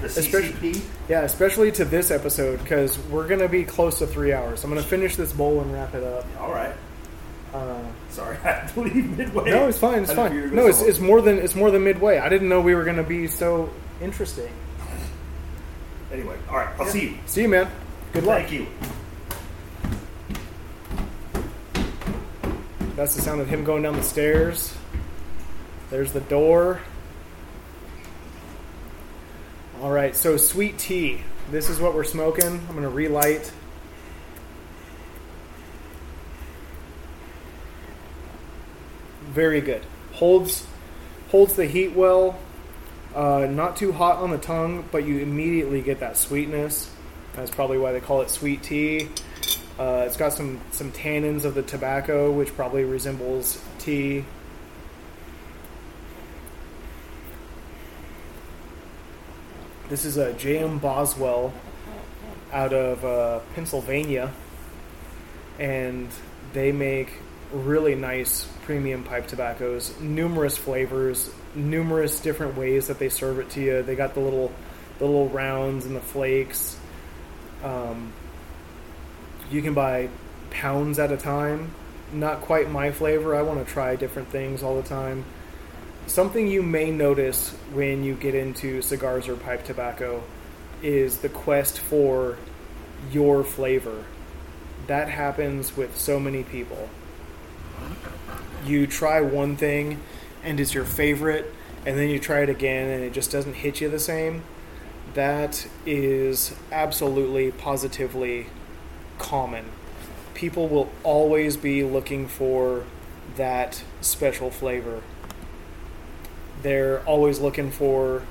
The Especially- Yeah, especially to this episode because we're gonna be close to three hours. I'm gonna finish this bowl and wrap it up. All right. Uh, Sorry, <laughs> I had to leave midway. no, it's fine. It's I didn't figure fine. No, it's, it's more than it's more than midway. I didn't know we were gonna be so interesting. Anyway, all right. I'll see you. See you, man. Good luck. Thank you. That's the sound of him going down the stairs. There's the door. All right, so sweet tea. This is what we're smoking. I'm going to relight. Very good. Holds holds the heat well. Uh, not too hot on the tongue, but you immediately get that sweetness. That's probably why they call it sweet tea. Uh, it's got some some tannins of the tobacco, which probably resembles tea. This is a J.M. Boswell out of uh, Pennsylvania, and they make really nice premium pipe tobaccos. Numerous flavors, numerous different ways that they serve it to you. They got the little, the little rounds and the flakes. Um, you can buy pounds at a time. Not quite my flavor. I want to try different things all the time. Something you may notice when you get into cigars or pipe tobacco is the quest for your flavor. That happens with so many people. You try one thing and it's your favorite, and then you try it again and it just doesn't hit you the same. That is absolutely, positively common. People will always be looking for that special flavor. They're always looking for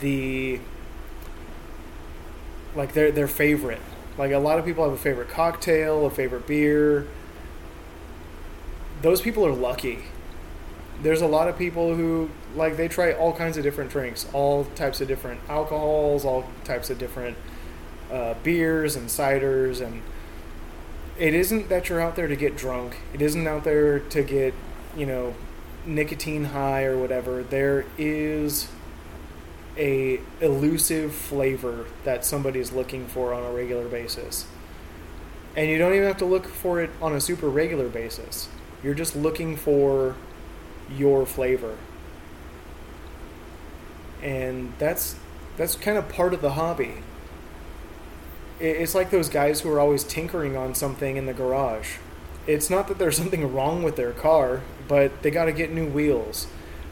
the like their their favorite. Like a lot of people have a favorite cocktail, a favorite beer. Those people are lucky. There's a lot of people who like they try all kinds of different drinks, all types of different alcohols, all types of different uh, beers and ciders, and it isn't that you're out there to get drunk. It isn't out there to get you know nicotine high or whatever. There is a elusive flavor that somebody is looking for on a regular basis. And you don't even have to look for it on a super regular basis. You're just looking for your flavor. And that's that's kind of part of the hobby. It's like those guys who are always tinkering on something in the garage. It's not that there's <laughs> something wrong with their car, but they got to get new wheels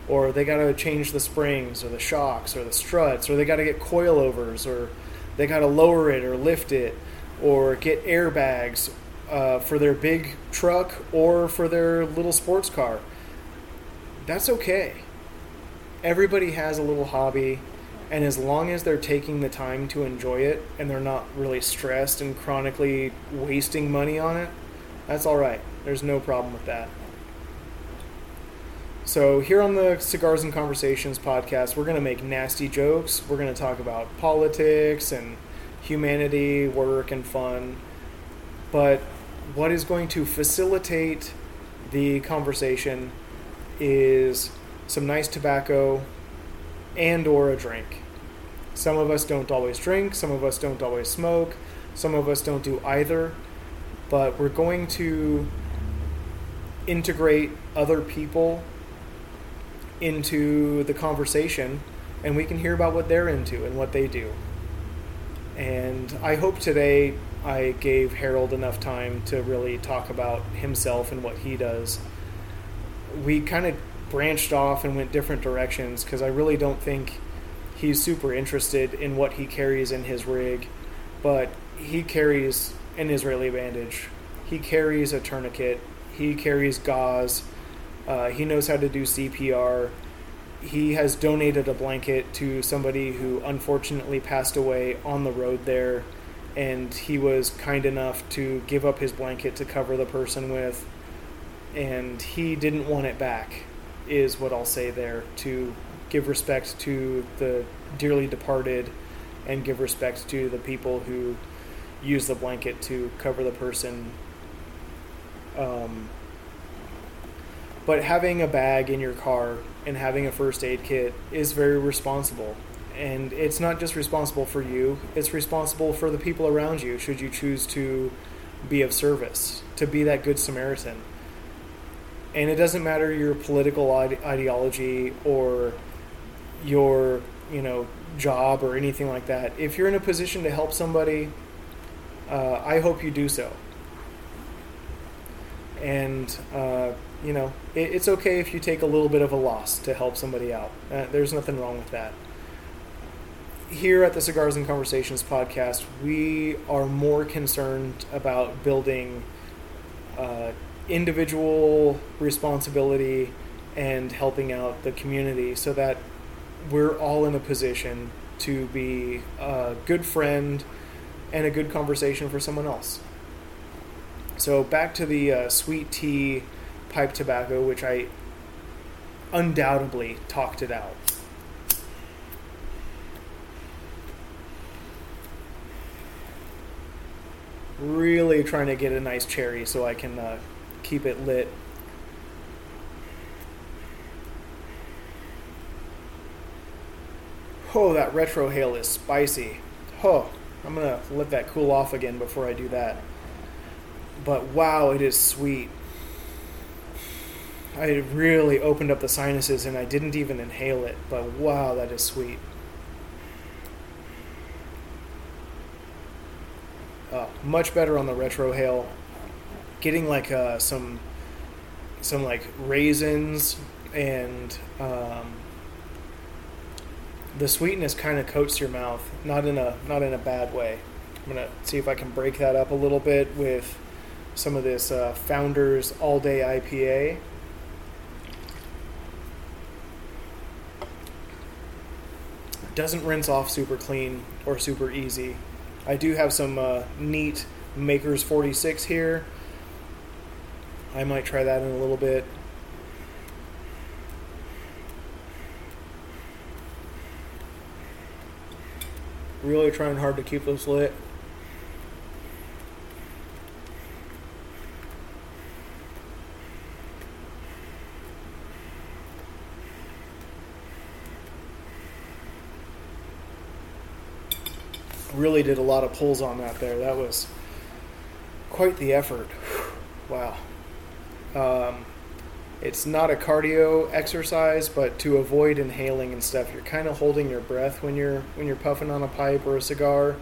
or they got to change the springs or the shocks or the struts or they got to get coilovers or they got to lower it or lift it or get airbags uh, for their big truck or for their little sports car. That's okay. Everybody has a little hobby and as long as they're taking the time to enjoy it and they're not really stressed and chronically wasting money on it that's all right there's no problem with that so, here on the Cigars and Conversations podcast, we're going to make nasty jokes. We're going to talk about politics and humanity, work, and fun. But what is going to facilitate the conversation is some nice tobacco and or a drink. Some of us don't always drink, some of us don't always smoke, some of us don't do either, but we're going to integrate other people into the conversation and we can hear about what they're into and what they do. And I hope today I gave Harold enough time to really talk about himself and what he does. We kind of branched off and went different directions because I really don't think he's super interested in what he carries in his rig, but he carries an Israeli bandage. He carries a tourniquet. He carries gauze uh, he knows how to do CPR. He has donated a blanket to somebody who unfortunately passed away on the road there, and he was kind enough to give up his blanket to cover the person with, and he didn't want it back, is what I'll say there, to give respect to the dearly departed and give respect to the people who use the blanket to cover the person. Um, but having a bag in your car and having a first aid kit is very responsible. And it's not just responsible for you, it's responsible for the people around you should you choose to be of service, to be that good Samaritan. And it doesn't matter your political ide- ideology or your, you know, job or anything like that. If you're in a position to help somebody, uh, I hope you do so. And uh, you know, it, it's okay if you take a little bit of a loss to help somebody out. Uh, there's nothing wrong with that. Here at the Cigars and Conversations podcast, we are more concerned about building uh, individual responsibility and helping out the community so that we're all in a position to be a good friend and a good conversation for someone else. So back to the uh, sweet tea pipe tobacco, which I undoubtedly talked it out. Really trying to get a nice cherry so I can uh, keep it lit. Oh, that retrohale is spicy. Oh, I'm gonna let that cool off again before I do that. But wow, it is sweet. I really opened up the sinuses and I didn't even inhale it, but wow, that is sweet. uh, much better on the retrohale. Getting like uh, some some like raisins and um, the sweetness kind of coats your mouth, not in a not in a bad way. I'm gonna see if I can break that up a little bit with some of this uh, Founders All Day IPA. Doesn't rinse off super clean or super easy. I do have some uh, neat Makers 46 here. I might try that in a little bit. Really trying hard to keep this lit. Really did a lot of pulls on that there. That was quite the effort. <sighs> Wow. Um, it's not a cardio exercise, but to avoid inhaling and stuff, you're kind of holding your breath when you're when you're puffing on a pipe or a cigar.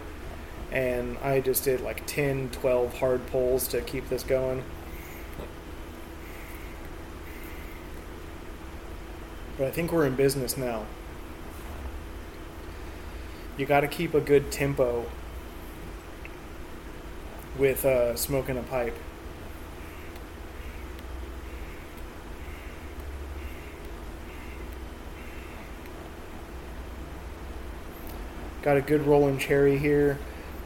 And I just did like 10, 12 hard pulls to keep this going. But I think we're in business now. You got to keep a good tempo with uh, smoking a pipe. Got a good rolling cherry here.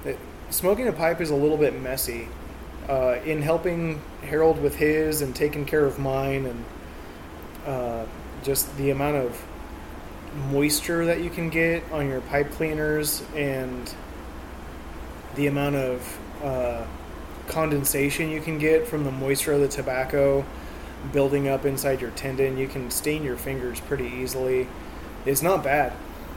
It- Smoking a pipe is a little bit messy. Uh, in helping Harold with his and taking care of mine, and uh, just the amount of moisture that you can get on your pipe cleaners and the amount of uh, condensation you can get from the moisture of the tobacco building up inside your tenon. You can stain your fingers pretty easily. It's not bad.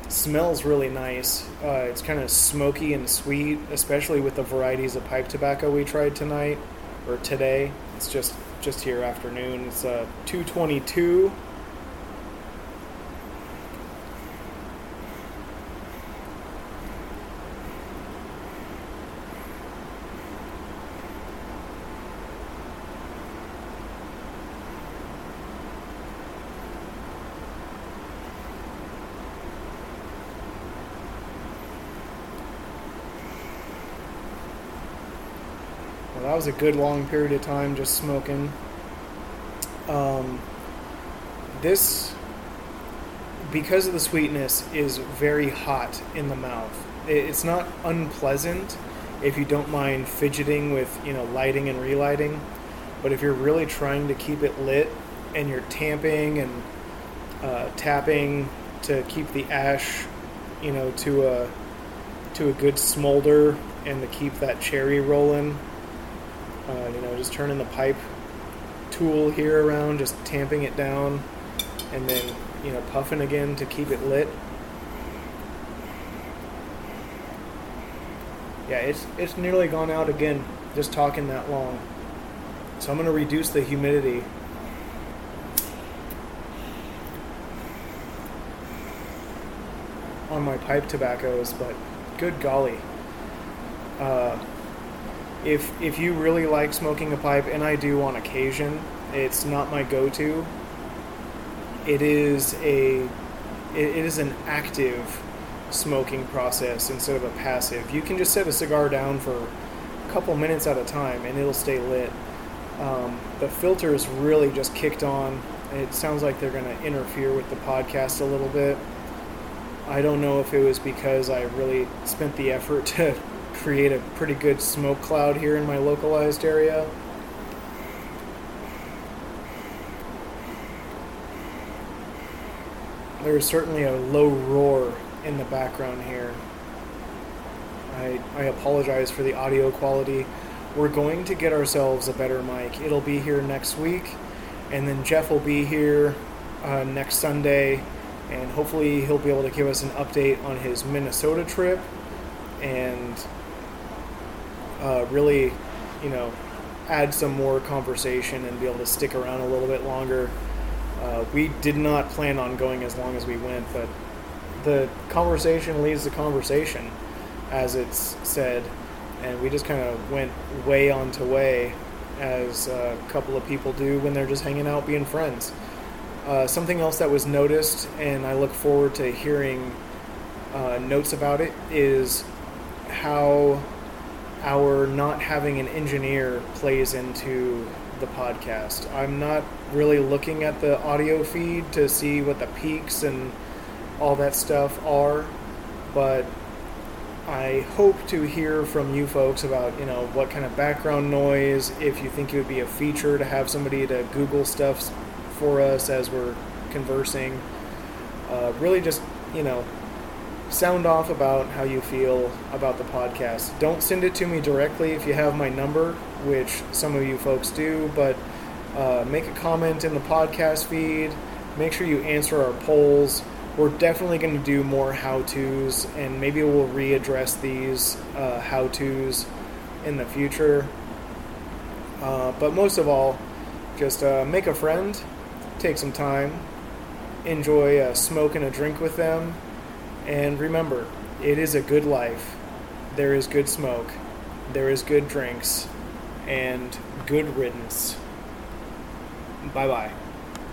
Smells really nice. Uh, it's kind of smoky and sweet, especially with the varieties of pipe tobacco we tried tonight or today. It's just just here afternoon. It's uh, 222. Was a good long period of time just smoking. Um, this, because of the sweetness, is very hot in the mouth. It's not unpleasant if you don't mind fidgeting with you know lighting and relighting, but if you're really trying to keep it lit and you're tamping and uh, tapping to keep the ash, you know, to a to a good smolder and to keep that cherry rolling. Uh, you know, just turning the pipe tool here around, just tamping it down, and then you know puffing again to keep it lit. Yeah, it's it's nearly gone out again just talking that long. So I'm gonna reduce the humidity. On my pipe tobaccos, but good golly. Uh, if if you really like smoking a pipe, and I do on occasion, it's not my go-to. It is a it, it is an active smoking process instead of a passive. You can just set a cigar down for a couple minutes at a time, and it'll stay lit. Um, the filter is really just kicked on. It sounds like they're going to interfere with the podcast a little bit. I don't know if it was because I really spent the effort <laughs> to create a pretty good smoke cloud here in my localized area. There's certainly a low roar in the background here. I, I apologize for the audio quality. We're going to get ourselves a better mic. It'll be here next week, and then Jeff will be here uh, next Sunday, and hopefully he'll be able to give us an update on his Minnesota trip and uh, really, you know, add some more conversation and be able to stick around a little bit longer. Uh, we did not plan on going as long as we went, but the conversation leads to conversation, as it's said. and we just kind of went way onto way, as a couple of people do when they're just hanging out, being friends. Uh, something else that was noticed, and I look forward to hearing uh, notes about it, is how our not having an engineer plays into the podcast. I'm not really looking at the audio feed to see what the peaks and all that stuff are, but I hope to hear from you folks about, you know, what kind of background noise, if you think it would be a feature to have somebody to Google stuff for us as we're conversing. Uh, really just, you know, sound off about how you feel about the podcast. Don't send it to me directly if you have my number, which some of you folks do, but uh, make a comment in the podcast feed. Make sure you answer our polls. We're definitely going to do more how to's, and maybe we'll readdress these uh, how to's in the future. Uh, but most of all, just uh, make a friend, take some time, enjoy smoke and a drink with them, and remember, it is a good life. There is good smoke, there is good drinks, and good riddance. Bye bye.